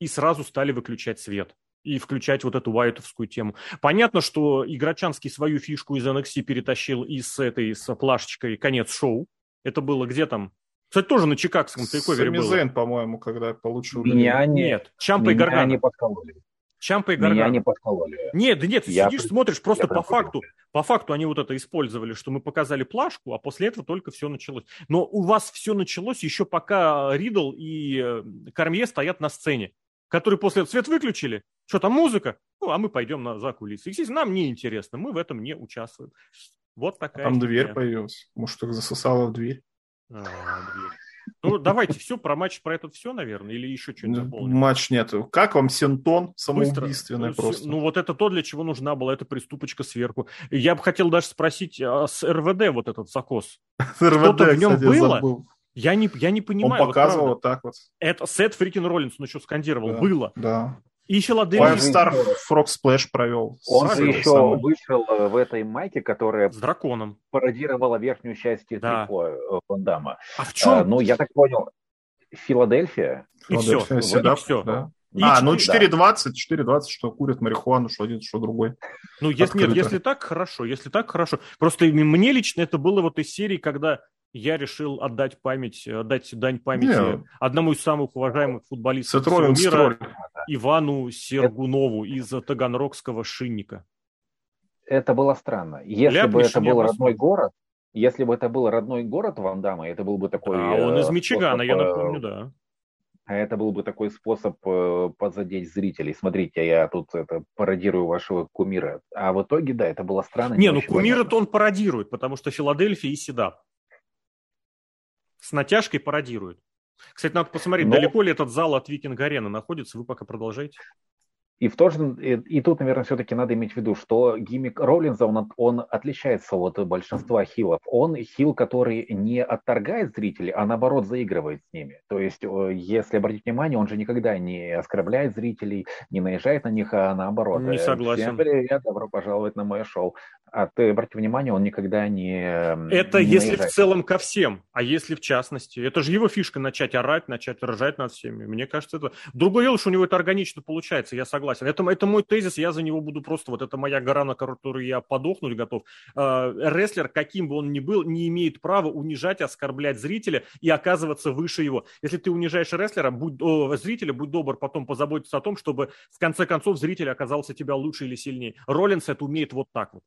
и сразу стали выключать свет и включать вот эту вайтовскую тему. Понятно, что Играчанский свою фишку из NXT перетащил из этой с плашечкой конец шоу. Это было где там? Кстати, тоже на чикагском тейковере было. Зейн, по-моему, когда получил... Меня не... Нет, Чампа и Гаргана. не подкололи. Чампа и Гаргана. Меня не подкололи. Нет, да нет, ты я сидишь, смотришь просто по факту. По факту они вот это использовали, что мы показали плашку, а после этого только все началось. Но у вас все началось еще пока Ридл и э, Кормье стоят на сцене которые после этого свет выключили. Что там музыка? Ну, а мы пойдем на, за кулисы. Естественно, нам не интересно, мы в этом не участвуем. Вот такая. Там дверь появилась. Может, их засосало в дверь. А, дверь. Ну, давайте все, про матч, про это все, наверное, или еще что-нибудь дополним? Матч нет. Как вам Синтон самоубийственный Быстро. просто? Ну, вот это то, для чего нужна была эта приступочка сверху. Я бы хотел даже спросить, а с РВД вот этот закос? *laughs* Что-то в нем было? Я не, я не понимаю. Он показывал вот, вот так вот. Это Сет Фрикин Роллинс, он еще скандировал. Да, было. Да. И Филадельфия... Five Star Frog Splash провел. Он же еще самый. вышел э, в этой майке, которая... С драконом. Пародировала верхнюю часть да. трико э, Вандама. А в чем? А, ну, я так понял, Филадельфия. И Филадельфия, все. Да, все. Да. И а, 4, ну 4.20, да. 4.20, что курят марихуану, что один, что другой. Ну, если, нет, если так, хорошо, если так, хорошо. Просто мне лично это было вот из серии, когда я решил отдать память, отдать дань памяти Не. одному из самых уважаемых футболистов всего мира, строй. Ивану Сергунову из Таганрогского Шинника. Это было странно. Если Ляпнешь бы это был родной город, если бы это был родной город Вандама, это был бы такой... А он из э, Мичигана, способ, я напомню, да. А это был бы такой способ э, позадеть зрителей. Смотрите, я тут это пародирую вашего кумира. А в итоге, да, это было странно. Не, ну кумира-то он пародирует, потому что Филадельфия и Седап с натяжкой пародирует. Кстати, надо посмотреть, Но... далеко ли этот зал от Викинг-арены находится. Вы пока продолжайте. И, в то же, и, и тут, наверное, все-таки надо иметь в виду, что гиммик Роллинза, он, он отличается от большинства хилов. Он хил, который не отторгает зрителей, а наоборот заигрывает с ними. То есть, если обратить внимание, он же никогда не оскорбляет зрителей, не наезжает на них, а наоборот. Не согласен. Всем привет, добро пожаловать на мое шоу. А ты, обрати внимание, он никогда не Это не если наезжает. в целом ко всем, а если в частности. Это же его фишка начать орать, начать ржать над всеми. Мне кажется, это... Другое дело, что у него это органично получается, я согласен согласен. Это, это мой тезис, я за него буду просто, вот это моя гора, на которую я подохнуть готов. Э, рестлер, каким бы он ни был, не имеет права унижать, оскорблять зрителя и оказываться выше его. Если ты унижаешь рестлера, будь, о, зрителя, будь добр потом позаботиться о том, чтобы в конце концов зритель оказался тебя лучше или сильнее. Роллинс это умеет вот так вот.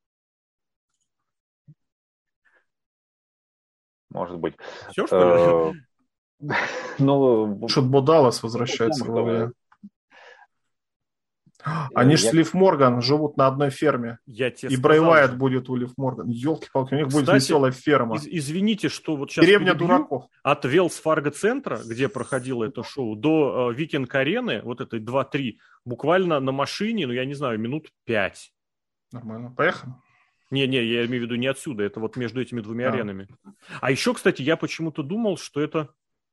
Может быть. Все, что ли? Э, *laughs* ну, Что-то Будалас возвращается в голове. Они же с Лив Морган живут на одной ферме. Я тебе и Брэй Уайт будет у Лив Морган. Елки-палки, у них Кстати, будет веселая ферма. Из- извините, что вот сейчас... Деревня дураков. От Велс Фарго центра, где проходило это шоу, до э, Викинг арены, вот этой 2-3, буквально на машине, ну я не знаю, минут 5. Нормально. Поехали. Не-не, я имею в виду не отсюда, это вот между этими двумя а. аренами. А еще, кстати, я почему-то думал, что это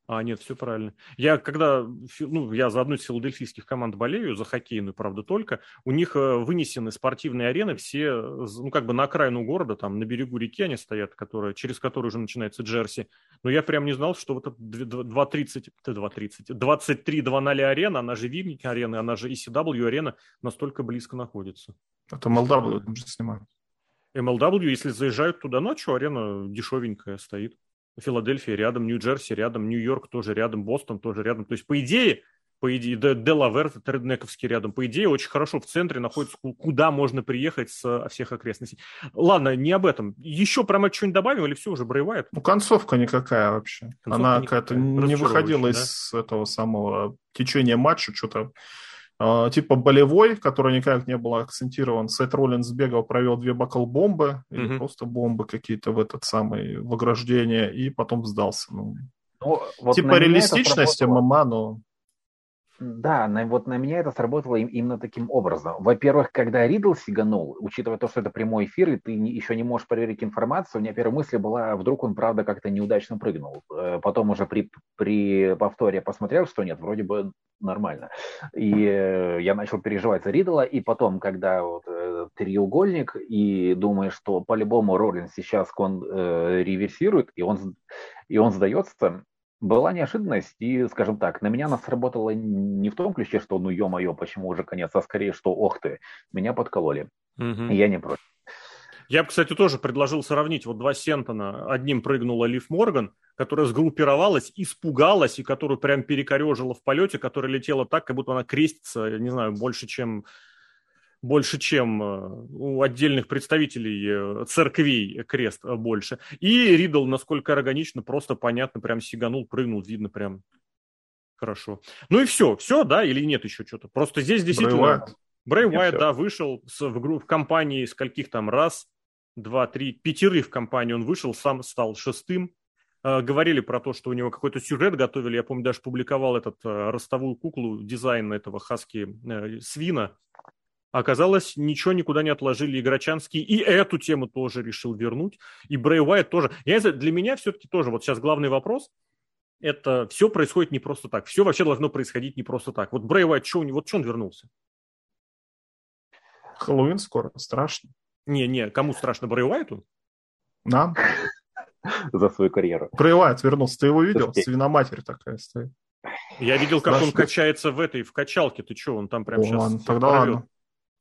а, нет, все правильно. Я когда, ну, я за одну из филадельфийских команд болею, за хоккейную, правда, только, у них э, вынесены спортивные арены все, ну, как бы на окраину города, там, на берегу реки они стоят, которая, через которую уже начинается Джерси. Но я прям не знал, что вот это 2.30, 2.30, 23.00 арена, она же Вивник арена, она же ECW арена, настолько близко находится. Это MLW там же снимают. MLW, если заезжают туда ночью, арена дешевенькая стоит. Филадельфия рядом, Нью-Джерси рядом, Нью-Йорк тоже рядом, Бостон тоже рядом. То есть, по идее, по идее, Делавер, Треднековский рядом, по идее, очень хорошо в центре находится, куда можно приехать с всех окрестностей. Ладно, не об этом. Еще про матч что-нибудь добавим или все уже бревает? Ну, концовка никакая вообще. Концовка Она какая-то не выходила да? из этого самого течения матча, что-то типа болевой, который никак не был акцентирован. Сет Роллинс бегал, провел две бакал-бомбы, mm-hmm. или просто бомбы какие-то в этот самый, в ограждение, и потом сдался. Ну, ну, вот типа реалистичность ММА, но да, на, вот на меня это сработало им, именно таким образом. Во-первых, когда Ридл сиганул, учитывая то, что это прямой эфир, и ты не, еще не можешь проверить информацию, у меня первая мысль была, вдруг он, правда, как-то неудачно прыгнул. Э, потом уже при, при повторе посмотрел, что нет, вроде бы нормально. И э, я начал переживать за Ридла, и потом, когда вот, э, треугольник, и думаешь, что по-любому Роллин сейчас он э, реверсирует, и он, и он сдается, была неожиданность, и, скажем так, на меня она сработала не в том ключе, что ну ё-моё, почему уже конец, а скорее, что ох ты, меня подкололи. Угу. я не против. Я бы, кстати, тоже предложил сравнить вот два Сентона. Одним прыгнула Лив Морган, которая сгруппировалась, испугалась и которую прям перекорежила в полете, которая летела так, как будто она крестится, не знаю, больше, чем больше, чем э, у отдельных представителей э, церквей крест э, больше. И Ридл, насколько органично, просто понятно, прям сиганул, прыгнул, видно прям хорошо. Ну и все, все, да, или нет еще что-то? Просто здесь действительно... Брэй Уайт, да, вышел с, в, в компании скольких там раз, два, три, пятерых в компании он вышел, сам стал шестым. Э, говорили про то, что у него какой-то сюжет готовили. Я помню, даже публиковал этот э, ростовую куклу, дизайн этого хаски э, свина. Оказалось, ничего никуда не отложили Играчанский, и эту тему тоже решил вернуть, и Брэй Уайт тоже. Я знаю, для меня все-таки тоже, вот сейчас главный вопрос, это все происходит не просто так. Все вообще должно происходить не просто так. Вот Брэй Уайт, что, вот что он вернулся? Хэллоуин скоро, страшно. Не-не, кому страшно, Брэй Уайту? Нам. За свою карьеру. Брэй Уайт вернулся, ты его видел? Свиноматерь такая стоит. Я видел, как он качается в этой, в качалке. Ты что, он там прям сейчас... Тогда ладно.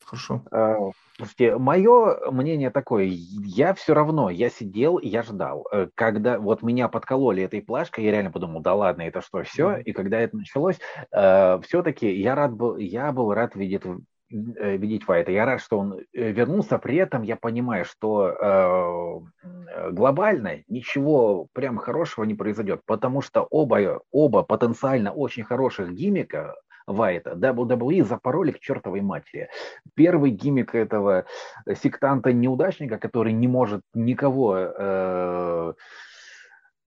Хорошо. А, слушайте, мое мнение такое, я все равно, я сидел, я ждал. Э, когда вот меня подкололи этой плашкой, я реально подумал, да ладно, это что, все? И когда это началось, э, все-таки я рад был, я был рад видеть Э, видеть Вайта. Я рад, что он вернулся. При этом я понимаю, что э, глобально ничего прям хорошего не произойдет, потому что оба, оба потенциально очень хороших гиммика Вайта WWE запороли к чертовой матери. Первый гиммик этого сектанта-неудачника, который не может никого... Э,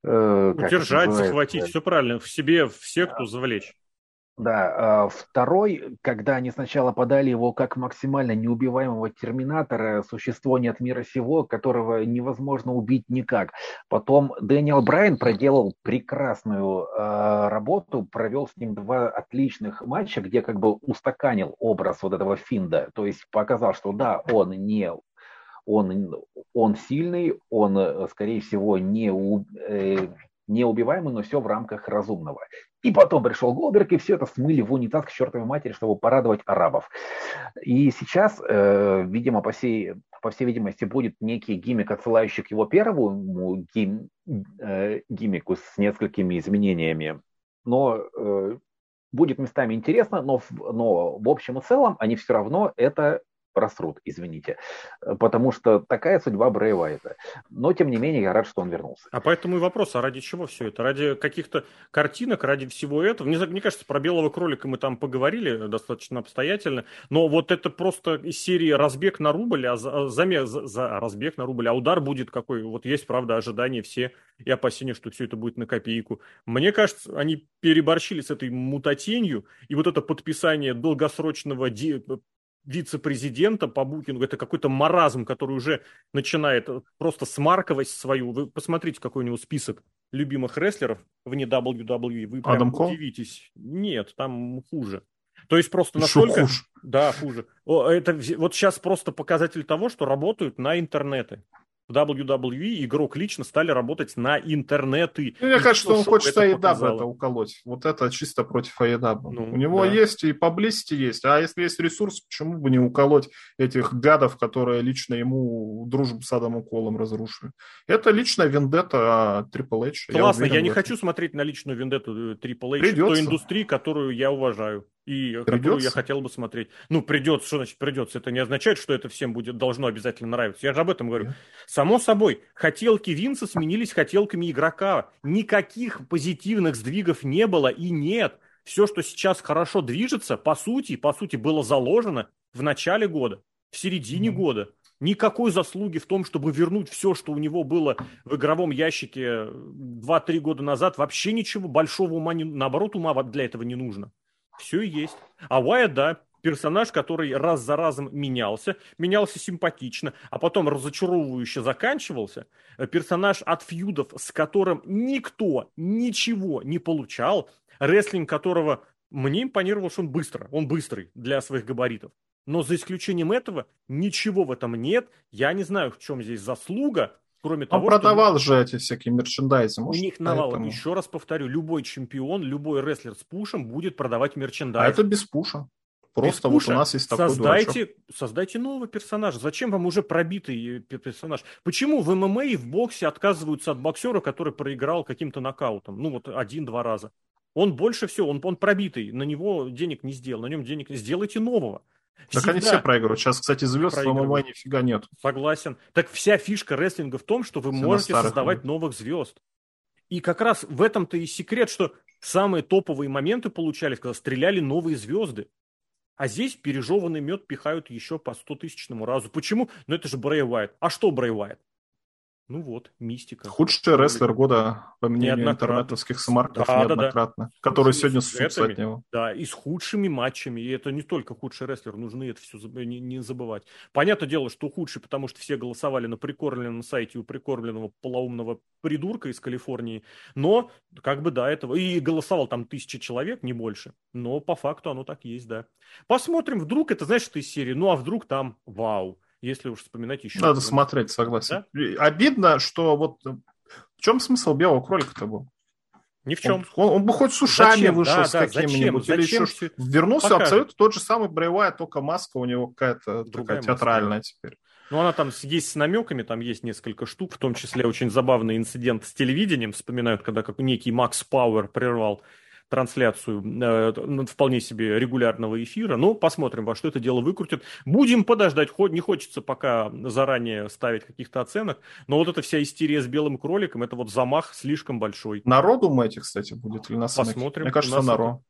э, Удержать, захватить, все правильно, в себе в секту завлечь. Да, а, второй, когда они сначала подали его как максимально неубиваемого терминатора, существо не от мира сего, которого невозможно убить никак. Потом Дэниел Брайан проделал прекрасную э, работу, провел с ним два отличных матча, где как бы устаканил образ вот этого Финда, то есть показал, что да, он не он, он сильный, он, скорее всего, не, э, неубиваемый, но все в рамках разумного. И потом пришел Голдберг, и все это смыли в унитаз к чертовой матери, чтобы порадовать арабов. И сейчас, э, видимо, по всей, по всей видимости, будет некий гиммик, отсылающий к его первому гим, э, гиммику с несколькими изменениями. Но э, будет местами интересно, но, но в общем и целом они все равно это просрут, извините. Э, потому что такая судьба Брэй Уайта. Но, тем не менее, я рад, что он вернулся. А поэтому и вопрос, а ради чего все это? Ради каких-то картинок, ради всего этого? Мне, мне кажется, про белого кролика мы там поговорили достаточно обстоятельно, но вот это просто из серии разбег на рубль, а за, за, за разбег на рубль, а удар будет какой? Вот есть, правда, ожидания все и опасения, что все это будет на копейку. Мне кажется, они переборщили с этой мутатенью, и вот это подписание долгосрочного вице-президента по букингу. Это какой-то маразм, который уже начинает просто смарковать свою. Вы посмотрите, какой у него список любимых рестлеров вне WWE. Вы прям Адам удивитесь. Нет, там хуже. То есть просто настолько... хуже. Да, хуже. Это вот сейчас просто показатель того, что работают на интернеты в WWE игрок лично стали работать на интернеты. Мне кажется, что он хочет Айдаба это уколоть. Вот это чисто против Айдаба. Ну, У него да. есть и поблизости есть. А если есть ресурс, почему бы не уколоть этих гадов, которые лично ему дружбу с Адамом Колом разрушили? Это личная вендетта Triple H. Классно, я, я не хочу смотреть на личную вендетту э, Triple H, Придется. той индустрии, которую я уважаю и придется? которую я хотел бы смотреть. Ну, придется, что значит придется? Это не означает, что это всем будет должно обязательно нравиться. Я же об этом говорю. Yeah. Само собой, хотелки Винса сменились хотелками игрока. Никаких позитивных сдвигов не было и нет. Все, что сейчас хорошо движется, по сути, по сути, было заложено в начале года, в середине mm-hmm. года. Никакой заслуги в том, чтобы вернуть все, что у него было в игровом ящике 2-3 года назад, вообще ничего большого ума, не, наоборот, ума для этого не нужно. Все есть. А Уайт, да, персонаж, который раз за разом менялся, менялся симпатично, а потом разочаровывающе заканчивался. Э, персонаж от фьюдов, с которым никто ничего не получал, рестлинг которого мне импонировал, что он быстро, он быстрый для своих габаритов. Но за исключением этого ничего в этом нет. Я не знаю, в чем здесь заслуга, Кроме того, Он продавал что... же эти всякие мерчендайзы. Может, у них навал. Поэтому... Еще раз повторю, любой чемпион, любой рестлер с пушем будет продавать мерчендайз. А это без пуша. Просто без пуша. вот у нас есть такой создайте, дурачок. Создайте нового персонажа. Зачем вам уже пробитый персонаж? Почему в ММА и в боксе отказываются от боксера, который проиграл каким-то нокаутом? Ну вот один-два раза. Он больше всего, он, он пробитый, на него денег не сделал, на нем денег не сделайте нового. Так они все проигрывают. Сейчас, кстати, звезд в ММА нифига нет. Согласен. Так вся фишка рестлинга в том, что вы все можете создавать нет. новых звезд. И как раз в этом-то и секрет, что самые топовые моменты получались, когда стреляли новые звезды. А здесь пережеванный мед пихают еще по 100 тысячному разу. Почему? Ну это же Брэй Уайт. А что Брэй Уайт? Ну вот, мистика. Худший рестлер года, по мнению интернетовских самарков, да, неоднократно, да, да. который сегодня ссутся от него. Да, и с худшими матчами. И это не только худший рестлер, нужно это все не, не забывать. Понятное дело, что худший, потому что все голосовали на прикормленном сайте у прикормленного полоумного придурка из Калифорнии. Но, как бы до этого, и голосовал там тысяча человек, не больше. Но по факту оно так есть, да. Посмотрим, вдруг это, знаешь, это из серии, ну а вдруг там вау если уж вспоминать еще. Надо смотреть, согласен. Да? Обидно, что вот в чем смысл белого кролика-то был? Ни в чем. Он, он, он бы хоть с ушами зачем? вышел да, с да, какими-нибудь. Или зачем еще... Вернулся Покажет. абсолютно тот же самый Брейвай, только маска у него какая-то Другая такая театральная маска. теперь. Ну, она там есть с намеками, там есть несколько штук, в том числе очень забавный инцидент с телевидением. Вспоминают, когда как некий Макс Пауэр прервал трансляцию э, вполне себе регулярного эфира. Но посмотрим, во что это дело выкрутит. Будем подождать. Не хочется пока заранее ставить каких-то оценок. Но вот эта вся истерия с белым кроликом, это вот замах слишком большой. Народу мы кстати, будет или на Посмотрим. Мне кажется, народу.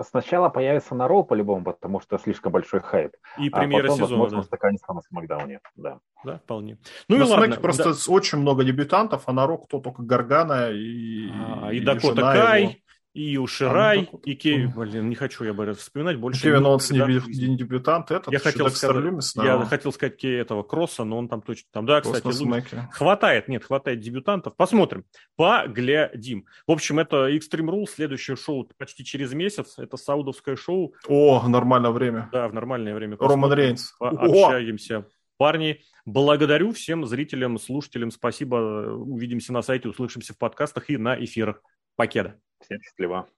Сначала появится на Raw по-любому, потому что слишком большой хайп. И а премьера потом, сезона, возможно, да. стаканится на SmackDown е, да. Да, вполне. Ну на и ладно. просто да. очень много дебютантов, а на Raw кто только Гаргано и... А, и, и Дакота Кай, его. Ио Шираи, а, и Кевин... Блин, не хочу я бы вспоминать больше. Кевин Оуэнс не, не дебютант, этот я хотел сказать, Люмис, но... Я хотел сказать Кей этого Кросса, но он там точно... Там, да, кстати, Луис... хватает, нет, хватает дебютантов. Посмотрим, поглядим. В общем, это Extreme Rules, следующее шоу почти через месяц. Это саудовское шоу. О, нормальное время. Да, в нормальное время. Роман Рейнс. Общаемся. Парни, благодарю всем зрителям, слушателям. Спасибо. Увидимся на сайте, услышимся в подкастах и на эфирах. Покеда. Всем счастливо.